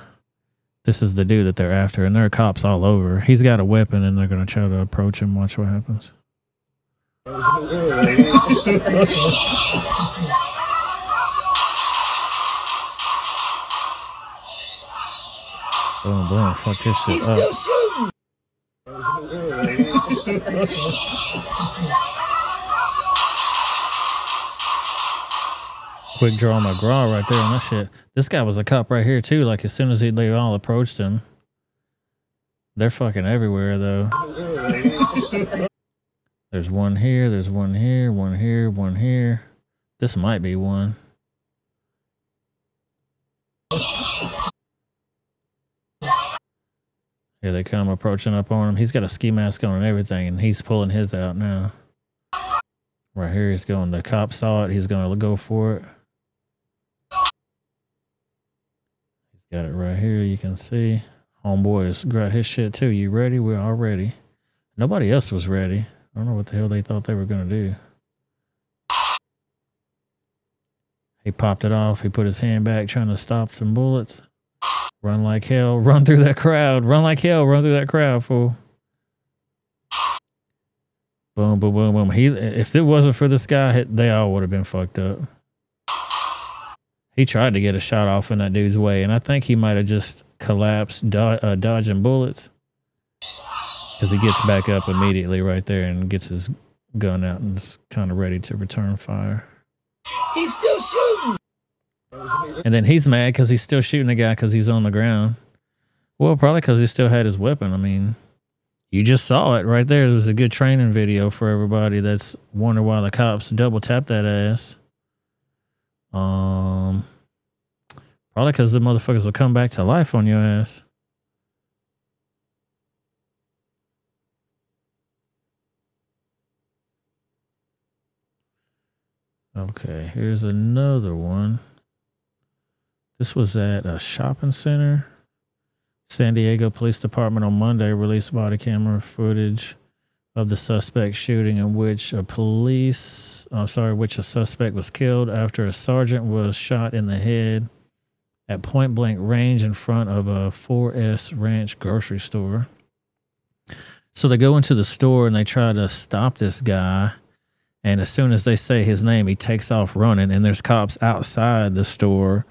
This is the dude that they're after, and there are cops all over. He's got a weapon, and they're gonna try to approach him. Watch what happens. Boom, boom, fuck this shit up. Quick draw McGraw right there on that shit. This guy was a cop right here too. Like as soon as he they all approached him, they're fucking everywhere though. There's one here, there's one here, one here, one here. This might be one. Here they come approaching up on him. He's got a ski mask on and everything, and he's pulling his out now. Right here, he's going. The cop saw it. He's going to go for it. He's got it right here. You can see. Homeboy has got his shit too. You ready? We're all ready. Nobody else was ready. I don't know what the hell they thought they were going to do. He popped it off. He put his hand back, trying to stop some bullets. Run like hell. Run through that crowd. Run like hell. Run through that crowd, fool. Boom, boom, boom, boom. He, if it wasn't for this guy, they all would have been fucked up. He tried to get a shot off in that dude's way, and I think he might have just collapsed, do- uh, dodging bullets. Because he gets back up immediately right there and gets his gun out and is kind of ready to return fire. He's still shooting. And then he's mad because he's still shooting the guy because he's on the ground. Well, probably because he still had his weapon. I mean, you just saw it right there. It was a good training video for everybody that's wondering why the cops double tapped that ass. Um, probably because the motherfuckers will come back to life on your ass. Okay, here's another one. This was at a shopping center. San Diego Police Department on Monday released body camera footage of the suspect shooting in which a police, I'm sorry, which a suspect was killed after a sergeant was shot in the head at point blank range in front of a 4S Ranch grocery store. So they go into the store and they try to stop this guy. And as soon as they say his name, he takes off running, and there's cops outside the store.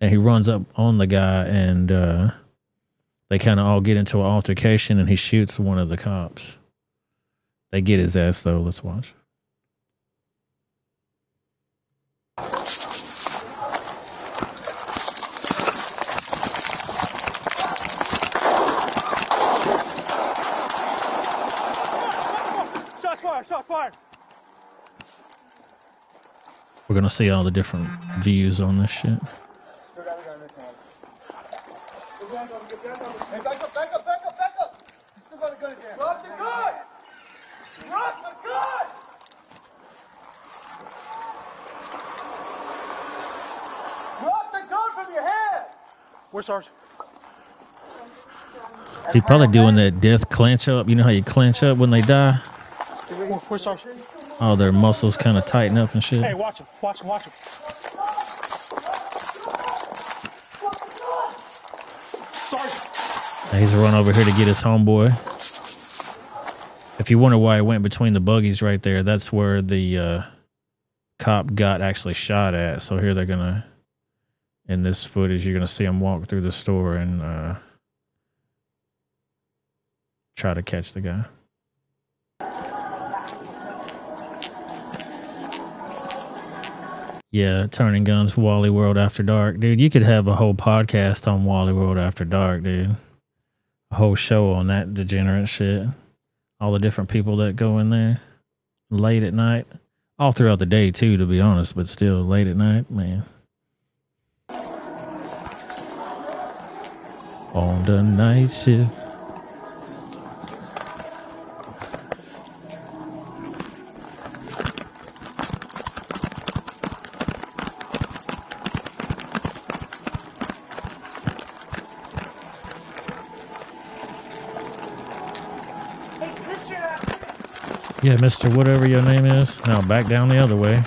And he runs up on the guy, and uh, they kind of all get into an altercation, and he shoots one of the cops. They get his ass, though. Let's watch. Shots fired! Shots fired! We're going to see all the different views on this shit. Still got the gun in his hand. Hey, back up, back up, back up, back up! He's still got a gun in his hand. Drop the gun! Drop the gun! Drop the gun from your head! He's probably doing that death clench up. You know how you clench up when they die? Where- Where's Sarge? All their muscles kind of tighten up and shit. Hey, watch him. Watch him. Watch him. He's run over here to get his homeboy. If you wonder why he went between the buggies right there, that's where the uh, cop got actually shot at. So here they're gonna, in this footage, you're gonna see him walk through the store and uh, try to catch the guy. Yeah, turning guns, Wally World After Dark, dude. You could have a whole podcast on Wally World After Dark, dude. A whole show on that degenerate shit. All the different people that go in there late at night, all throughout the day too, to be honest. But still, late at night, man. On the night shift. Yeah, Mr. Whatever your name is. Now back down the other way.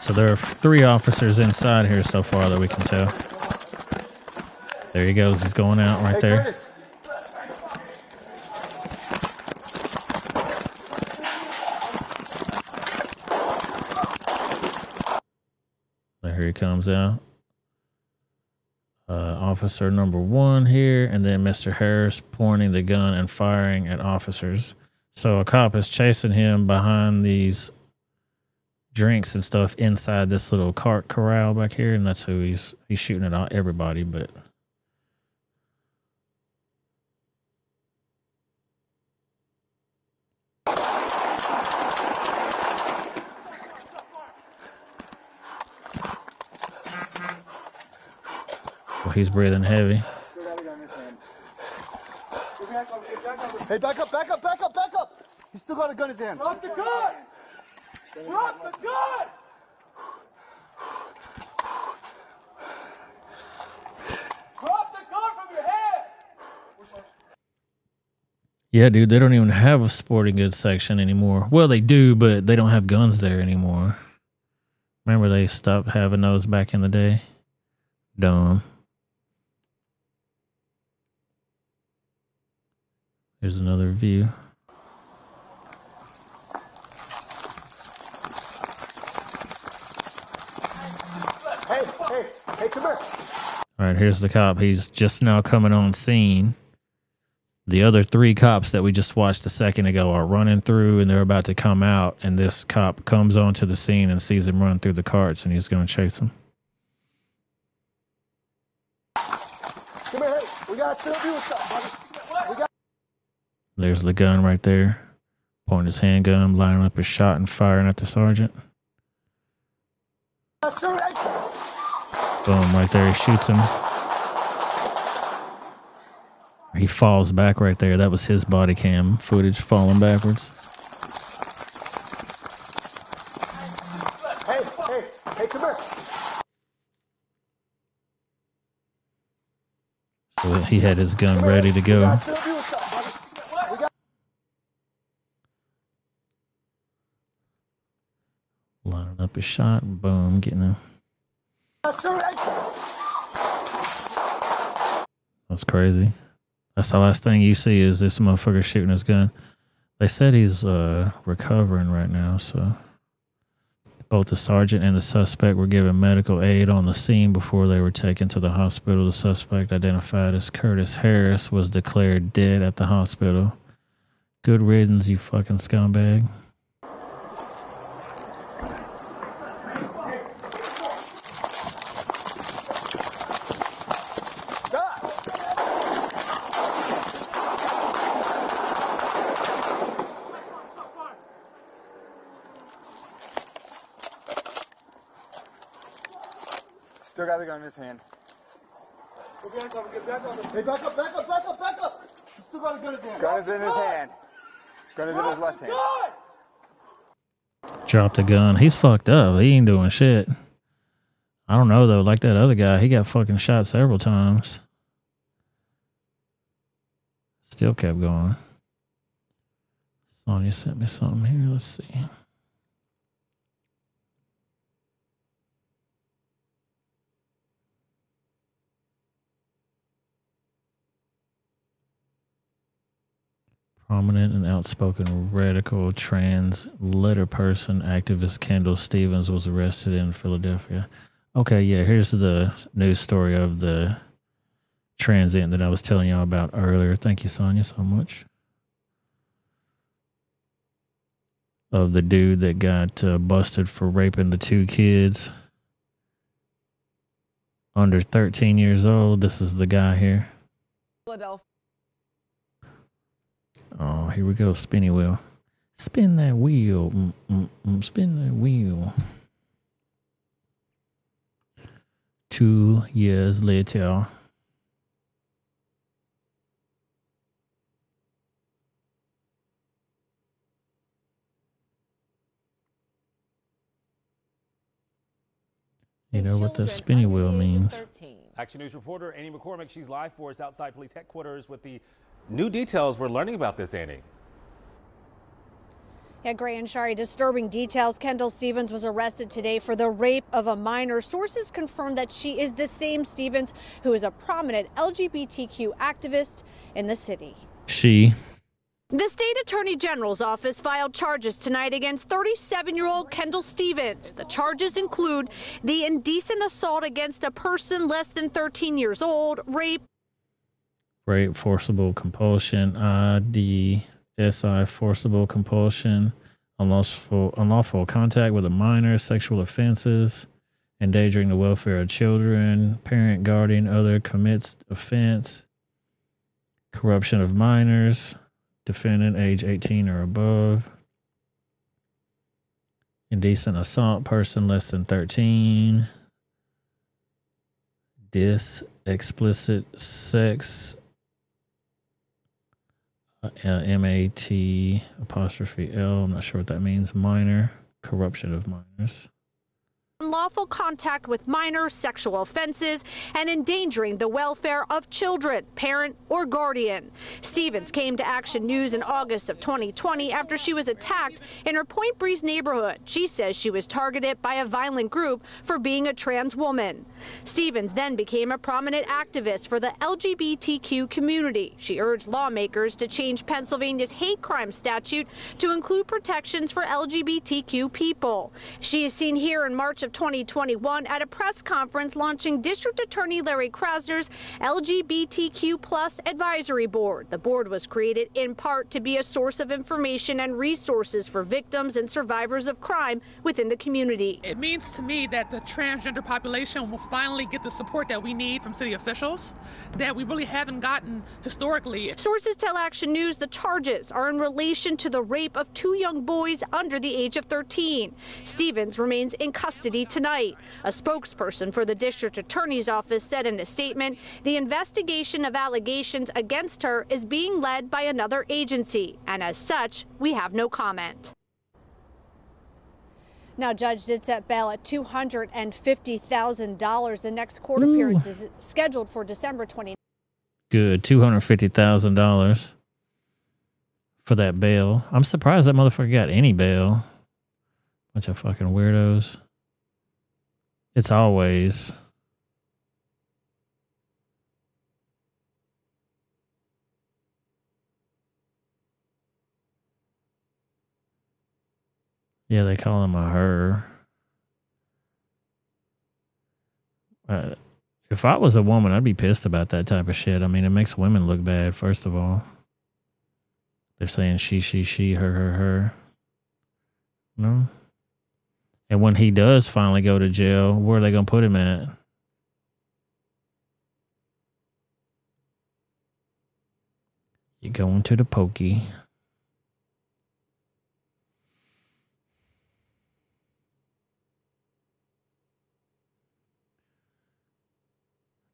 So there are three officers inside here so far that we can tell. There he goes. He's going out right there. There he comes out. Uh, officer number one here, and then Mr. Harris pointing the gun and firing at officers. So a cop is chasing him behind these drinks and stuff inside this little cart corral back here, and that's who he's he's shooting at everybody. But He's breathing heavy. Hey, back up, back up, back up, back up! He's still got a gun in his hand. Drop the gun! Drop the gun! Drop the gun from your head! Yeah, dude, they don't even have a sporting goods section anymore. Well, they do, but they don't have guns there anymore. Remember they stopped having those back in the day? Dumb. Here's another view. Hey, hey, hey, come here. All right, here's the cop. He's just now coming on scene. The other three cops that we just watched a second ago are running through and they're about to come out. And this cop comes onto the scene and sees him running through the carts and he's going to chase him. Come here, hey. We gotta still do something, buddy. There's the gun right there. Pointing his handgun, lining up his shot, and firing at the sergeant. Boom, right there. He shoots him. He falls back right there. That was his body cam footage falling backwards. Hey, hey, hey, come here. So he had his gun ready to go. Still do something, buddy. We got. Lining up shot, boom, getting him. That's crazy. That's the last thing you see is this motherfucker shooting his gun. They said he's uh, recovering right now, so both the sergeant and the suspect were given medical aid on the scene before they were taken to the hospital. The suspect, identified as Curtis Harris, was declared dead at the hospital. Good riddance, you fucking scumbag. Still got the gun in his hand. Get back up, get back up. Hey, back up, back up, back up, back up. He's still got a gun in his hand. Gun is in his hand. Gun is in his left hand. Dropped the gun. He's fucked up. He ain't doing shit. I don't know though. Like that other guy, he got fucking shot several times. Still kept going. Sonya sent me something here. Let's see. Prominent and outspoken radical trans litter person activist Kendall Stephens was arrested in Philadelphia. Okay, yeah, here's the news story of the transient that I was telling y'all about earlier. Thank you, Sonia, so much. Of the dude that got uh, busted for raping the two kids under 13 years old. This is the guy here. Philadelphia. Oh, here we go. Spinny wheel. Spin that wheel. Mm, mm, mm, spin that wheel. Two years later. You know what the spinny wheel means. Action News reporter Annie McCormick, she's live for us outside police headquarters with the new details we're learning about this, Annie. Yeah, Gray and Sharrie, disturbing details. Kendall Stephens was arrested today for the rape of a minor. Sources confirm that she is the same Stephens who is a prominent LGBTQ activist in the city. She. The state attorney general's office filed charges tonight against 37 year old Kendall Stephens. The charges include the indecent assault against a person less than 13 years old, rape, rape, forcible compulsion, IDSI, forcible compulsion, unlawful, unlawful contact with a minor, sexual offenses, endangering the welfare of children, parent, guardian, other commits offense, corruption of minors, defendant age 18 or above, indecent assault, person less than 13, dis explicit sex. Uh, M A T apostrophe L. I'm not sure what that means. Minor corruption of minors. Unlawful contact with minors, sexual offenses, and endangering the welfare of children, parent, or guardian. Stephens came to Action News in August of 2020 after she was attacked in her Point Breeze neighborhood. She says she was targeted by a violent group for being a trans woman. Stephens then became a prominent activist for the LGBTQ community. She urged lawmakers to change Pennsylvania's hate crime statute to include protections for LGBTQ people. She is seen here in March of 2021 at a press conference launching District Attorney Larry Krasner's LGBTQ Plus Advisory Board. The board was created in part to be a source of information and resources for victims and survivors of crime within the community. It means to me that the transgender population will finally get the support that we need from city officials that we really haven't gotten historically. Sources tell Action News the charges are in relation to the rape of two young boys under the age of 13. Stephens remains in custody tonight. A spokesperson for the district attorney's office said in a statement the investigation of allegations against her is being led by another agency, and as such, we have no comment. Now, judge did set bail at $250,000. The next court Ooh. appearance is scheduled for December 29th. Good. Two hundred fifty thousand dollars for that bail. I'm surprised that motherfucker got any bail. Bunch of fucking weirdos. It's always Yeah, they call him a her. Uh, if I was a woman, I'd be pissed about that type of shit. I mean, it makes women look bad, first of all. They're saying she, she, she, her, her, her. No. And when he does finally go to jail, where are they going to put him at? You're going to the pokey.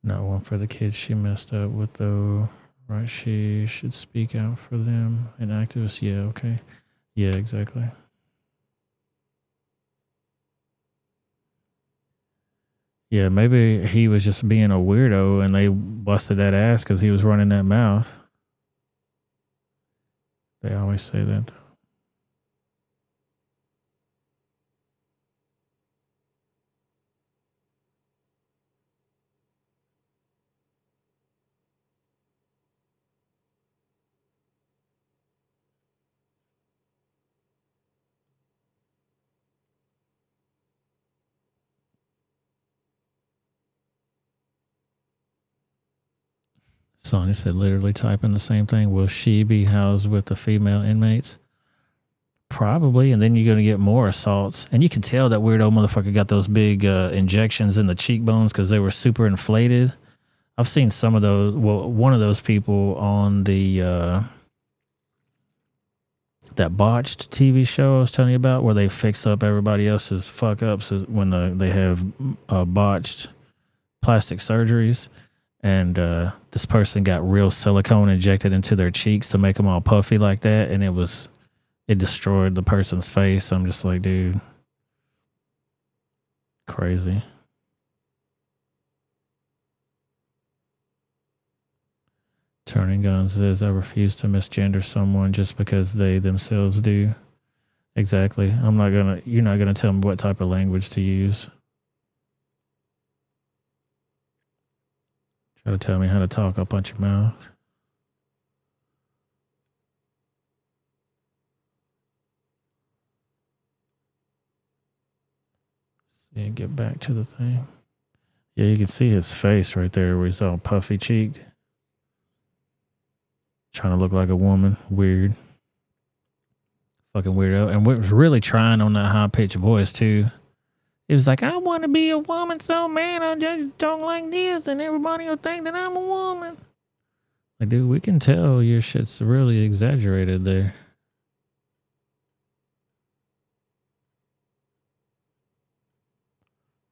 Not one for the kids she messed up with, though. Right? She should speak out for them. An activist? Yeah, okay. Yeah, exactly. Yeah, maybe he was just being a weirdo and they busted that ass because he was running that mouth. They always say that. Sonia said, literally typing the same thing. Will she be housed with the female inmates? Probably. And then you're going to get more assaults. And you can tell that weirdo motherfucker got those big uh, injections in the cheekbones because they were super inflated. I've seen some of those. Well, one of those people on the. Uh, that botched TV show I was telling you about, where they fix up everybody else's fuck ups when the, they have uh, botched plastic surgeries and uh, this person got real silicone injected into their cheeks to make them all puffy like that, and it was it destroyed the person's face. I'm just like, dude, crazy. Turning Gun says, I refuse to misgender someone just because they themselves do. Exactly. I'm not gonna. You're not gonna tell me what type of language to use. Try to tell me how to talk, I'll punch your mouth. See, get back to the thing. Yeah, you can see his face right there where he's all puffy cheeked. Trying to look like a woman. Weird. Fucking weirdo. And was really trying on that high pitched voice too. It was like, I want to be a woman so man, I just talk like this, and everybody will think that I'm a woman. Like, dude, we can tell your shit's really exaggerated there.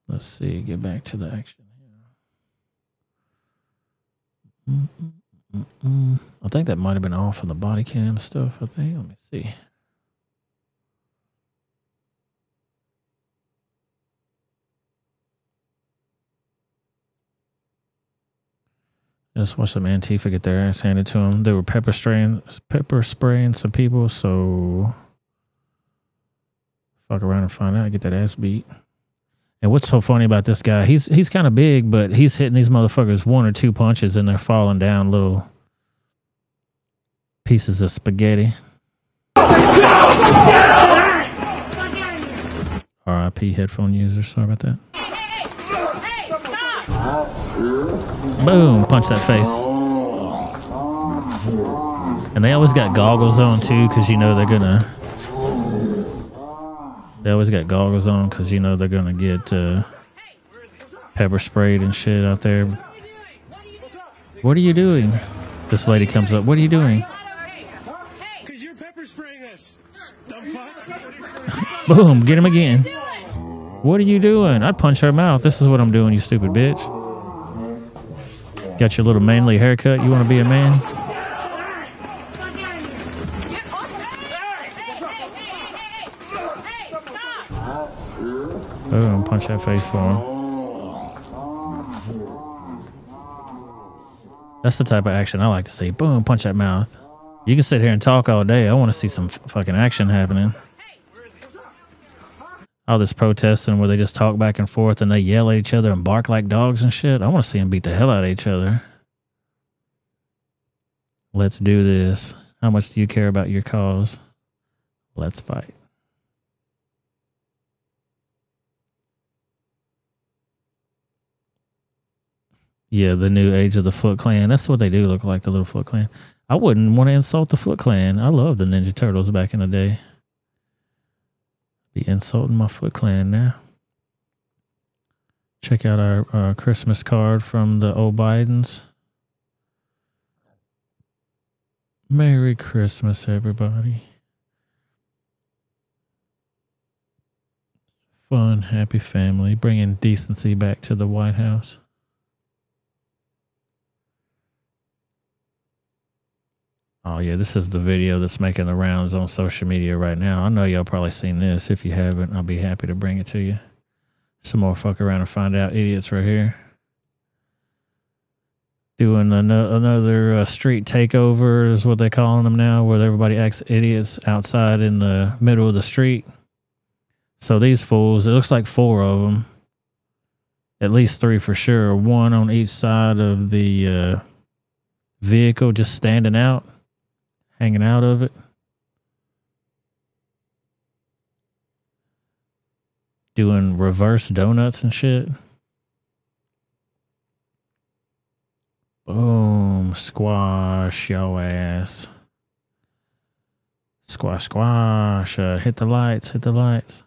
Let's see, get back to the action here. I think that might have been off of the body cam stuff. I think. Let me see. Just watch some Antifa get their ass handed to them. They were pepper spraying, pepper spraying some people. So fuck around and find out. Get that ass beat. And what's so funny about this guy? He's he's kind of big, but he's hitting these motherfuckers one or two punches, and they're falling down little pieces of spaghetti. R.I.P. headphone user. Sorry about that. Boom! Punch that face. And they always got goggles on too, because you know they're gonna. They always got goggles on because you know they're gonna get uh, pepper sprayed and shit out there. What are you doing? This lady comes up. What are you doing? Because you're pepper spraying us. Boom! Get him again. What are you doing? I'd punch her mouth. This is what I'm doing, you stupid bitch. Got your little manly haircut. You want to be a man? Oh, Boom! Punch that face for him. That's the type of action I like to see. Boom! Punch that mouth. You can sit here and talk all day. I want to see some f- fucking action happening. All this protesting where they just talk back and forth and they yell at each other and bark like dogs and shit. I want to see them beat the hell out of each other. Let's do this. How much do you care about your cause? Let's fight. Yeah, the new age of the Foot Clan. That's what they do look like, the little Foot Clan. I wouldn't want to insult the Foot Clan. I loved the Ninja Turtles back in the day. Be insulting my Foot Clan now. Check out our uh, Christmas card from the old Bidens. Merry Christmas, everybody. Fun, happy family, bringing decency back to the White House. Oh yeah, this is the video that's making the rounds on social media right now. I know y'all probably seen this. If you haven't, I'll be happy to bring it to you. Some more fuck around and find out idiots right here. Doing ano- another uh, street takeover is what they're calling them now, where everybody acts idiots outside in the middle of the street. So these fools, it looks like four of them, at least three for sure. One on each side of the uh, vehicle, just standing out hanging out of it. Doing reverse donuts and shit. Boom. Squash your ass. Squash, squash. Uh, hit the lights, hit the lights.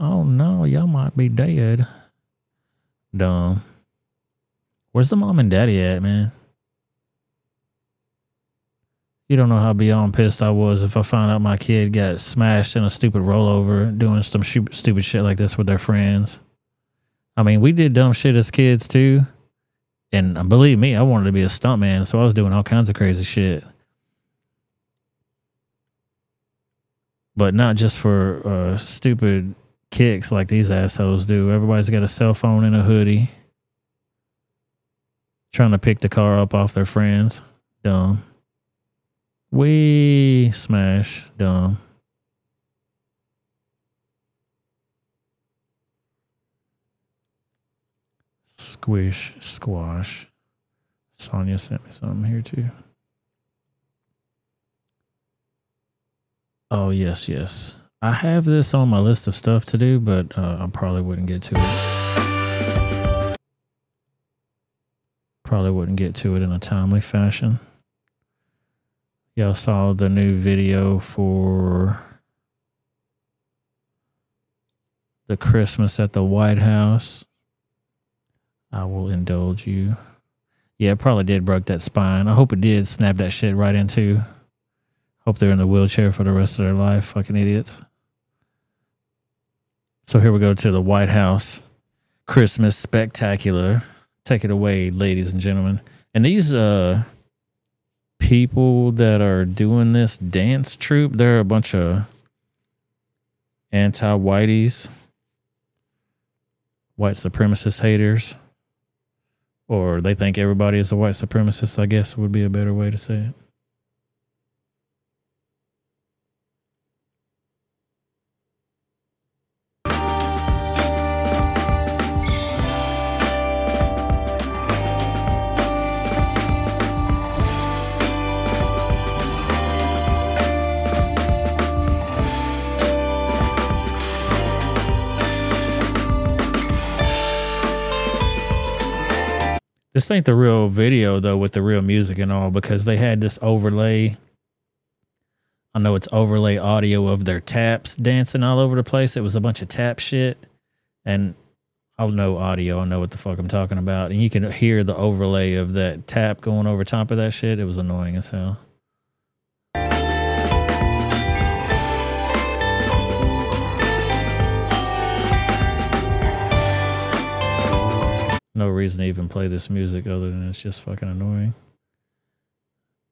Oh no, y'all might be dead. Dumb. Where's the mom and daddy at, man? You don't know how beyond pissed I was if I found out my kid got smashed in a stupid rollover doing some stu- stupid shit like this with their friends. I mean, we did dumb shit as kids too. And uh, believe me, I wanted to be a stuntman, so I was doing all kinds of crazy shit. But not just for uh, stupid kicks like these assholes do. Everybody's got a cell phone and a hoodie. Trying to pick the car up off their friends. Dumb. We smash dumb. Squish squash. Sonia sent me something here too. Oh yes, yes. I have this on my list of stuff to do, but uh, I probably wouldn't get to it. Probably wouldn't get to it in a timely fashion. Y'all saw the new video for the Christmas at the White House. I will indulge you. Yeah, it probably did broke that spine. I hope it did snap that shit right into. Hope they're in the wheelchair for the rest of their life. Fucking idiots. So here we go to the White House Christmas Spectacular Take it away, ladies and gentlemen. And these uh people that are doing this dance troupe, they're a bunch of anti whiteys, white supremacist haters. Or they think everybody is a white supremacist, I guess would be a better way to say it. This ain't the real video though with the real music and all because they had this overlay. I know it's overlay audio of their taps dancing all over the place. It was a bunch of tap shit. And I'll know audio. I know what the fuck I'm talking about. And you can hear the overlay of that tap going over top of that shit. It was annoying as hell. No reason to even play this music other than it's just fucking annoying.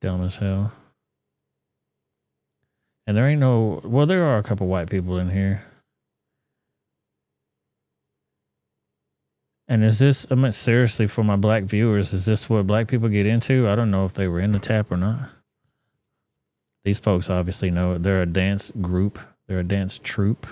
Dumb as hell. And there ain't no, well, there are a couple white people in here. And is this, I mean, seriously, for my black viewers, is this what black people get into? I don't know if they were in the tap or not. These folks obviously know. They're a dance group, they're a dance troupe.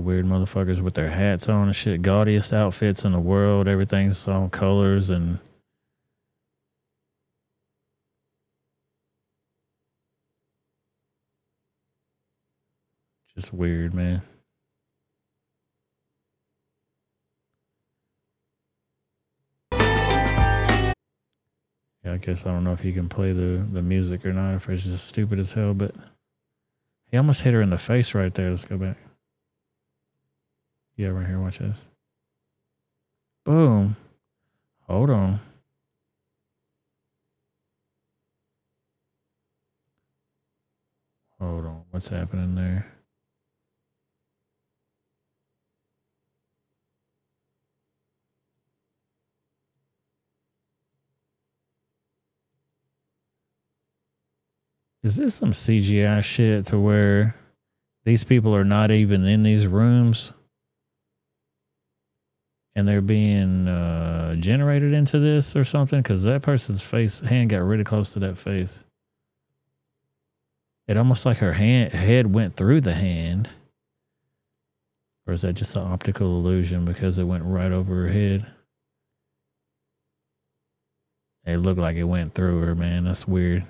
Weird motherfuckers with their hats on and shit. Gaudiest outfits in the world. Everything's on colors and. Just weird, man. Yeah, I guess I don't know if you can play the, the music or not, if it's just stupid as hell, but he almost hit her in the face right there. Let's go back. Yeah, right here. Watch this. Boom. Hold on. Hold on. What's happening there? Is this some CGI shit to where these people are not even in these rooms and they're being uh, generated into this or something? Because that person's face hand got really close to that face. It almost like her hand head went through the hand. Or is that just an optical illusion because it went right over her head? It looked like it went through her, man. That's weird.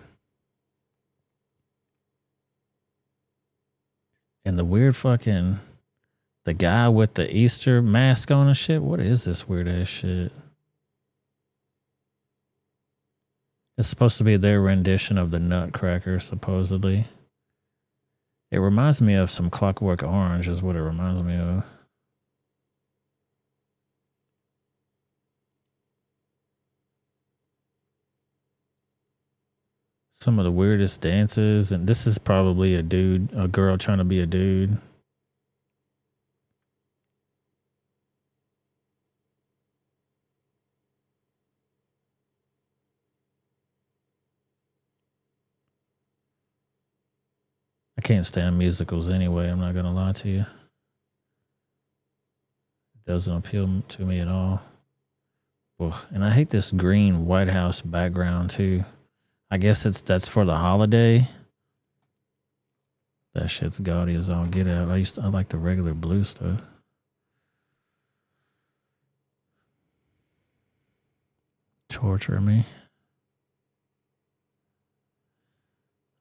And the weird fucking the guy with the Easter mask on and shit. What is this weird ass shit? It's supposed to be their rendition of the Nutcracker, supposedly. It reminds me of some Clockwork Orange, is what it reminds me of. Some of the weirdest dances, and this is probably a dude, a girl trying to be a dude. Can't stand musicals anyway. I'm not gonna lie to you. It doesn't appeal to me at all. Ugh. And I hate this green White House background too. I guess it's that's for the holiday. That shit's gaudy as all get out. I used to, I like the regular blue stuff. Torture me.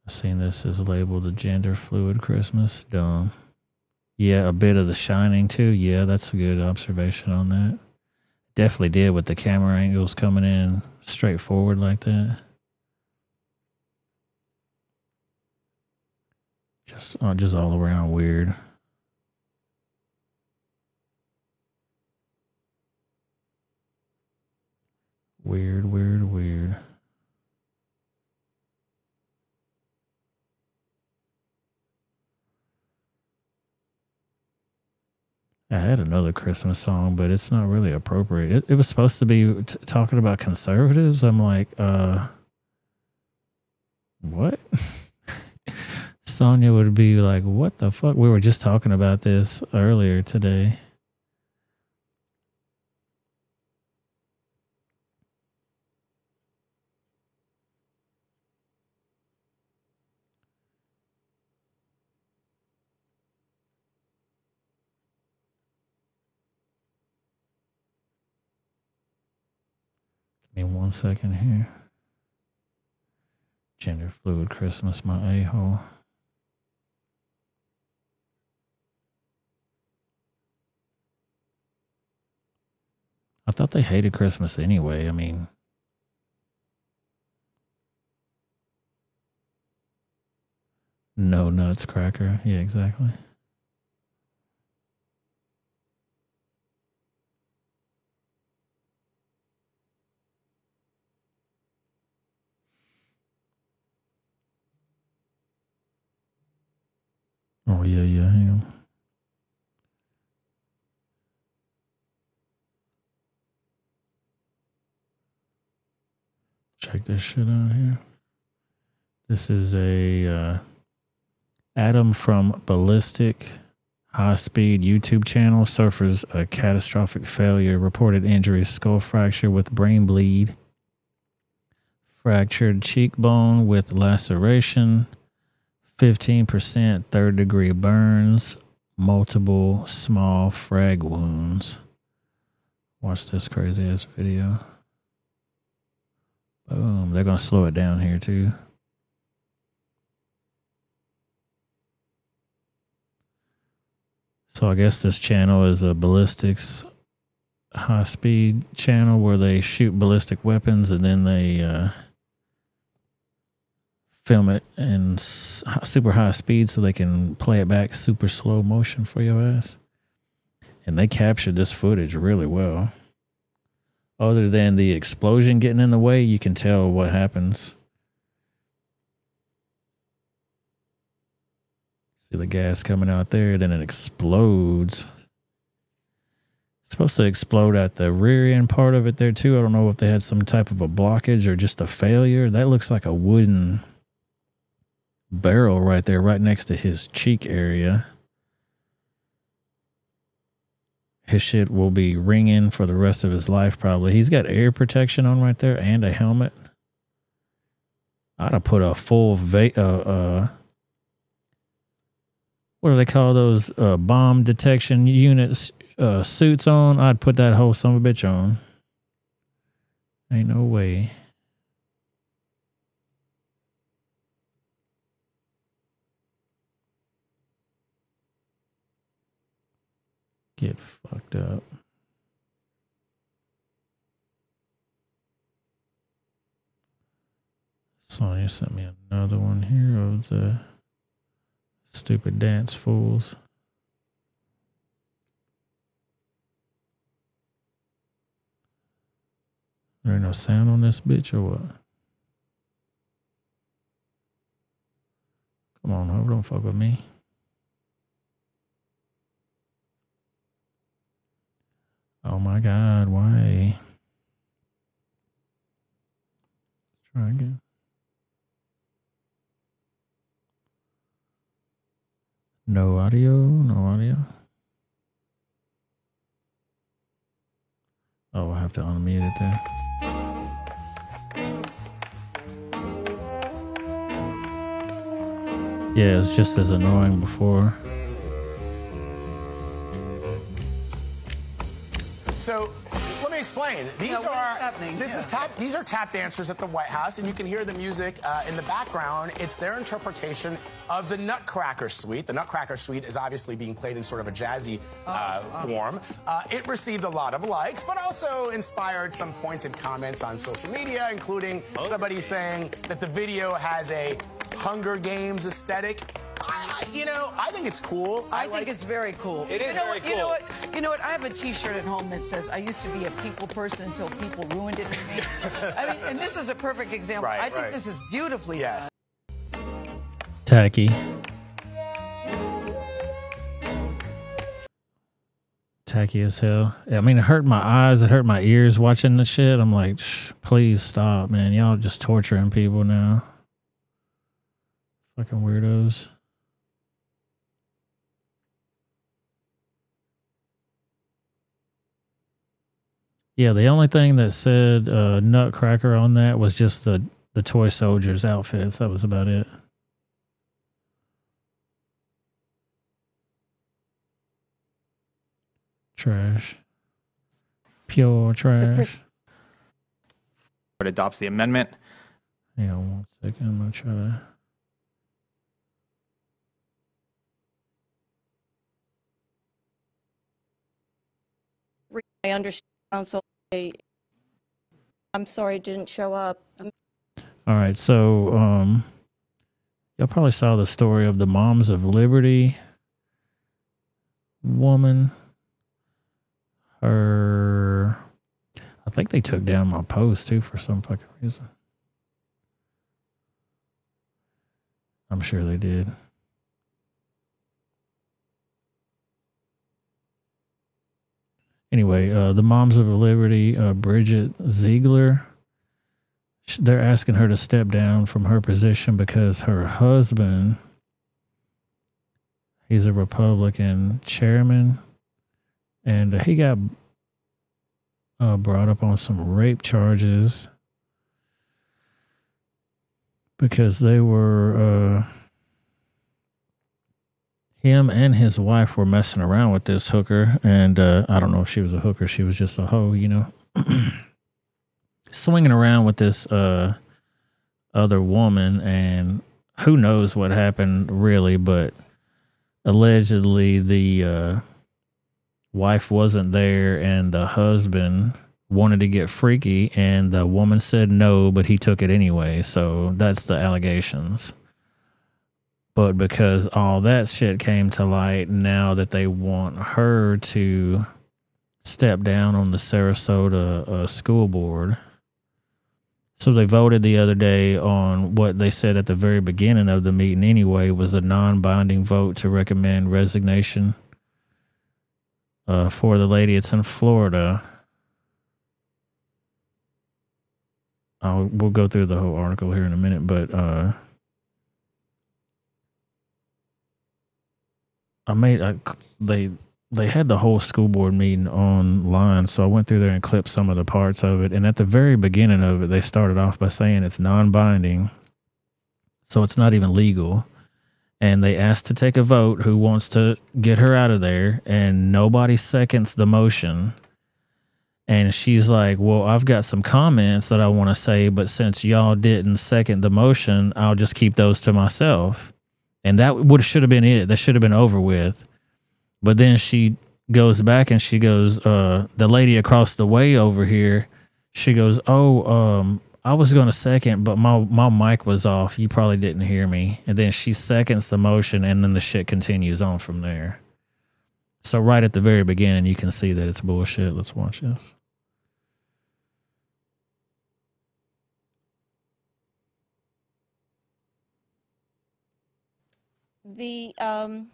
Seen this as labeled a gender fluid Christmas. Dumb. Yeah, a bit of the shining too. Yeah, that's a good observation on that. Definitely did with the camera angles coming in straight forward like that. Just, uh, just all around weird. Weird, weird, weird. Had another Christmas song, but it's not really appropriate. It, it was supposed to be t- talking about conservatives. I'm like, uh, what? Sonia would be like, what the fuck? We were just talking about this earlier today. Give me one second here. Gender fluid Christmas, my a hole. I thought they hated Christmas anyway. I mean, no nuts cracker. Yeah, exactly. Oh yeah, yeah. Hang on. Check this shit out here. This is a uh, Adam from Ballistic High Speed YouTube channel suffers a catastrophic failure, reported injury, skull fracture with brain bleed, fractured cheekbone with laceration, 15% third degree burns, multiple small frag wounds. Watch this crazy ass video. Boom. They're going to slow it down here too. So I guess this channel is a ballistics high speed channel where they shoot ballistic weapons and then they uh, film it in super high speed so they can play it back super slow motion for your ass. And they captured this footage really well. Other than the explosion getting in the way, you can tell what happens. See the gas coming out there, then it explodes. It's supposed to explode at the rear end part of it there too. I don't know if they had some type of a blockage or just a failure. That looks like a wooden barrel right there, right next to his cheek area. His shit will be ringing for the rest of his life, probably. He's got air protection on right there and a helmet. I'd have put a full va- uh, uh, what do they call those uh, bomb detection units uh, suits on? I'd put that whole son of a bitch on. Ain't no way. Get fucked up. Sonya sent me another one here of the stupid dance fools. There ain't no sound on this bitch or what? Come on, Hope, don't fuck with me. Oh my god, why? Try again. No audio, no audio. Oh, I have to unmute it there. Yeah, it's just as annoying before. So let me explain. These Yeah, what is are happening? this is tap. These are tap dancers at the White House, and you can hear the music uh, in the background. It's their interpretation of the Nutcracker Suite. The Nutcracker Suite is obviously being played in sort of a jazzy uh, form. Uh, it received a lot of likes, but also inspired some pointed comments on social media, including somebody saying that the video has a Hunger Games aesthetic. I, I, you know, I think it's cool. I, think it's very cool. It is you know very what, You know what? You know what? I have a T-shirt at home that says, "I used to be a people person until people ruined it for me." I mean, and this is a perfect example. Right, I think right. this is beautifully yes. Tacky. tacky as hell. I mean, it hurt my eyes. It hurt my ears watching the shit. I'm like, Shh, please stop, man. Y'all just torturing people now. Fucking weirdos. Yeah, the only thing that said uh, Nutcracker on that was just the the toy soldiers outfits. That was about it. Trash. Pure trash. It adopts the amendment. Yeah, one second. I'm gonna try to. I understand, counsel. I- I'm sorry, didn't show up. All right, so um, y'all probably saw the story of the Moms of Liberty woman. Her, I think they took down my post too for some fucking reason. I'm sure they did. Anyway, uh, the Moms of Liberty, uh, Bridget Ziegler, they're asking her to step down from her position because her husband, he's a Republican chairman, and he got uh, brought up on some rape charges because they were uh, him and his wife were messing around with this hooker, and uh, I don't know if she was a hooker, she was just a hoe, you know, swinging around with this uh, other woman, and who knows what happened really, but allegedly the uh, wife wasn't there, and the husband wanted to get freaky, and the woman said no, but he took it anyway. So that's the allegations. But because all that shit came to light, now that they want her to step down on the Sarasota uh, school board. So they voted the other day on what they said at the very beginning of the meeting anyway was a non-binding vote to recommend resignation uh, for the lady. It's in Florida. I'll, we'll go through the whole article here in a minute, but uh, I made I, they they had the whole school board meeting online, so I went through there and clipped some of the parts of it. And at the very beginning of it, they started off by saying it's non-binding, so it's not even legal. And they asked to take a vote who wants to get her out of there, and nobody seconds the motion. And she's like, Well, I've got some comments that I want to say, but since y'all didn't second the motion, I'll just keep those to myself. And that would should have been it. That should have been over with. But then she goes back and she goes, uh, the lady across the way over here, she goes, Oh, um, I was gonna second, but my my mic was off. You probably didn't hear me. And then she seconds the motion and then the shit continues on from there. So right at the very beginning you can see that it's bullshit. Let's watch this. The, um,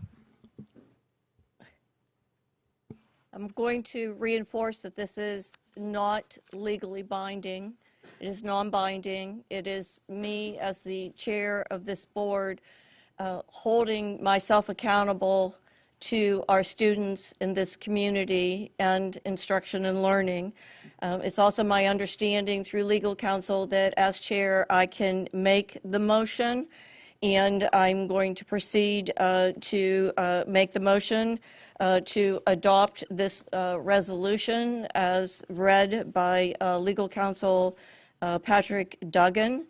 I'm going to reinforce that this is not legally binding. It is non-binding. It is me as the chair of this board uh, holding myself accountable to our students in this community and instruction and learning. Um, It's also my understanding through legal counsel that as chair, I can make the motion, and I'm going to proceed uh, to uh, make the motion uh, to adopt this uh, resolution as read by uh, legal counsel uh, Patrick Duggan,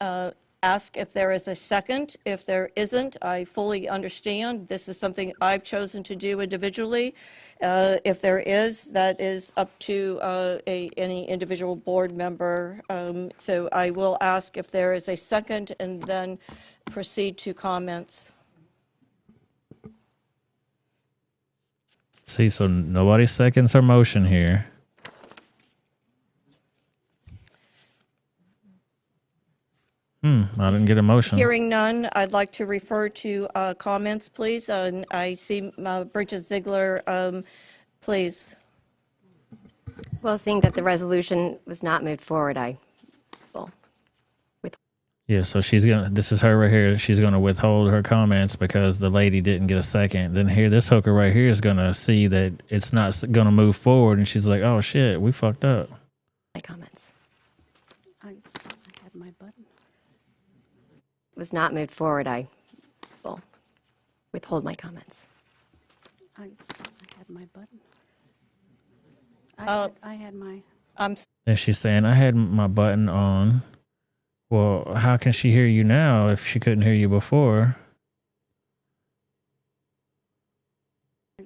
uh, ask if there is a second. If there isn't, I fully understand. This is something I've chosen to do individually. Uh, If there is, that is up to uh, a- any individual board member. Um, So I will ask if there is a second and then proceed to comments. See, so nobody seconds our motion here. Hmm, I didn't get a motion. Hearing none, I'd like to refer to uh, comments, please. Uh, and I see uh, Bridget Ziegler um, Please. Well, seeing that the resolution was not moved forward, I will. Yeah, so she's gonna. This is her right here. She's gonna withhold her comments because the lady didn't get a second. Then here, this hooker right here is gonna see that it's not s- gonna move forward, and she's like, "Oh shit, we fucked up." My comments I, I had my button. Was not moved forward, I will withhold my comments. I, I had my button. I, Uh, had, I had my. I'm Then she's saying, "I had my button on." Well, how can she hear you now if she couldn't hear you before? I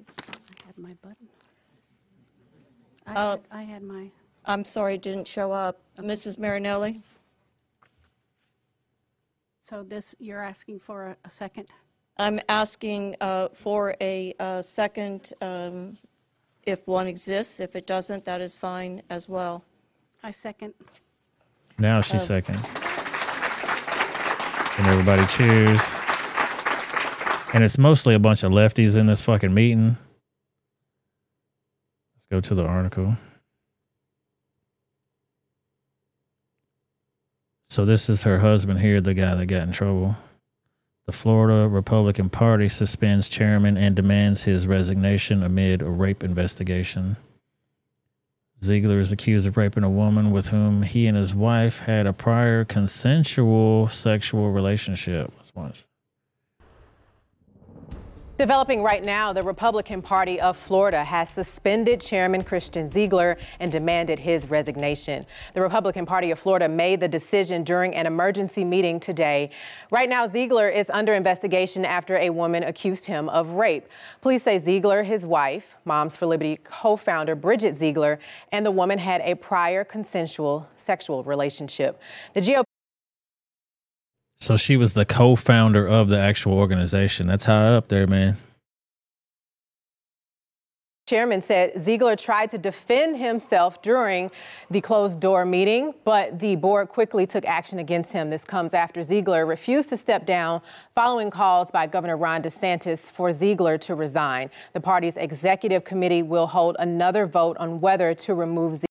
had my button. I, Uh, had, I had my. I'm sorry, it didn't show up. Mrs. Marinelli? So this, you're asking for a, a second? I'm asking uh, for a uh, second, um, if one exists. If it doesn't, that is fine as well. I second. Now she Oh. seconds. And everybody cheers. And it's mostly a bunch of lefties in this fucking meeting. Let's go to the article. So this is her husband here, the guy that got in trouble. The Florida Republican Party suspends chairman and demands his resignation amid a rape investigation. Ziegler is accused of raping a woman with whom he and his wife had a prior consensual sexual relationship. Let's watch. Developing right now, the Republican Party of Florida has suspended Chairman Christian Ziegler and demanded his resignation. The Republican Party of Florida made the decision during an emergency meeting today. Right now, Ziegler is under investigation after a woman accused him of rape. Police say Ziegler, his wife, Moms for Liberty co founder Bridget Ziegler, and the woman had a prior consensual sexual relationship. The GOP So she was the co-founder of the actual organization. That's high up there, man. Chairman said Ziegler tried to defend himself during the closed door meeting, but the board quickly took action against him. This comes after Ziegler refused to step down following calls by Governor Ron DeSantis for Ziegler to resign. The party's executive committee will hold another vote on whether to remove Ziegler.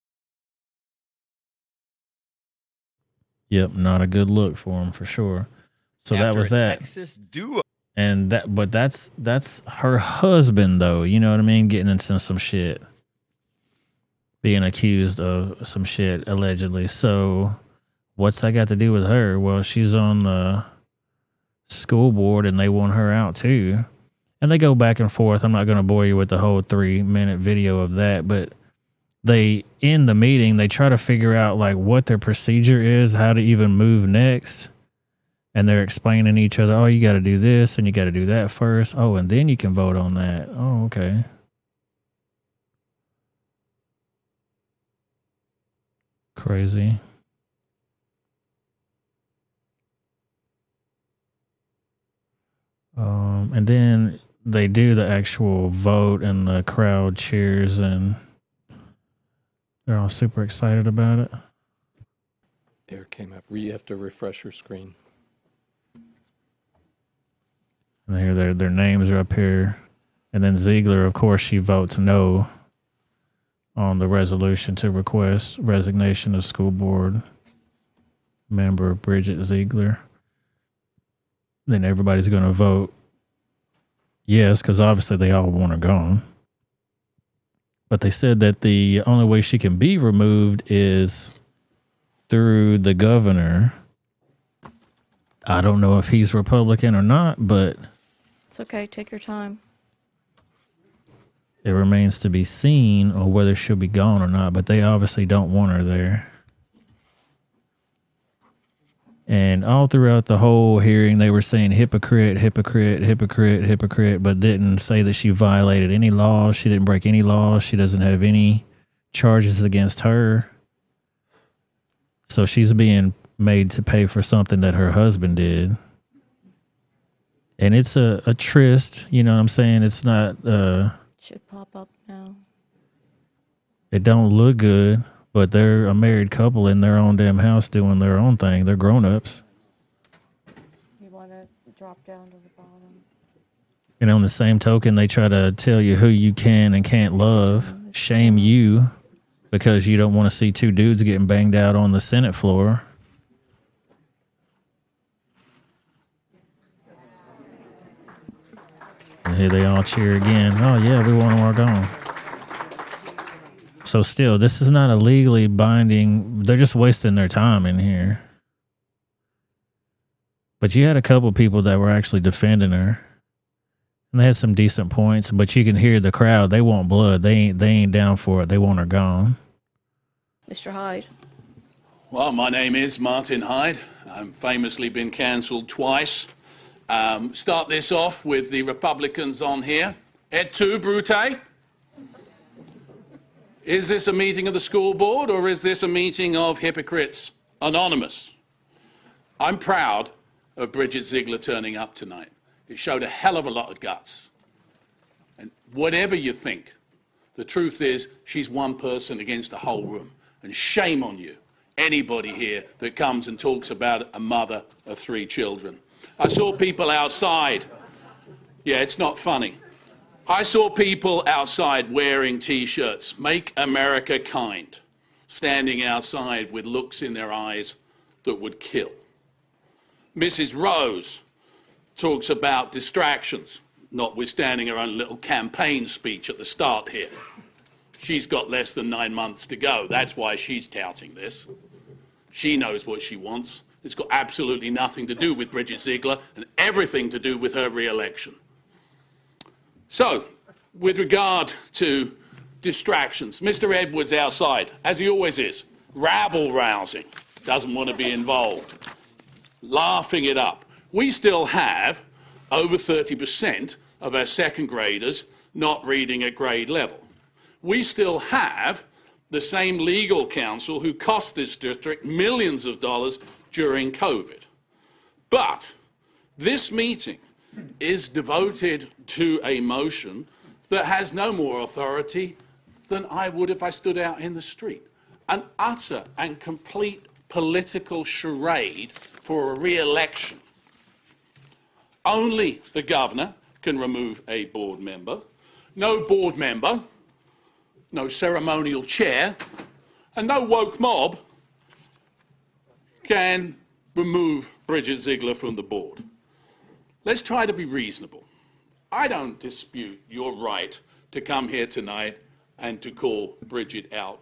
Yep, not a good look for him for sure. So that was that. Texas duo. And that but that's that's her husband though, you know what I mean? Getting into some shit. Being accused of some shit allegedly. So what's that got to do with her? Well, she's on the school board and they want her out too. And they go back and forth. I'm not going to bore you with the whole 3 minute video of that, but they in the meeting they try to figure out like what their procedure is, how to even move next and they're explaining each other, oh, you got to do this and you got to do that first. Oh, and then you can vote on that. Oh, okay. Crazy. Um, and then they do the actual vote, and the crowd cheers, and they're all super excited about it. There came up. You have to refresh your screen. And here their their names are up here. And then Ziegler, of course, she votes no on the resolution to request resignation of school board member Bridget Ziegler. Then everybody's going to vote yes, because obviously they all want her gone. But they said that the only way she can be removed is through the governor. I don't know if he's Republican or not, but It's okay, take your time. it remains to be seen or whether she'll be gone or not. But they obviously don't want her there. And all throughout the whole hearing, they were saying hypocrite, hypocrite, hypocrite, hypocrite, but didn't say that she violated any laws. She didn't break any laws. She doesn't have any charges against her. So she's being made to pay for something that her husband did. And it's a, a tryst, you know what I'm saying? It's not uh Should pop up now. it don't look good, but they're a married couple in their own damn house doing their own thing. They're grown ups. You want to drop down to the bottom? And on the same token, they try to tell you who you can and can't love, shame you because you don't want to see two dudes getting banged out on the Senate floor. And here they all cheer again. Oh, yeah, we want to all gone. So, still, this is not a legally binding, they're just wasting their time in here. But you had a couple people that were actually defending her. And they had some decent points, but you can hear the crowd. They want blood. They ain't they ain't down for it. They want her gone. Mr. Hyde. Well, my name is Martin Hyde. I've famously been cancelled twice. Um, start this off with the Republicans on here. Et tu, Brute? Is this a meeting of the school board or is this a meeting of hypocrites anonymous? I'm proud of Bridget Ziegler turning up tonight. It showed a hell of a lot of guts. And whatever you think, the truth is she's one person against a whole room. And shame on you, anybody here that comes and talks about a mother of three children. I saw people outside. Yeah, it's not funny. I saw people outside wearing t shirts, Make America Kind, standing outside with looks in their eyes that would kill. Mrs. Rose talks about distractions, notwithstanding her own little campaign speech at the start here. She's got less than nine months to go. That's why she's touting this. She knows what she wants. It's got absolutely nothing to do with Bridget Ziegler and everything to do with her re election. So, with regard to distractions, Mr. Edwards outside, as he always is, rabble rousing, doesn't want to be involved, laughing it up. We still have over 30% of our second graders not reading at grade level. We still have the same legal counsel who cost this district millions of dollars during COVID. But this meeting is devoted to a motion that has no more authority than I would if I stood out in the street. An utter and complete political charade for a re election. Only the governor can remove a board member. No board member, no ceremonial chair, and no woke mob can remove Bridget Ziegler from the board. Let's try to be reasonable. I don't dispute your right to come here tonight and to call Bridget out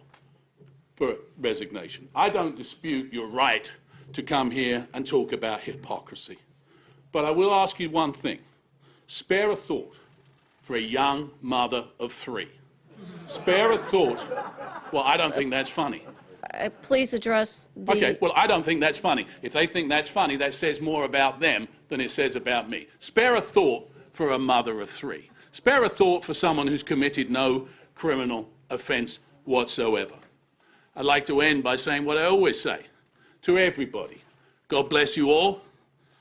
for resignation. I don't dispute your right to come here and talk about hypocrisy. But I will ask you one thing spare a thought for a young mother of three. Spare a thought. Well, I don't think that's funny. Uh, please address the. Okay, well, I don't think that's funny. If they think that's funny, that says more about them than it says about me. Spare a thought for a mother of three. Spare a thought for someone who's committed no criminal offence whatsoever. I'd like to end by saying what I always say to everybody God bless you all,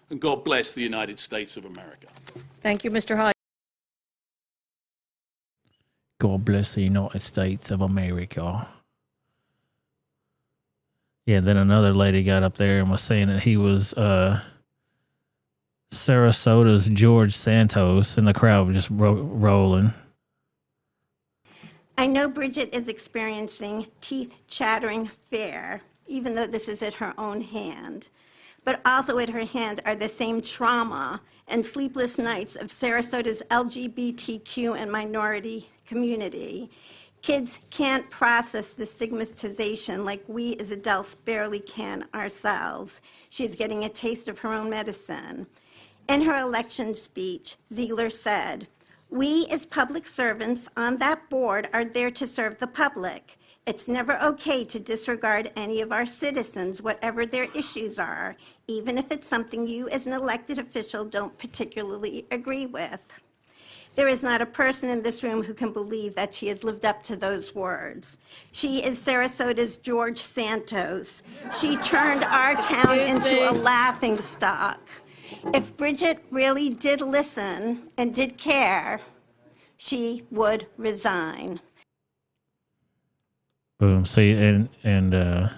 and God bless the United States of America. Thank you, Mr. Hyde. God bless the United States of America. Yeah, then another lady got up there and was saying that he was uh, Sarasota's George Santos, and the crowd was just ro- rolling. I know Bridget is experiencing teeth chattering fear, even though this is at her own hand. But also at her hand are the same trauma and sleepless nights of Sarasota's LGBTQ and minority community. Kids can't process the stigmatization like we as adults barely can ourselves. She's getting a taste of her own medicine. In her election speech, Ziegler said, We as public servants on that board are there to serve the public. It's never okay to disregard any of our citizens, whatever their issues are, even if it's something you as an elected official don't particularly agree with. There is not a person in this room who can believe that she has lived up to those words. She is Sarasota's George Santos. She turned our town Excuse into a laughing stock. If Bridget really did listen and did care, she would resign. Boom. See, and and uh,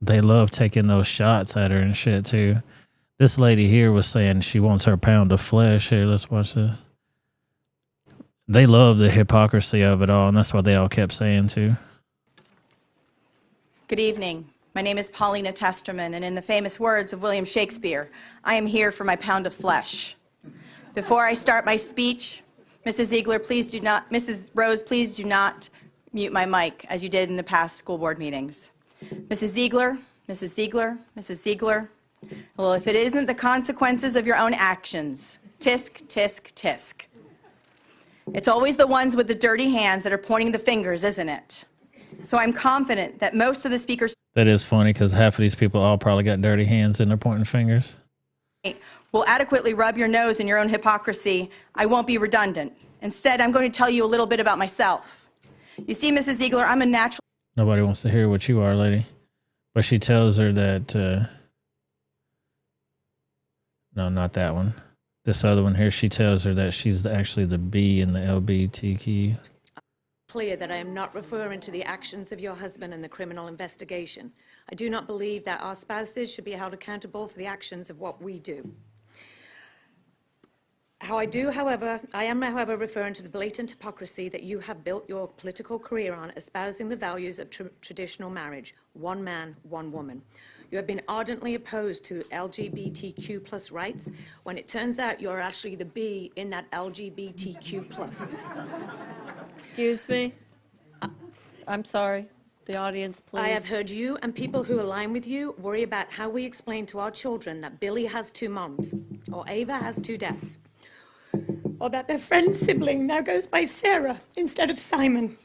they love taking those shots at her and shit too. This lady here was saying she wants her pound of flesh. Here, let's watch this. They love the hypocrisy of it all, and that's what they all kept saying too. Good evening. My name is Paulina Testerman, and in the famous words of William Shakespeare, I am here for my pound of flesh. Before I start my speech, Mrs. Ziegler, please do not, Mrs. Rose, please do not mute my mic as you did in the past school board meetings. Mrs. Ziegler, Mrs. Ziegler, Mrs. Ziegler, well, if it isn't the consequences of your own actions, tisk, tisk, tisk. It's always the ones with the dirty hands that are pointing the fingers, isn't it? So I'm confident that most of the speakers That is funny because half of these people all probably got dirty hands and they're pointing fingers. will adequately rub your nose in your own hypocrisy. I won't be redundant. Instead, I'm going to tell you a little bit about myself. You see, Mrs. Ziegler, I'm a natural. Nobody wants to hear what you are, lady. But she tells her that. Uh, no, not that one. This other one here. She tells her that she's actually the B in the LBTQ. clear that I am not referring to the actions of your husband in the criminal investigation. I do not believe that our spouses should be held accountable for the actions of what we do. How I do, however, I am, however, referring to the blatant hypocrisy that you have built your political career on, espousing the values of tr- traditional marriage one man, one woman. You have been ardently opposed to LGBTQ plus rights when it turns out you're actually the B in that LGBTQ plus. Excuse me? I'm sorry. The audience, please. I have heard you and people who align with you worry about how we explain to our children that Billy has two moms, or Ava has two dads, or that their friend's sibling now goes by Sarah instead of Simon.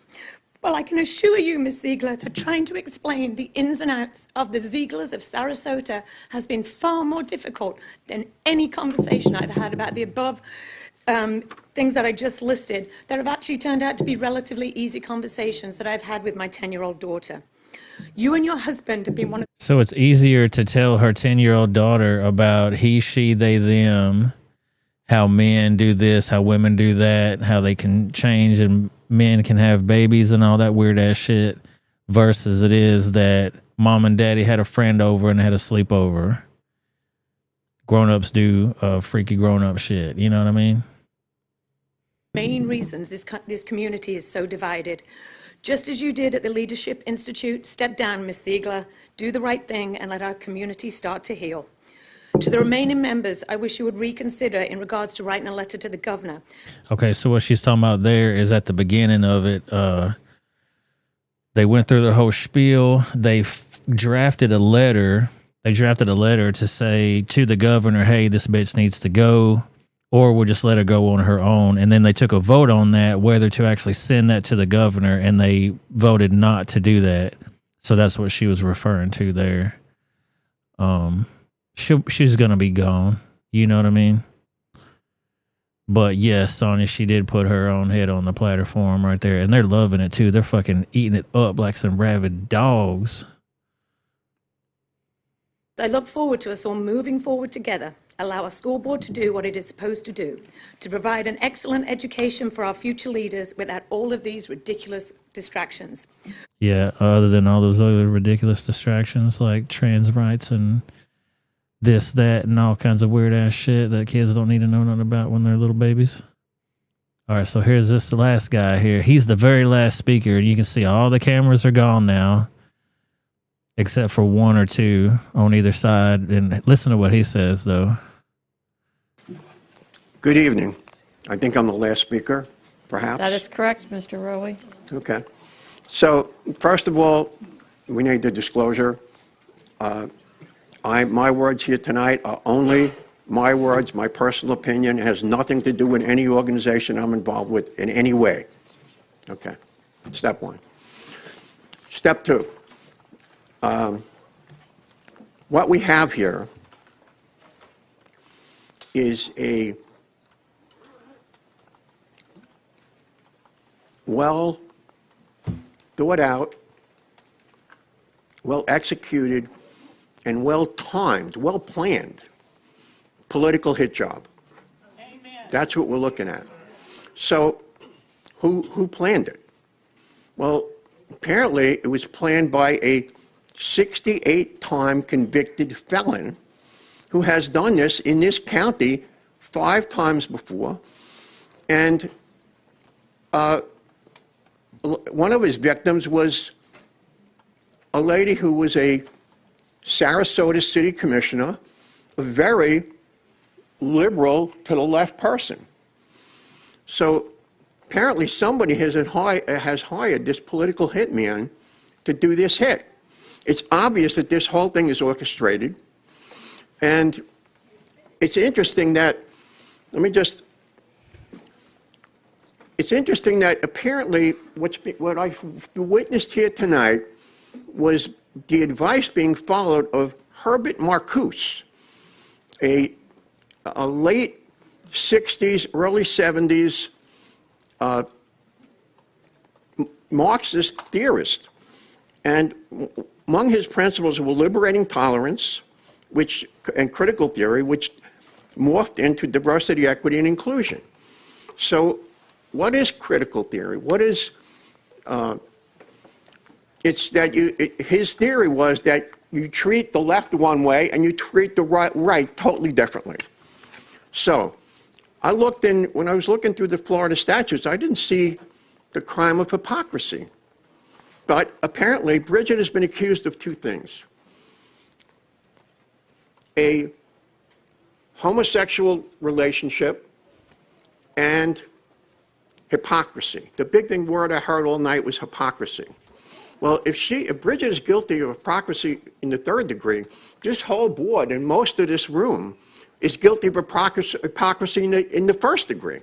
Well, I can assure you, Ms. Ziegler, that trying to explain the ins and outs of the Zieglers of Sarasota has been far more difficult than any conversation I've had about the above um, things that I just listed that have actually turned out to be relatively easy conversations that I've had with my 10 year old daughter. You and your husband have been one of So it's easier to tell her 10 year old daughter about he, she, they, them, how men do this, how women do that, how they can change and men can have babies and all that weird ass shit, versus it is that mom and daddy had a friend over and had a sleepover. Grown ups do uh, freaky grown up shit. You know what I mean? main reasons this, co- this community is so divided. Just as you did at the Leadership Institute, step down, Miss Ziegler, do the right thing, and let our community start to heal. To the remaining members, I wish you would reconsider in regards to writing a letter to the governor. Okay, so what she's talking about there is at the beginning of it. Uh, they went through the whole spiel. They f- drafted a letter. They drafted a letter to say to the governor, "Hey, this bitch needs to go, or we'll just let her go on her own." And then they took a vote on that whether to actually send that to the governor, and they voted not to do that. So that's what she was referring to there. Um, she she's gonna be gone. You know what I mean? But yes, Sonya, she did put her own head on the platter for 'em right there, and they're loving it too. They're fucking eating it up like some rabid dogs. I look forward to us all moving forward together, allow our school board to do what it is supposed to do, to provide an excellent education for our future leaders without all of these ridiculous distractions. Yeah, other than all those other ridiculous distractions like trans rights and this, that, and all kinds of weird ass shit that kids don't need to know nothing about when they're little babies. All right, so here's this last guy here. He's the very last speaker, and you can see all the cameras are gone now, except for one or two on either side. And listen to what he says, though. Good evening. I think I'm the last speaker, perhaps. That is correct, Mr. Rowe. Okay. So, first of all, we need the disclosure. Uh, I, my words here tonight are only my words, my personal opinion. Has nothing to do with any organization I'm involved with in any way. Okay. Step one. Step two. Um, what we have here is a well thought out, well executed, and well timed, well planned political hit job. That's what we're looking at. So, who, who planned it? Well, apparently it was planned by a 68 time convicted felon who has done this in this county five times before. And uh, one of his victims was a lady who was a Sarasota city commissioner, a very liberal to the left person. So apparently somebody has, has hired this political hitman to do this hit. It's obvious that this whole thing is orchestrated. And it's interesting that, let me just, it's interesting that apparently what's, what I witnessed here tonight was the advice being followed of Herbert Marcuse, a, a late 60s, early 70s uh, Marxist theorist. And among his principles were liberating tolerance which, and critical theory, which morphed into diversity, equity, and inclusion. So, what is critical theory? What is uh, it's that you, it, his theory was that you treat the left one way and you treat the right, right totally differently. So, I looked in, when I was looking through the Florida statutes, I didn't see the crime of hypocrisy. But apparently, Bridget has been accused of two things a homosexual relationship and hypocrisy. The big thing word I heard all night was hypocrisy. Well, if she, if Bridget is guilty of hypocrisy in the third degree, this whole board and most of this room is guilty of hypocrisy, hypocrisy in, the, in the first degree.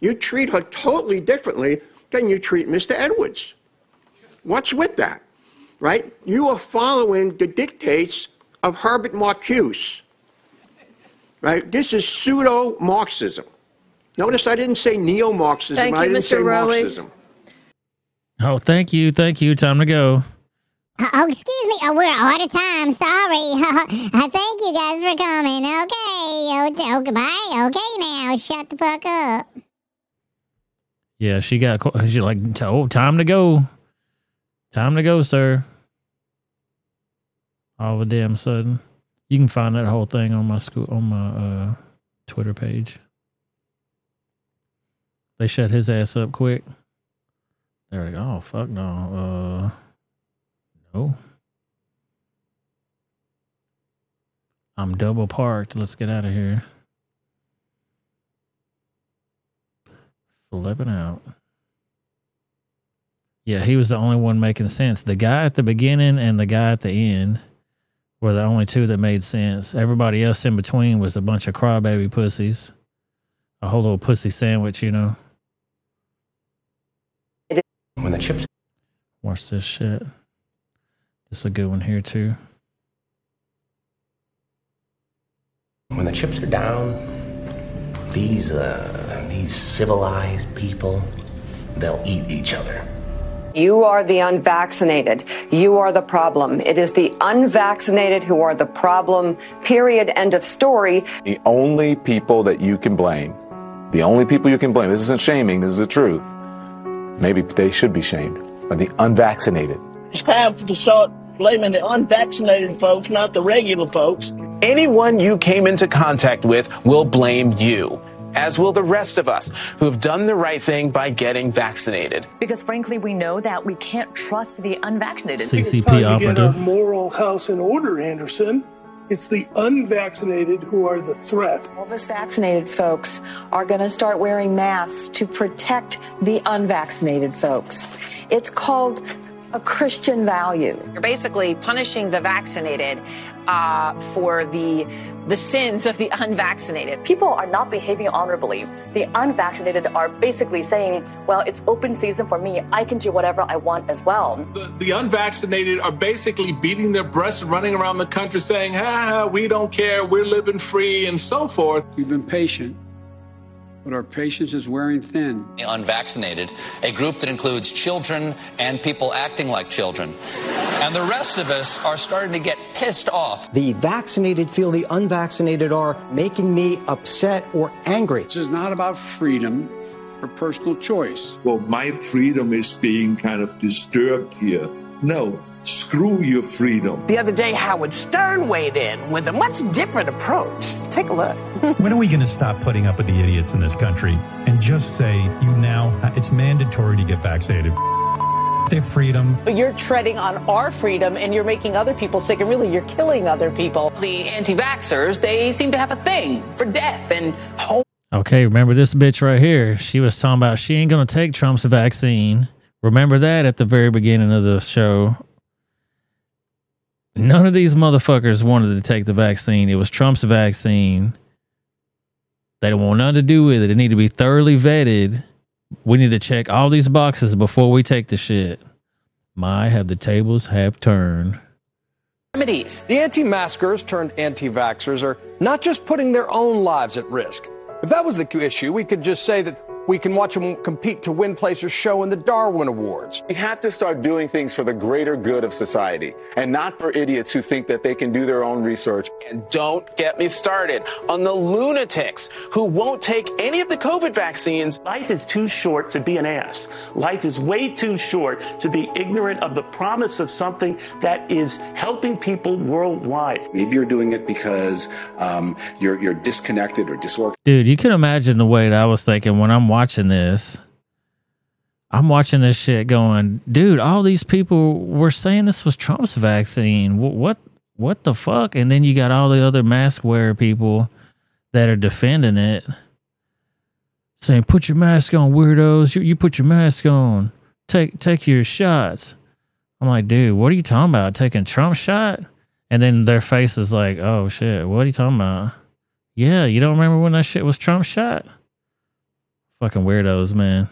You treat her totally differently than you treat Mr. Edwards. What's with that? Right? You are following the dictates of Herbert Marcuse. Right? This is pseudo Marxism. Notice I didn't say neo Marxism, I didn't Mr. say Rowley. Marxism. Oh, thank you, thank you. Time to go. Oh, excuse me. Oh, we're out of time. Sorry. Uh, Thank you guys for coming. Okay. Oh, okay. Bye. Okay, now shut the fuck up. Yeah, she got. She like, oh, time to go. Time to go, sir. All of a damn sudden, you can find that whole thing on my school on my uh, Twitter page. They shut his ass up quick. They're like, oh fuck no, uh, no. I'm double parked. Let's get out of here. Flipping out. Yeah, he was the only one making sense. The guy at the beginning and the guy at the end were the only two that made sense. Everybody else in between was a bunch of crybaby pussies. A whole little pussy sandwich, you know. When the chips Watch this shit. This is a good one here too. when the chips are down, these uh, these civilized people, they'll eat each other. You are the unvaccinated. You are the problem. It is the unvaccinated who are the problem. Period. End of story. The only people that you can blame, the only people you can blame, this isn't shaming, this is the truth. Maybe they should be shamed, are the unvaccinated. It's time to start blaming the unvaccinated folks, not the regular folks. Anyone you came into contact with will blame you, as will the rest of us who have done the right thing by getting vaccinated. Because frankly, we know that we can't trust the unvaccinated. CCP time to get our moral house in order, Anderson. It's the unvaccinated who are the threat. All of us vaccinated folks are going to start wearing masks to protect the unvaccinated folks. It's called a Christian value. You're basically punishing the vaccinated uh, for the the sins of the unvaccinated. People are not behaving honorably. The unvaccinated are basically saying, well, it's open season for me. I can do whatever I want as well. The, the unvaccinated are basically beating their breasts and running around the country saying, "Ha ah, we don't care, we're living free, and so forth. We've been patient, but our patience is wearing thin. The unvaccinated, a group that includes children and people acting like children. And the rest of us are starting to get pissed off. The vaccinated feel the unvaccinated are making me upset or angry. This is not about freedom or personal choice. Well, my freedom is being kind of disturbed here. No, Screw your freedom. The other day, Howard Stern weighed in with a much different approach. Take a look. when are we going to stop putting up with the idiots in this country and just say you now it's mandatory to get vaccinated? Their freedom. But you're treading on our freedom and you're making other people sick, and really, you're killing other people. The anti vaxxers, they seem to have a thing for death and hope. Okay, remember this bitch right here. She was talking about she ain't gonna take Trump's vaccine. Remember that at the very beginning of the show. None of these motherfuckers wanted to take the vaccine. It was Trump's vaccine. They don't want nothing to do with it. It need to be thoroughly vetted. We need to check all these boxes before we take the shit. My, have the tables have turned. Remedies. The anti maskers turned anti vaxxers are not just putting their own lives at risk. If that was the issue, we could just say that we can watch them compete to win Placer's show in the Darwin Awards. We have to start doing things for the greater good of society and not for idiots who think that they can do their own research. And don't get me started on the lunatics who won't take any of the COVID vaccines. Life is too short to be an ass. Life is way too short to be ignorant of the promise of something that is helping people worldwide. Maybe you're doing it because um, you're, you're disconnected or disorganized. Dude, you can imagine the way that I was thinking when I'm watching this. I'm watching this shit going, dude, all these people were saying this was Trump's vaccine. What what, what the fuck? And then you got all the other mask wearer people that are defending it. Saying, put your mask on, weirdos. You, you put your mask on. Take take your shots. I'm like, dude, what are you talking about? Taking Trump shot? And then their face is like, oh shit, what are you talking about? Yeah, you don't remember when that shit was Trump shot? Fucking weirdos, man.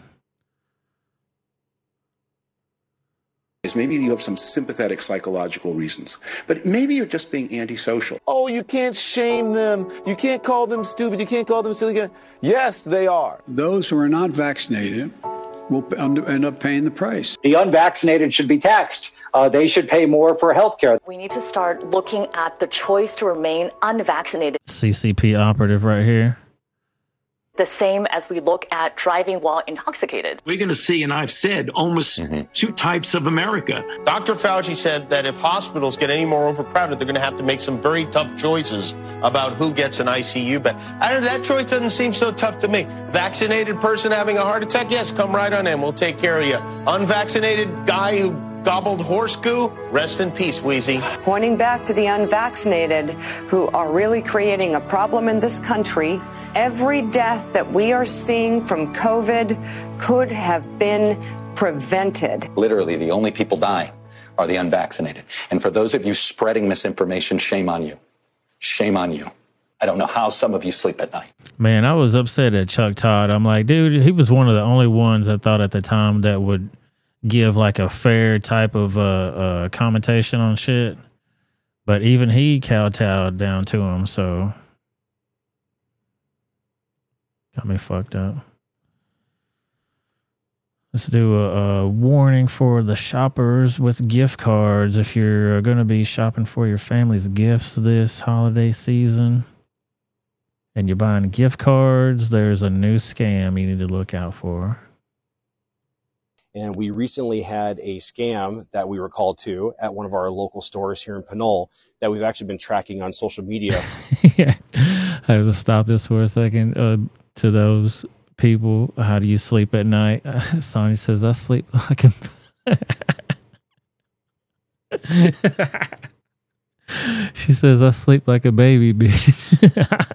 Is maybe you have some sympathetic psychological reasons, but maybe you're just being antisocial. Oh, you can't shame them. You can't call them stupid. You can't call them silly. Yes, they are. Those who are not vaccinated will end up paying the price. The unvaccinated should be taxed. Uh, they should pay more for health care. We need to start looking at the choice to remain unvaccinated. CCP operative right here. The same as we look at driving while intoxicated. We're going to see, and I've said, almost mm-hmm. two types of America. Dr. Fauci said that if hospitals get any more overcrowded, they're going to have to make some very tough choices about who gets an ICU bed. And that choice doesn't seem so tough to me. Vaccinated person having a heart attack, yes, come right on in. We'll take care of you. Unvaccinated guy who gobbled horse goo, rest in peace, Wheezy. Pointing back to the unvaccinated who are really creating a problem in this country, every death that we are seeing from COVID could have been prevented. Literally, the only people dying are the unvaccinated. And for those of you spreading misinformation, shame on you. Shame on you. I don't know how some of you sleep at night. Man, I was upset at Chuck Todd. I'm like, dude, he was one of the only ones I thought at the time that would give like a fair type of uh, uh commentation on shit. But even he kowtowed down to him, so got me fucked up. Let's do a, a warning for the shoppers with gift cards. If you're going to be shopping for your family's gifts this holiday season and you're buying gift cards, there's a new scam you need to look out for. And we recently had a scam that we were called to at one of our local stores here in Pinole that we've actually been tracking on social media. yeah. I will stop this for a second. Uh, to those people, how do you sleep at night? Uh, Sonya says, I sleep like a. she says, I sleep like a baby, bitch.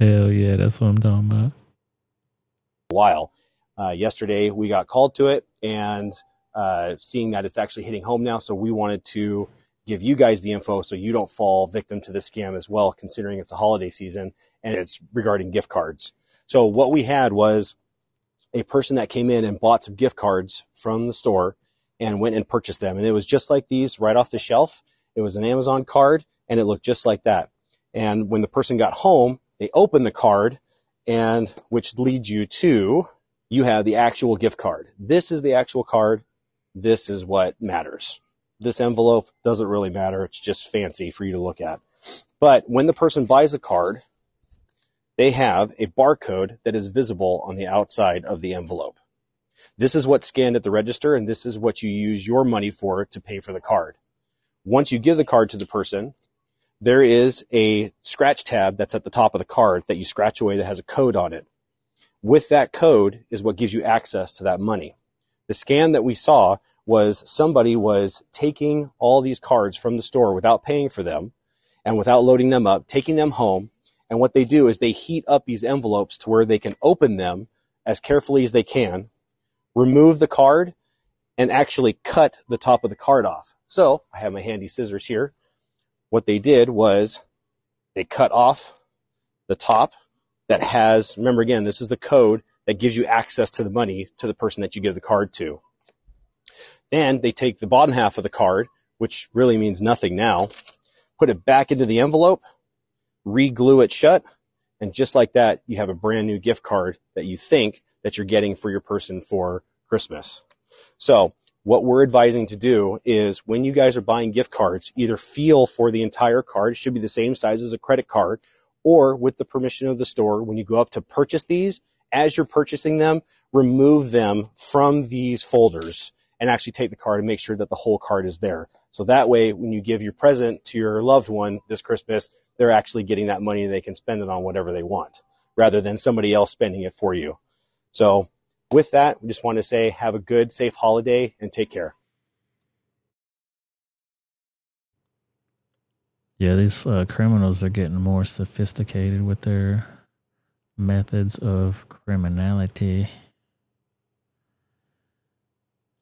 Hell yeah, that's what I'm talking about. While. Uh, yesterday we got called to it and uh, seeing that it's actually hitting home now, so we wanted to give you guys the info so you don't fall victim to this scam as well, considering it's a holiday season and it's regarding gift cards. So what we had was a person that came in and bought some gift cards from the store and went and purchased them. And it was just like these right off the shelf. It was an Amazon card and it looked just like that. And when the person got home, they opened the card and which leads you to you have the actual gift card. This is the actual card. This is what matters. This envelope doesn't really matter. It's just fancy for you to look at. But when the person buys a card, they have a barcode that is visible on the outside of the envelope. This is what's scanned at the register, and this is what you use your money for to pay for the card. Once you give the card to the person, there is a scratch tab that's at the top of the card that you scratch away that has a code on it. With that code is what gives you access to that money. The scan that we saw was somebody was taking all these cards from the store without paying for them and without loading them up, taking them home. And what they do is they heat up these envelopes to where they can open them as carefully as they can, remove the card, and actually cut the top of the card off. So I have my handy scissors here. What they did was they cut off the top that has, remember again, this is the code that gives you access to the money to the person that you give the card to. Then they take the bottom half of the card, which really means nothing now, put it back into the envelope, re-glue it shut, and just like that, you have a brand new gift card that you think that you're getting for your person for Christmas. So what we're advising to do is when you guys are buying gift cards, either feel for the entire card, it should be the same size as a credit card, or with the permission of the store, when you go up to purchase these, as you're purchasing them, remove them from these folders and actually take the card and make sure that the whole card is there. So that way, when you give your present to your loved one this Christmas, they're actually getting that money and they can spend it on whatever they want rather than somebody else spending it for you. So with that, we just want to say have a good, safe holiday and take care. Yeah, these uh, criminals are getting more sophisticated with their methods of criminality.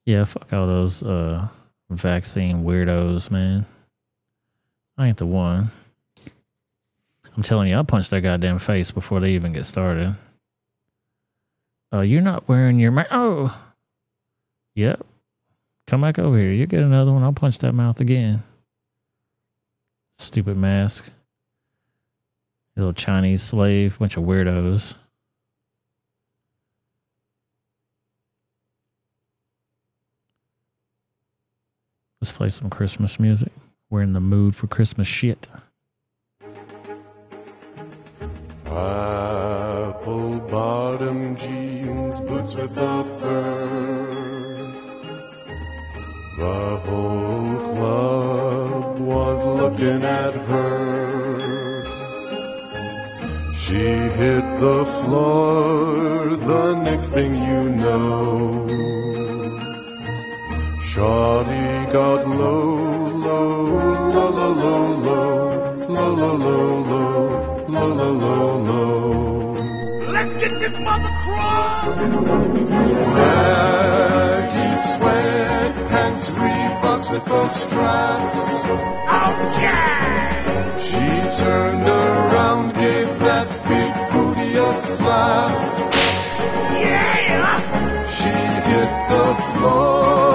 Yeah, fuck all those uh, vaccine weirdos, man. I ain't the one. I'm telling you, I'll punch their goddamn face before they even get started. Uh, you're not wearing your mask. Oh, yep. Come back over here. You get another one. I'll punch that mouth again. Stupid mask. Little Chinese slave, bunch of weirdos. Let's play some Christmas music. We're in the mood for Christmas shit. Apple bottom jeans, boots with a fur. The whole club was looking at her. She hit the floor, the next thing you know. Shawty got low, low, low, low, low, low, low, low, low, low, low, low. This mother crunk! Baggy sweatpants, Reeboks with those straps. Okay! She turned around, gave that big booty a slap. Yeah! She hit the floor,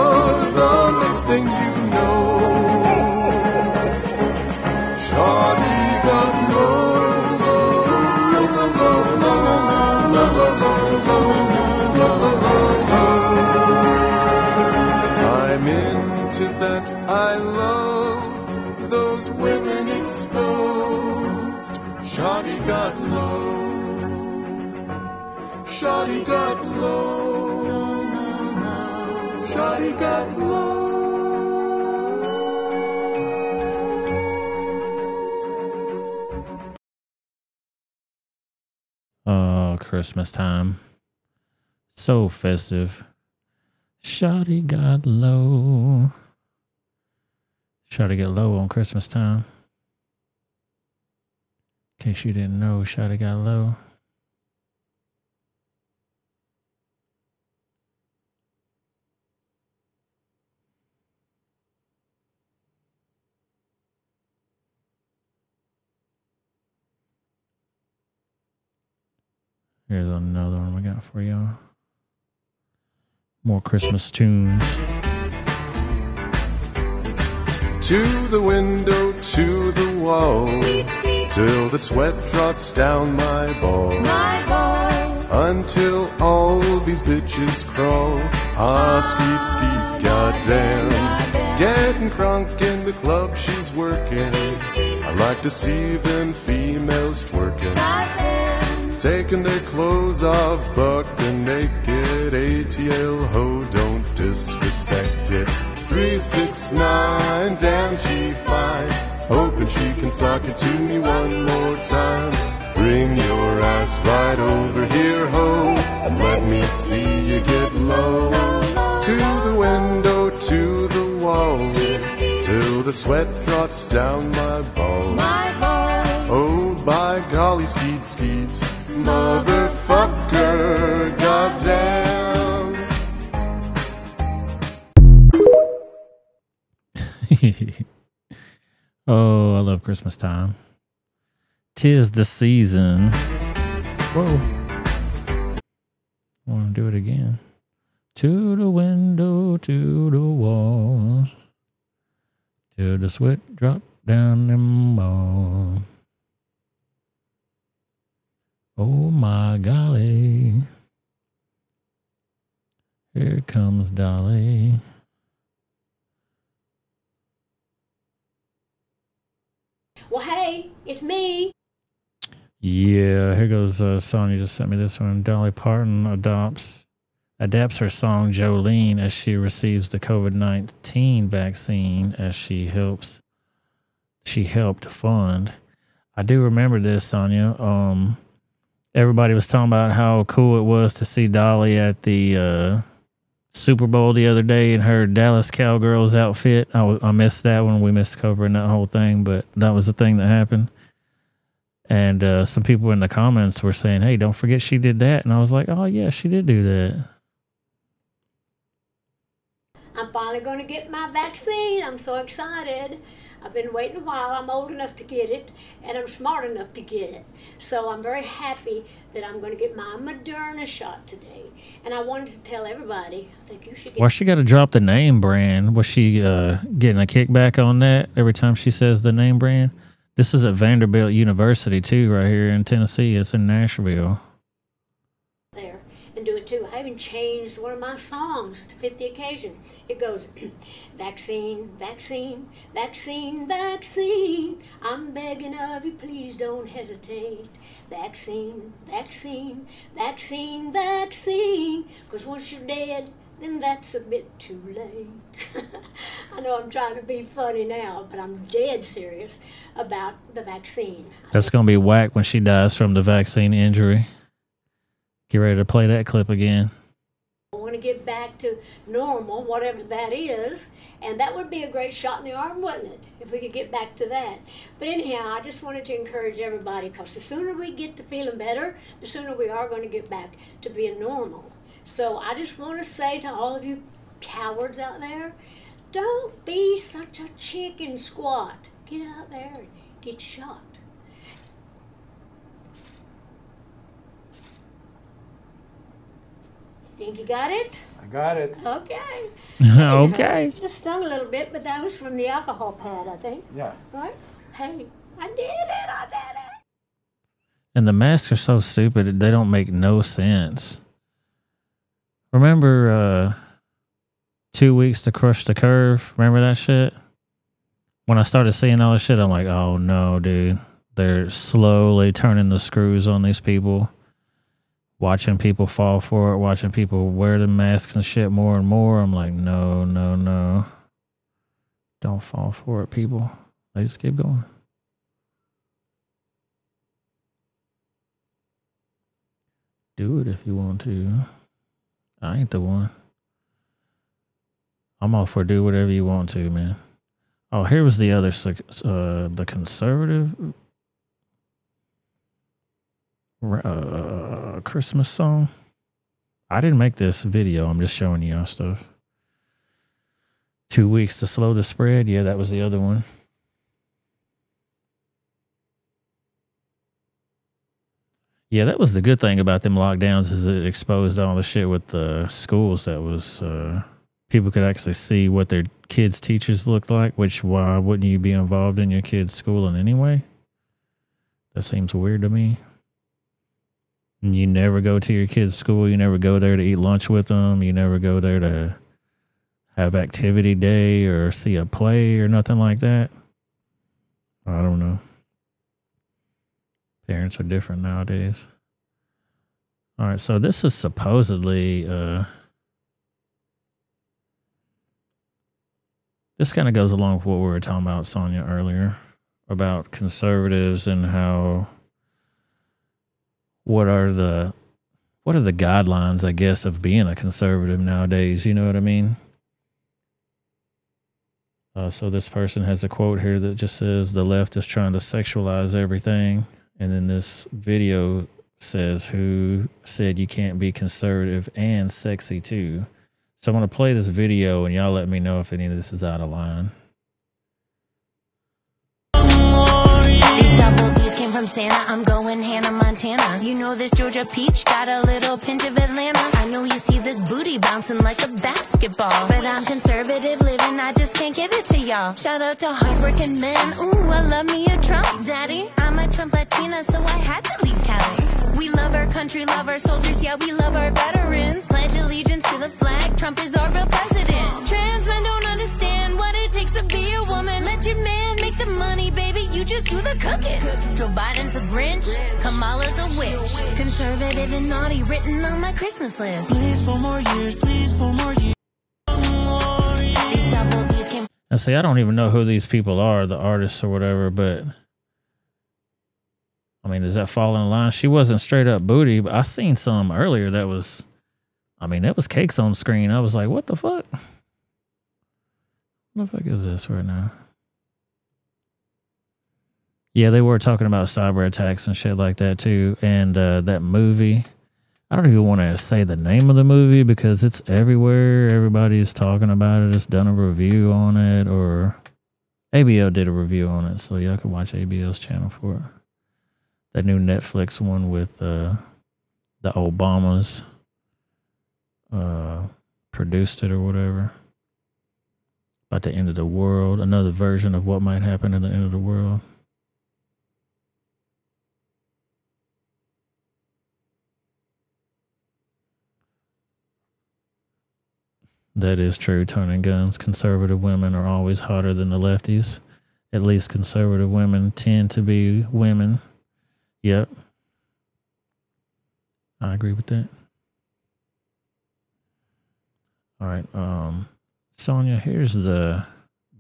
Shawty got low. Shawty got low. Oh, Christmas time. So festive. Shotty got low. Shotty get low on Christmas time. In case you didn't know, Shotty got low. Here's another one we got for y'all. More Christmas tunes. To the window, to the wall, sweet, sweet. till the sweat drops down my balls. Until all these bitches crawl. Ah, skeet, skeet, goddamn. Getting crunk in the club she's working. I like to see them females twerking. Taking their clothes off, buck the naked ATL ho, don't disrespect it. 369, damn she fine, hoping she can sock it to me one more time. Bring your ass right over here, ho, and let me see you get low. To the window, to the wall, till the sweat drops down my balls. Oh, by golly, skeet skeet, motherfucker, goddamn. oh, I love Christmas time. Tis the season. Whoa. I Want to do it again? To the window, to the wall, to the sweat drop down them balls. Oh my golly. Here comes Dolly. Well, hey, it's me. Yeah, here goes uh, Sonya just sent me this one. Dolly Parton adopts adapts her song Jolene as she receives the COVID nineteen vaccine as she helps she helped fund. I do remember this, Sonya. Um everybody was talking about how cool it was to see Dolly at the uh Super Bowl the other day in her Dallas Cowgirls outfit. I missed that one. We missed covering that whole thing, but that was the thing that happened. And uh, some people in the comments were saying, "Hey, don't forget she did that." And I was like, "Oh yeah, she did do that." I'm finally going to get my vaccine. I'm so excited. I've been waiting a while. I'm old enough to get it, and I'm smart enough to get it. So I'm very happy that I'm going to get my Moderna shot today. And I wanted to tell everybody, I think you should get Why she got to drop the name brand? Was she uh, getting a kickback on that every time she says the name brand? This is at Vanderbilt University too, right here in Tennessee. It's in Nashville. And do it too. I even changed one of my songs to fit the occasion. It goes, vaccine, vaccine, vaccine, vaccine. I'm begging of you, please don't hesitate. Vaccine, vaccine, vaccine, vaccine. Because once you're dead, then that's a bit too late. I know I'm trying to be funny now, but I'm dead serious about the vaccine. That's gonna be whack when she dies from the vaccine injury. Get ready to play that clip again. I want to get back to normal, whatever that is, and that would be a great shot in the arm, wouldn't it? If we could get back to that. But anyhow, I just wanted to encourage everybody because the sooner we get to feeling better, the sooner we are going to get back to being normal. So I just want to say to all of you cowards out there, don't be such a chicken squat. Get out there and get shot. Think you got it? I got it. Okay. okay. Just stung a little bit, but that was from the alcohol pad, I think. Yeah. Right? Hey, I did it. I did it. And the masks are so stupid; they don't make no sense. Remember, uh, two weeks to crush the curve. Remember that shit? When I started seeing all this shit, I'm like, oh no, dude. They're slowly turning the screws on these people. Watching people fall for it, watching people wear the masks and shit more and more. I'm like, no, no, no. Don't fall for it, people. They just keep going. Do it if you want to. I ain't the one. I'm all for do whatever you want to, man. Oh, here was the other, uh, the conservative uh, Christmas song. I didn't make this video. I'm just showing you all stuff. Two weeks to slow the spread. Yeah, that was the other one. Yeah, that was the good thing about them lockdowns is it exposed all the shit with the schools that was uh, people could actually see what their kids' teachers looked like. Which why wouldn't you be involved in your kids' schooling anyway? That seems weird to me. You never go to your kids' school. You never go there to eat lunch with them. You never go there to have activity day or see a play or nothing like that. I don't know. Parents are different nowadays. All right, so this is supposedly uh this kind of goes along with what we were talking about, Sonia, earlier about conservatives and how what are the what are the guidelines, I guess, of being a conservative nowadays? You know what I mean? Uh, so this person has a quote here that just says the left is trying to sexualize everything, and then this video says who said you can't be conservative and sexy too. So I'm gonna play this video, and y'all let me know if any of this is out of line. From Santa. I'm going Hannah Montana. You know this Georgia peach got a little pinch of Atlanta. I know you see this booty bouncing like a basketball. But I'm conservative living, I just can't give it to y'all. Shout out to hardworking men. Ooh, I love me a Trump daddy. I'm a Trump Latina, so I had to leave Cali. We love our country, love our soldiers, yeah, we love our veterans. Pledge allegiance to the flag. Trump is our real president. Trans men don't woman. Let your man make the money, baby. You just do the cooking. Joe Biden's a Grinch, Kamala's a witch. Conservative and naughty written on my Christmas list. Please for more years, please for more years. These double And see, I don't even know who these people are, the artists or whatever, but I mean, does that fall in line? She wasn't straight up booty, but I seen some earlier that was I mean, that was cakes on screen. I was like, what the fuck? What the fuck is this right now? Yeah, they were talking about cyber attacks and shit like that too. And uh, that movie, I don't even want to say the name of the movie because it's everywhere. Everybody's talking about it. It's done a review on it, or ABL did a review on it. So y'all can watch ABL's channel for it. That new Netflix one with uh, the Obamas uh, produced it or whatever. About the end of the world. Another version of what might happen at the end of the world. That is true. Turning guns. Conservative women are always hotter than the lefties. At least conservative women tend to be women. Yep. I agree with that. All right. Um, Sonia, here's the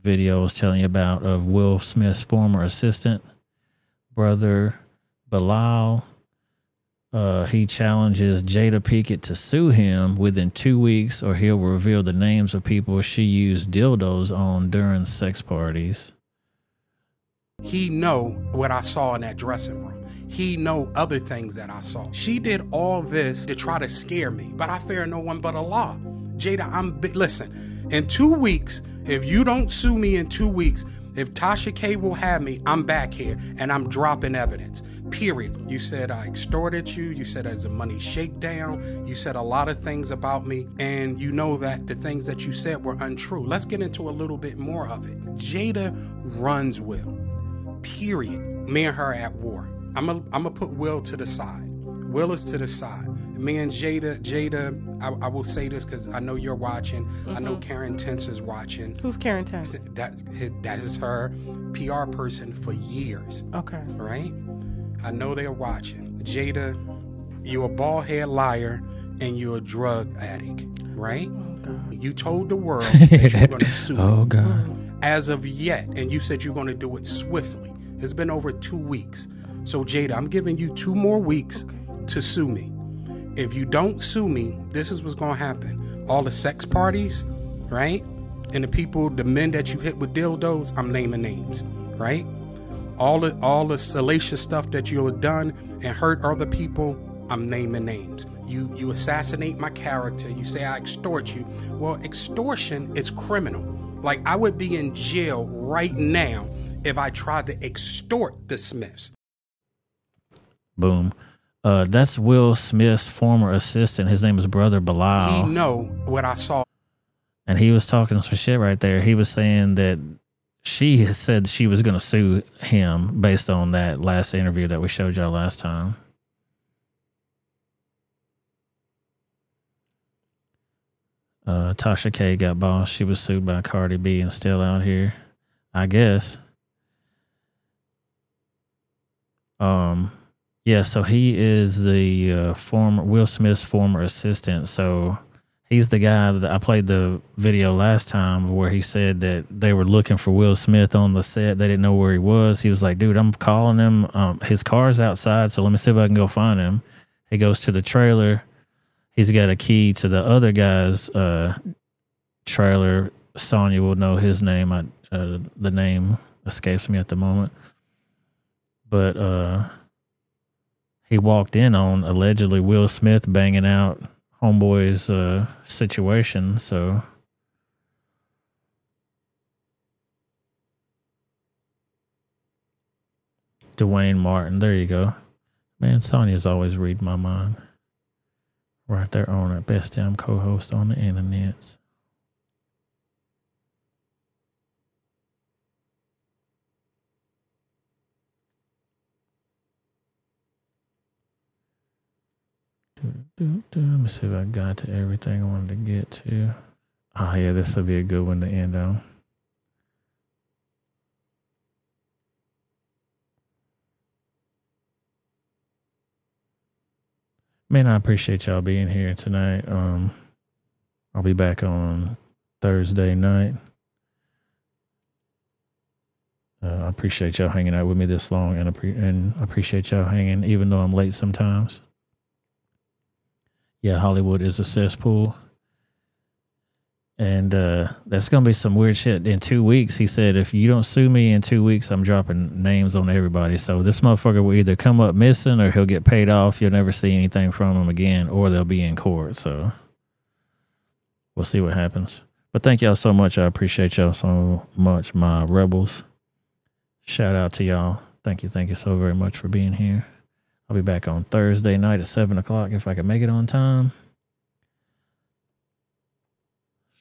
video I was telling you about of Will Smith's former assistant, brother Bilal. Uh, he challenges Jada Pinkett to sue him within two weeks, or he'll reveal the names of people she used dildos on during sex parties. He know what I saw in that dressing room. He know other things that I saw. She did all this to try to scare me, but I fear no one but Allah. Jada, I'm listen. In two weeks, if you don't sue me in two weeks, if Tasha K will have me, I'm back here and I'm dropping evidence. Period. You said I extorted you. You said there's a money shakedown. You said a lot of things about me, and you know that the things that you said were untrue. Let's get into a little bit more of it. Jada runs Will. Period. Me and her at war. I'm gonna put Will to the side. Will is to the side. Me and Jada, Jada, I, I will say this because I know you're watching. I know Mhm. Karen Tense is watching. Who's Karen Tense? That that is her PR person for years. Okay. Right? I know they're watching. Jada, you're a bald head liar and you're a drug addict, right? Oh, You told the world that you were going to sue Oh. God. As of yet, and you said you're going to do it swiftly. It's been over two weeks. So, Jada, I'm giving you two more weeks to sue me. If you don't sue me, this is what's to happen. All the sex parties, right? And the people, the men that you hit with dildos, I'm naming names, right? All the all the salacious stuff that you have done and hurt other people, I'm naming names. You you assassinate my character. You say I extort you. Well, extortion is criminal. Like I would be in jail right now if I tried to extort the Smiths. Boom. Uh, that's Will Smith's former assistant. His name is Brother Bilal. He know what I saw. and he was talking some shit right there. He was saying that she has said she was going to sue him based on that last interview that we showed y'all last time. Uh, Tasha K got boss. She was sued by Cardi B and still out here, I guess. Um, Yeah, so he is the uh, former Will Smith's former assistant. So he's the guy that I played the video last time where he said that they were looking for Will Smith on the set. They didn't know where he was. He was like, "Dude, I'm calling him. Um, his car's outside, so let me see if I can go find him." He goes to the trailer. He's got a key to the other guy's uh, trailer. Sonya will know his name. I, uh, the name escapes me at the moment, but uh, he walked in on allegedly Will Smith banging out homeboy's uh, situation. So Duane Martin, there you go. Man, Sonya's always read my mind. Right there on it. Best damn co-host on the internet. Do, do, Let me see if I got to everything I wanted to get to. Oh yeah, this will be a good one to end on. Man, I appreciate y'all being here tonight. Um, I'll be back on Thursday night. Uh, I appreciate y'all hanging out with me this long, and and appreciate y'all hanging, even though I'm late sometimes. Yeah, Hollywood is a cesspool. And uh, that's gonna be some weird shit. In two weeks, he said, if you don't sue me in two weeks, I'm dropping names on everybody. So this motherfucker will either come up missing or he'll get paid off. You'll never see anything from him again, or they'll be in court. So we'll see what happens. But thank y'all so much. I appreciate y'all so much, my rebels. Shout out to y'all. Thank you, thank you so very much for being here. I'll be back on Thursday night at seven o'clock if I can make it on time.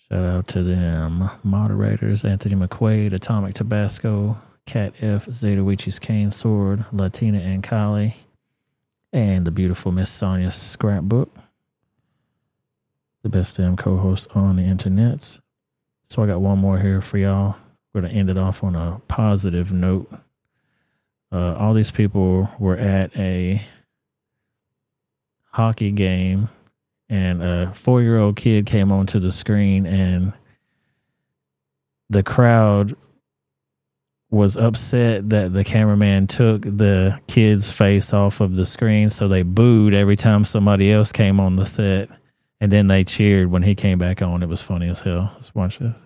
Shout out to them moderators Anthony McQuaid, Atomic Tabasco, Cat F, Zeta Wichi's Cane Sword, Latina and Kali, and the beautiful Miss Sonya Scrapbook, the best damn co host on the internet. So I got one more here for y'all. We're going to end it off on a positive note. Uh, all these people were at a hockey game and a four year old kid came onto the screen and the crowd was upset that the cameraman took the kid's face off of the screen so they booed every time somebody else came on the set and then they cheered when he came back on. It was funny as hell. Let's watch this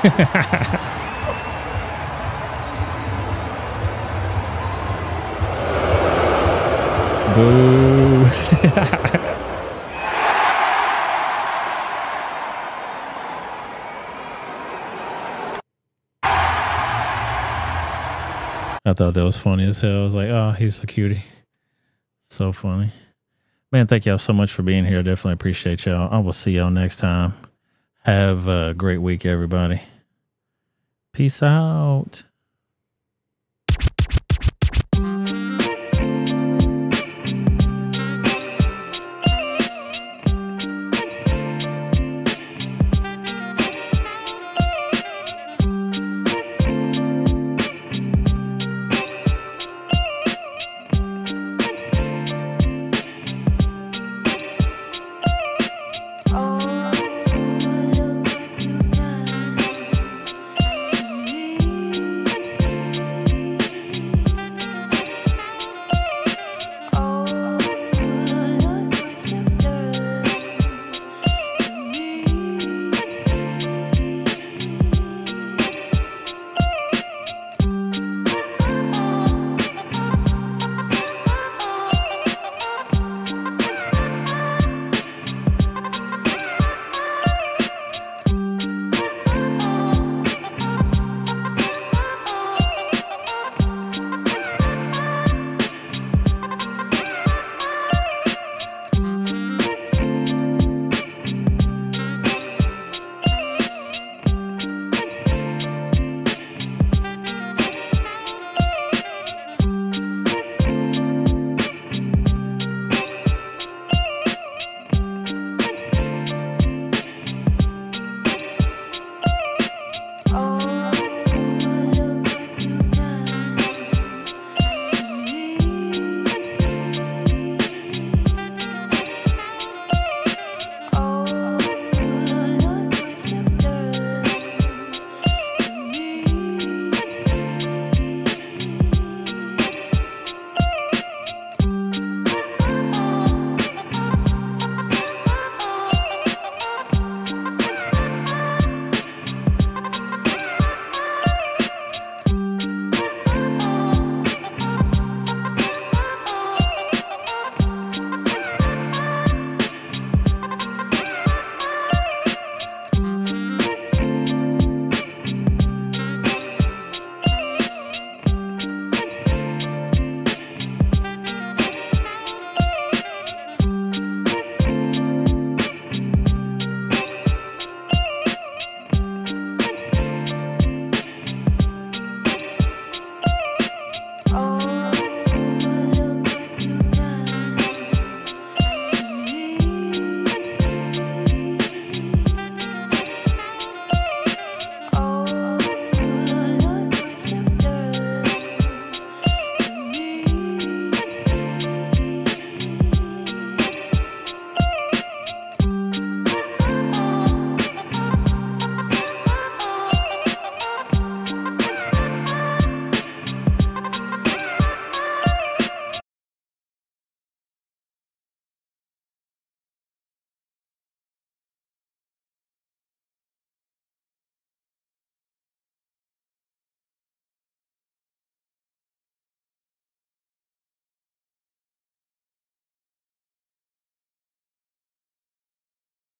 Boo. I thought that was funny as hell. I was like, oh, he's a cutie. So funny. Man, thank y'all so much for being here. Definitely appreciate y'all. I will see y'all next time. Have a great week, everybody. Peace out.